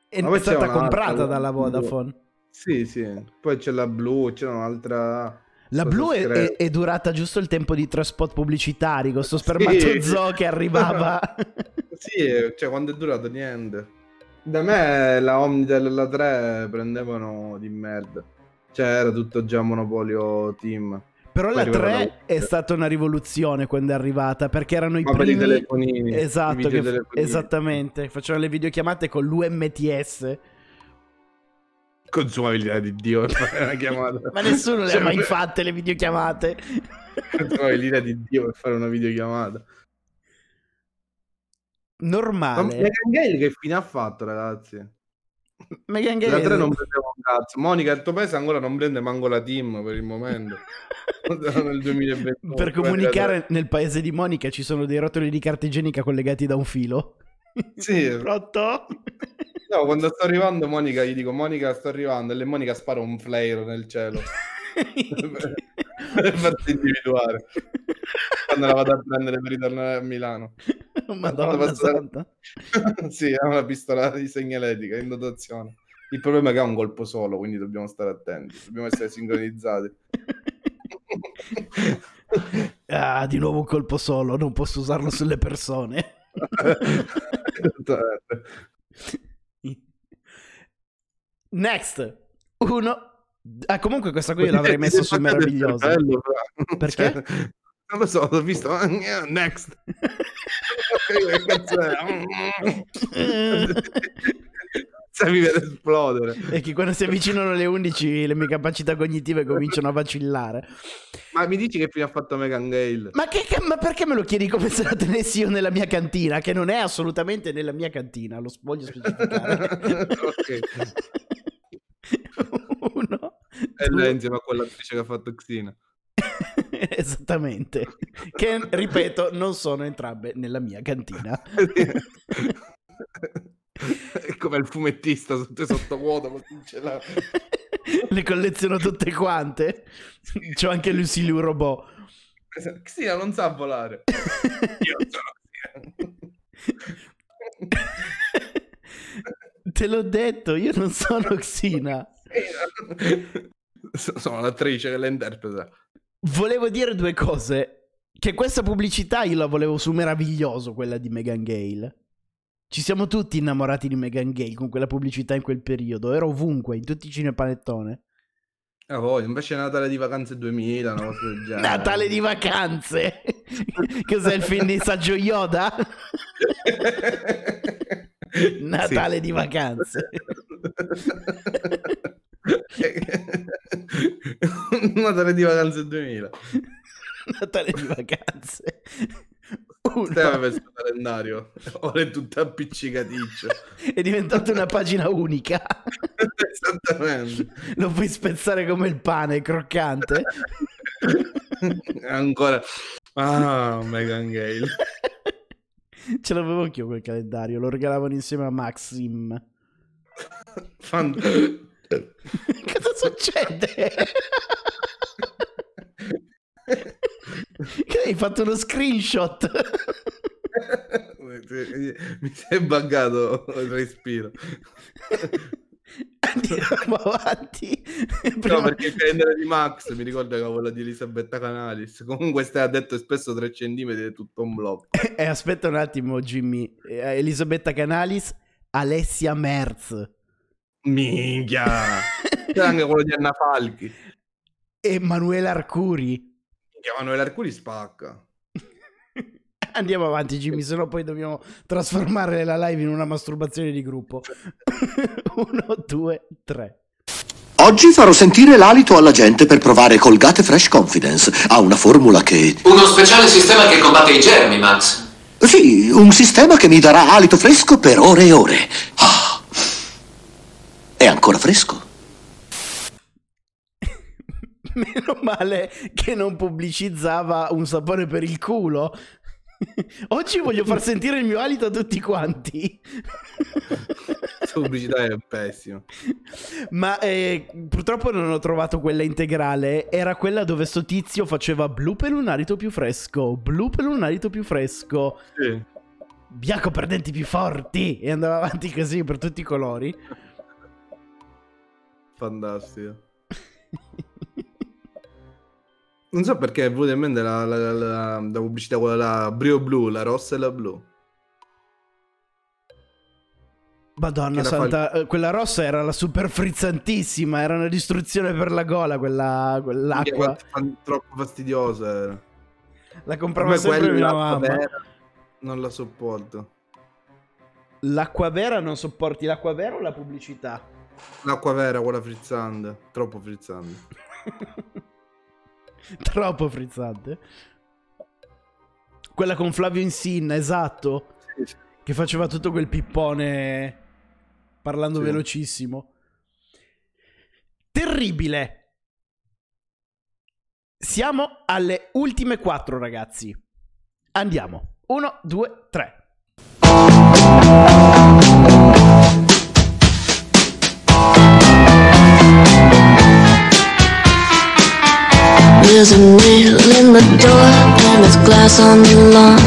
È Ma poi stata comprata la dalla blu. Vodafone. Sì, sì. Poi c'è la blu, c'è un'altra... La blu è, è- è durata giusto il tempo di tre spot pubblicitari con sto spermatozoo (laughs) che arrivava. Sì, cioè quando è durato niente. Da me la Omnitel e la 3 prendevano di merda. Cioè era tutto già monopolio team. Però Poi la arrivava 3 la- è stata una rivoluzione quando è arrivata perché erano i Ma i primi telefonini, i Esatto, che- videotelefonini. esattamente, facevano le videochiamate con l'UMTS. Consumavi l'idea di Dio per (laughs) fare una chiamata. Ma nessuno le Cioè, ha mai fatte le videochiamate. (laughs) Consumavi l'idea di Dio per fare una videochiamata. Ma Normale. Megan Gale che fine ha fatto, ragazzi? Megan La Gale 3 non prendeva un cazzo. Monica, il tuo paese ancora non prende manco la team per il momento. (laughs) Nel 2021. Per comunicare nel paese di Monica ci sono dei rotoli di carta igienica collegati da un filo. Sì. Pronto? No, quando sto arrivando, Monica, gli dico Monica, sto arrivando. E Monica spara un flare nel cielo. (laughs) per, farsi individuare. Quando la vado a prendere per ritornare a Milano. Madonna passo- santa. (laughs) sì, ha una pistola di segnaletica in dotazione. Il problema è che ha un colpo solo, quindi dobbiamo stare attenti. Dobbiamo essere sincronizzati. (laughs) Ah, di nuovo un colpo solo, non posso usarlo sulle persone. Next. Uno. Ah, comunque questa qui (laughs) l'avrei messa sul meraviglioso. Cervello. Perché? Cioè, non lo so, l'ho visto. (laughs) Next. (laughs) È? Stavi per esplodere. E che quando si avvicinano le 11 le mie capacità cognitive cominciano a vacillare. Ma mi dici che fine ha fatto Megan Gale? Ma, che, che- ma perché me lo chiedi come se la tenessi io nella mia cantina? Che non è assolutamente nella mia cantina, lo voglio specificare. (laughs) ok. (laughs) Uno. E lei insieme a quell'attrice che ha fatto Xina. (laughs) Esattamente. Che, ripeto, non sono entrambe nella mia cantina. È come il fumettista sotto sottovuoto ce l'ha. (laughs) Le colleziono tutte quante. (laughs) C'ho anche Lucy Liu Robot. Xina non sa volare. (laughs) Io sono Te l'ho detto, io non sono Xina. Xina. Sono l'attrice che la interpreta. Volevo dire due cose. Che questa pubblicità io la volevo su meraviglioso, quella di Megan Gale. Ci siamo tutti innamorati di Megan Gale con quella pubblicità in quel periodo. Era ovunque, in tutti i cinepanettone. Ah, poi, invece Natale di vacanze 2000, una cosa del genere. Natale di vacanze. (laughs) Cos'è il film di Saggio Yoda? Natale di vacanze. (laughs) Natale di vacanze 2000. Natale di vacanze. Stai aveva il suo calendario. Ora è tutto appiccicaticcio. (laughs) È diventata una pagina unica. Esattamente. Lo puoi spezzare come il pane, croccante. (laughs) Ancora. Ah, Megan Gale. Ce l'avevo anch'io quel calendario, lo regalavano insieme a Maxim. Fan- (laughs) Cosa succede? Che hai fatto uno screenshot? (laughs) Mi è buggato il respiro. Andiamo (laughs) avanti. No, Prima- perché il calendario di Max mi ricorda che quella di Elisabetta Canalis. Comunque stai a detto spesso 3 cm è tutto un blocco. Eh, aspetta un attimo, Jimmy. Eh, Elisabetta Canalis, Alessia Merz. Minchia! C'è anche quello di Anna Falchi. Emanuele Arcuri. Manuel Arcuri spacca. (laughs) Andiamo avanti, Jimmy, sennò poi dobbiamo trasformare la live in una masturbazione di gruppo. (laughs) Uno, due, tre. Oggi farò sentire l'alito alla gente per provare Colgate Fresh Confidence. Ha una formula che... Uno speciale sistema che combatte i germi, Max. Sì, un sistema che mi darà alito fresco per ore e ore. Ah. È ancora fresco? (laughs) Meno male che non pubblicizzava un sapone per il culo. (laughs) Oggi voglio far sentire il mio alito a tutti quanti. (laughs) Pubblicità è pessima. Ma eh, purtroppo non ho trovato quella integrale. Era quella dove sto tizio faceva blu per un alito più fresco, blu per un alito più fresco, Sì. bianco per denti più forti. E andava avanti così per tutti i colori. Fantastico. Non so perché è venuta in mente la, la- la- la- pubblicità, quella la Brio Blu, la rossa e la blu. Madonna la fa santa, eh, quella rossa era la super frizzantissima, era una distruzione per la gola quella, quell'acqua. fan- troppo fastidiosa era. La comprava sempre mia mamma. vera, non la sopporto. L'acqua vera non sopporti l'acqua vera o la pubblicità? L'acqua vera, quella frizzante, troppo frizzante. (laughs) (laughs) Troppo frizzante. Quella con Flavio Insinna, esatto. Che faceva tutto quel pippone parlando Sì. velocissimo. Terribile. Siamo alle ultime quattro, ragazzi. Andiamo. Uno, due, tre. There's a nail in the door and there's glass on the lawn.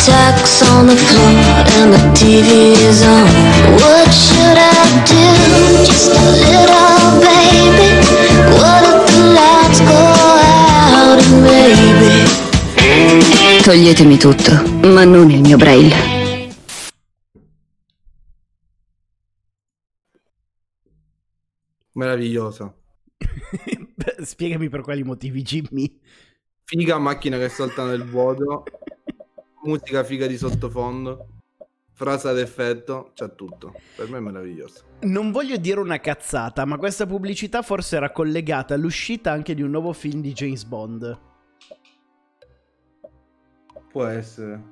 Tacks on the floor and the TV is on. What should I do? Just a little baby. What if the lights go out and maybe? Toglietemi tutto, ma non il mio braille. Meravigliosa. (laughs) (laughs) Spiegami per quali motivi, Jimmy. Figa, macchina che salta nel vuoto. (laughs) Musica figa di sottofondo. Frase ad effetto, c'è tutto. Per me è meraviglioso. Non voglio dire una cazzata, ma questa pubblicità forse era collegata all'uscita anche di un nuovo film di James Bond. Può essere.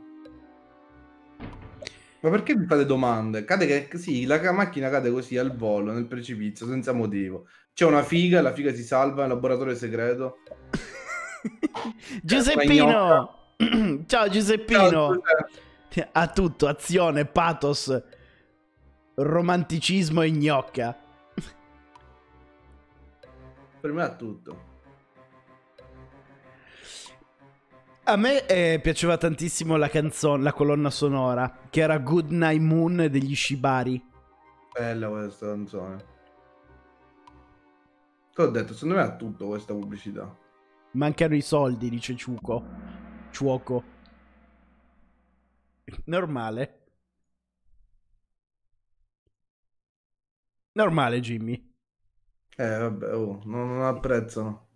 Ma perché mi fate domande? Cade che sì, la ca- macchina cade così al volo nel precipizio senza motivo. C'è una figa, la figa si salva, laboratorio segreto. (laughs) Giuseppino! (clears throat) Ciao Giuseppino! Ciao, Giuseppe. Ha tutto, azione, pathos, romanticismo e gnocca. Per me ha tutto. A me eh, piaceva tantissimo la canzone, la colonna sonora, che era Good Night Moon degli Shibari. Bella questa canzone. Te l'ho detto, secondo me ha tutto questa pubblicità. Mancano i soldi, dice Ciuco. Ciuoco. Normale. Normale, Jimmy. Eh, vabbè, oh, non, non apprezzano.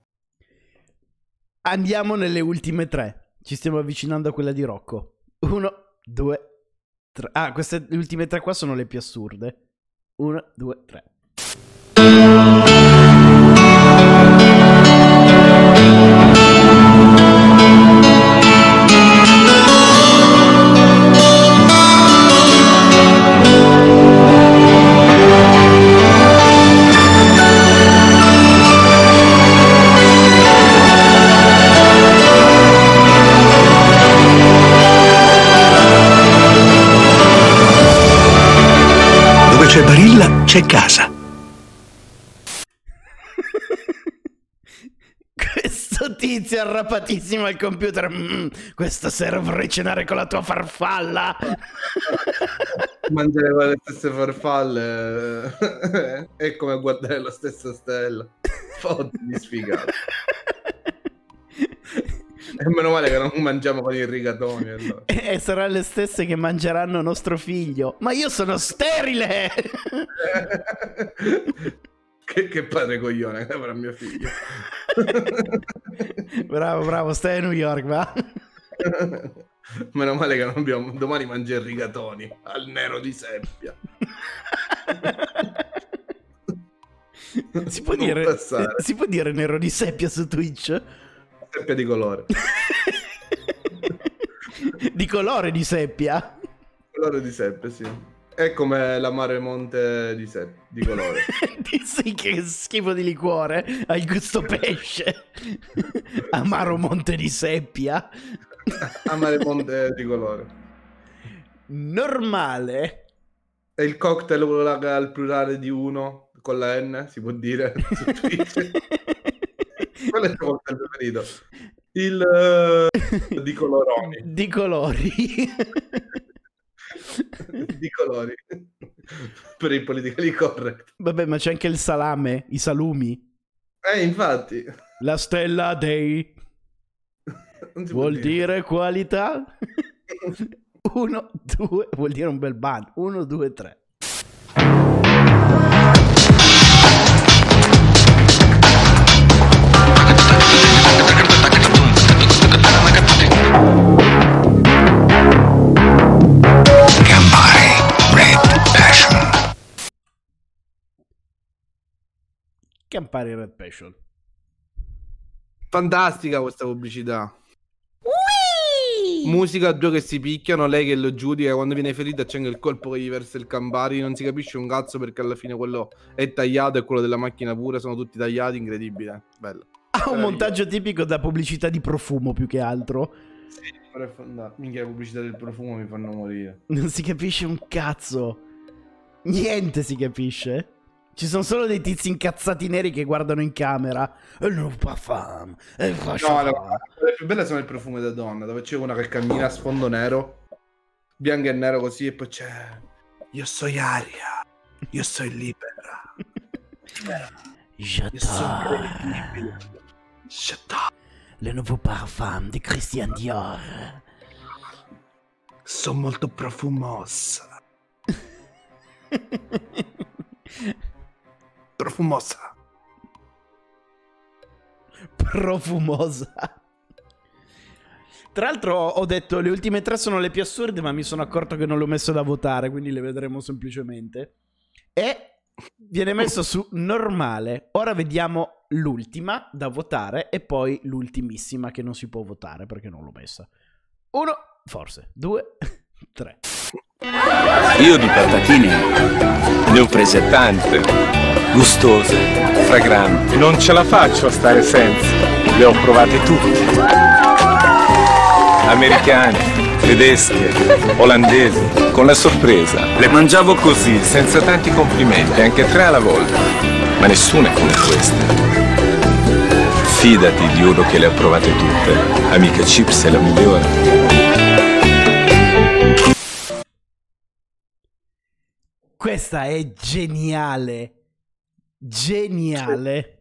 Andiamo nelle ultime tre. Ci stiamo avvicinando a quella di Rocco. Uno, due, tre. Ah, queste ultime tre qua sono le più assurde. Uno, due, tre. C'è casa. (laughs) Questo tizio arrapatissimo al computer. Mm, questa sera vorrei cenare con la tua farfalla. (laughs) Mangiare con le stesse farfalle (laughs) è come guardare la stessa stella. Fotti di sfigato. E (laughs) meno male che non mangiamo con i rigatoni. Allora. (laughs) E saranno le stesse che mangeranno nostro figlio. Ma io sono sterile! (laughs) che, che padre coglione che avrà mio figlio. bravo, bravo, stai a New York, va? Meno male che non abbiamo. Domani mangia i rigatoni al nero di seppia. Si può, dire, si può dire nero di seppia su Twitch? Seppia di colore. (laughs) Di colore di seppia? Colore di seppia, sì. È come l'amare monte di seppia, di colore. (laughs) sì, che schifo di liquore. Ha il gusto pesce. (laughs) Amaro monte di seppia. Amare monte di colore. Normale. È il cocktail il plurale di uno con la N, si può dire. Quello è il tuo cocktail preferito. Il eh, di coloroni. (laughs) Di colori. (laughs) di colori. per il politically correct. Vabbè, ma c'è anche il salame, i salumi. Eh, infatti. La stella dei... Vuol dire qualità? (laughs) Uno, due, vuol dire un bel ban. Uno, due, tre. Campari Red Passion. Campari Red Passion. Fantastica questa pubblicità. Musica, due che si picchiano, lei che lo giudica, quando viene ferita c'è anche il colpo che gli versa il Campari, non si capisce un cazzo perché alla fine quello è tagliato e quello della macchina pure, sono tutti tagliati, incredibile, bello. Ha un montaggio tipico da pubblicità di profumo più che altro. Fondato. Minchia, le pubblicità del profumo mi fanno morire. Non si capisce un cazzo. Niente si capisce. Ci sono solo dei tizi incazzati neri che guardano in camera. E non fa fame. E fa No, le, le più belle sono il profumo da donna, dove c'è una che cammina a sfondo nero, bianco e nero così, e poi c'è... Io sono aria, io sono libera. Je (laughs) Io sono t'aime. incredibile. Le nouveau parfum di Christian Dior. Sono molto profumosa. (laughs) Profumosa. Profumosa. Tra l'altro ho detto le ultime tre sono le più assurde, ma mi sono accorto che non le ho messo da votare, quindi le vedremo semplicemente. E viene messo su normale. Ora vediamo l'ultima da votare e poi l'ultimissima che non si può votare perché non l'ho messa. Uno, forse. Due, (laughs) tre. Io di patatine ne ho prese tante, gustose, fragranti. Non ce la faccio a stare senza. Le ho provate tutte. Americane, tedesche, olandesi, con la sorpresa. Le mangiavo così, senza tanti complimenti, anche tre alla volta. Ma nessuna è come questa. Fidati di uno che le ha provate tutte. Amica Chips è la migliore. Questa è geniale. Geniale.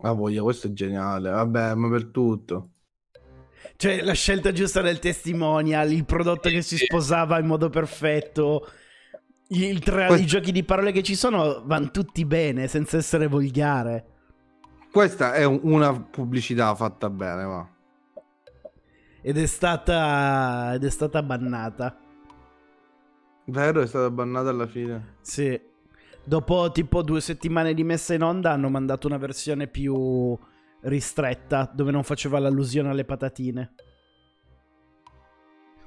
Ah voglia, questo è geniale. Vabbè, ma per tutto. Cioè, la scelta giusta del testimonial, il prodotto che si sposava in modo perfetto. Il tra Que- i giochi di parole che ci sono vanno tutti bene, senza essere volgare. Questa è un- una pubblicità fatta bene, va. Ed è stata. ed è stata bannata. Vero, è stata bannata alla fine. Sì. Dopo tipo due settimane di messa in onda hanno mandato una versione più ristretta, dove non faceva l'allusione alle patatine.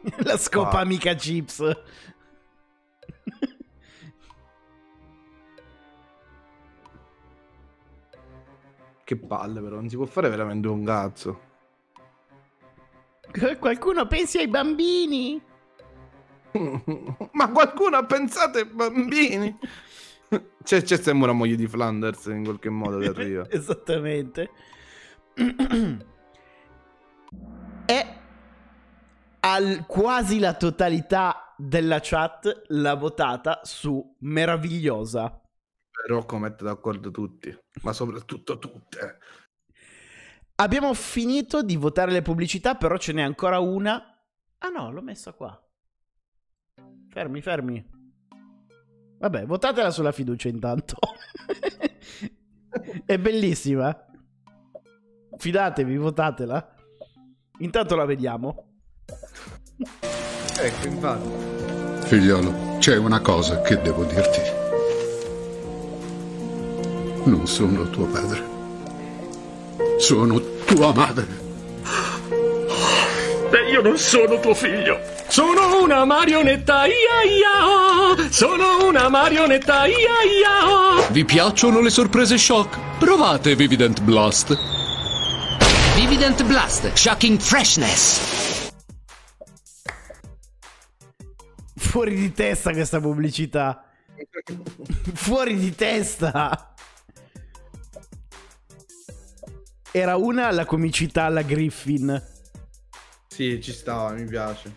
(laughs) La scopa Ah. amica chips. (laughs) Che palle, però, non si può fare veramente un cazzo. Qualcuno pensi ai bambini? (laughs) Ma qualcuno ha pensato ai bambini? C'è, c'è sempre una moglie di Flanders in qualche modo che arriva. Esattamente. E al quasi la totalità della chat l'ha votata su meravigliosa. Rocco mette d'accordo tutti, ma soprattutto tutte. Abbiamo finito di votare le pubblicità, però ce n'è ancora una. Ah no, l'ho messa qua. Fermi, fermi. Vabbè, votatela sulla fiducia intanto. (laughs) È bellissima. Fidatevi, votatela. Intanto la vediamo. Ecco, infatti. Figliolo, c'è una cosa che devo dirti. Non sono tuo padre. Sono tua madre. E io non sono tuo figlio. Sono una marionetta, ia ia. Sono una marionetta, ia ia. Vi piacciono le sorprese shock? Provate Vivident Blast. Vivident Blast, shocking freshness. Fuori di testa questa pubblicità. Fuori di testa. Era una la comicità alla Griffin. Sì, ci stava, mi piace.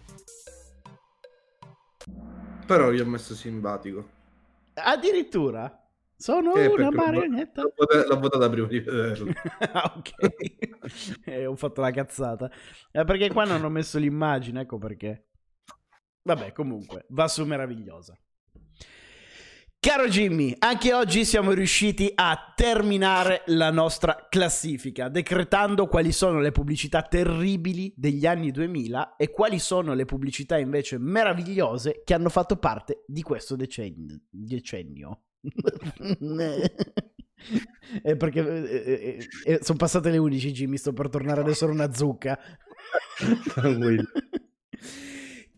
Però gli ho messo simpatico. Addirittura. Sono Eh, una marionetta. L'ho votata prima di vederlo. (laughs) Ah, ok. Eh, ho fatto la cazzata. Eh, perché qua non ho messo l'immagine, ecco perché. Vabbè, comunque, va su meravigliosa. Caro Jimmy, anche oggi siamo riusciti a terminare la nostra classifica, decretando quali sono le pubblicità terribili degli anni 2000 e quali sono le pubblicità invece meravigliose che hanno fatto parte di questo decennio. Decennio. Eh, perché eh, eh, sono passate le 11 Jimmy, sto per tornare ad essere una zucca. Tranquillo.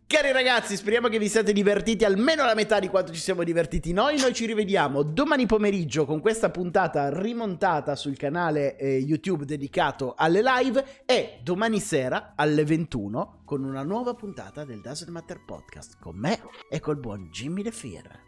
Cari ragazzi, speriamo che vi siate divertiti almeno la metà di quanto ci siamo divertiti noi. Noi ci rivediamo domani pomeriggio con questa puntata rimontata sul canale eh, YouTube dedicato alle live e domani sera alle 21 con una nuova puntata del Doesn't Matter Podcast con me e col buon Jimmy De Fiera.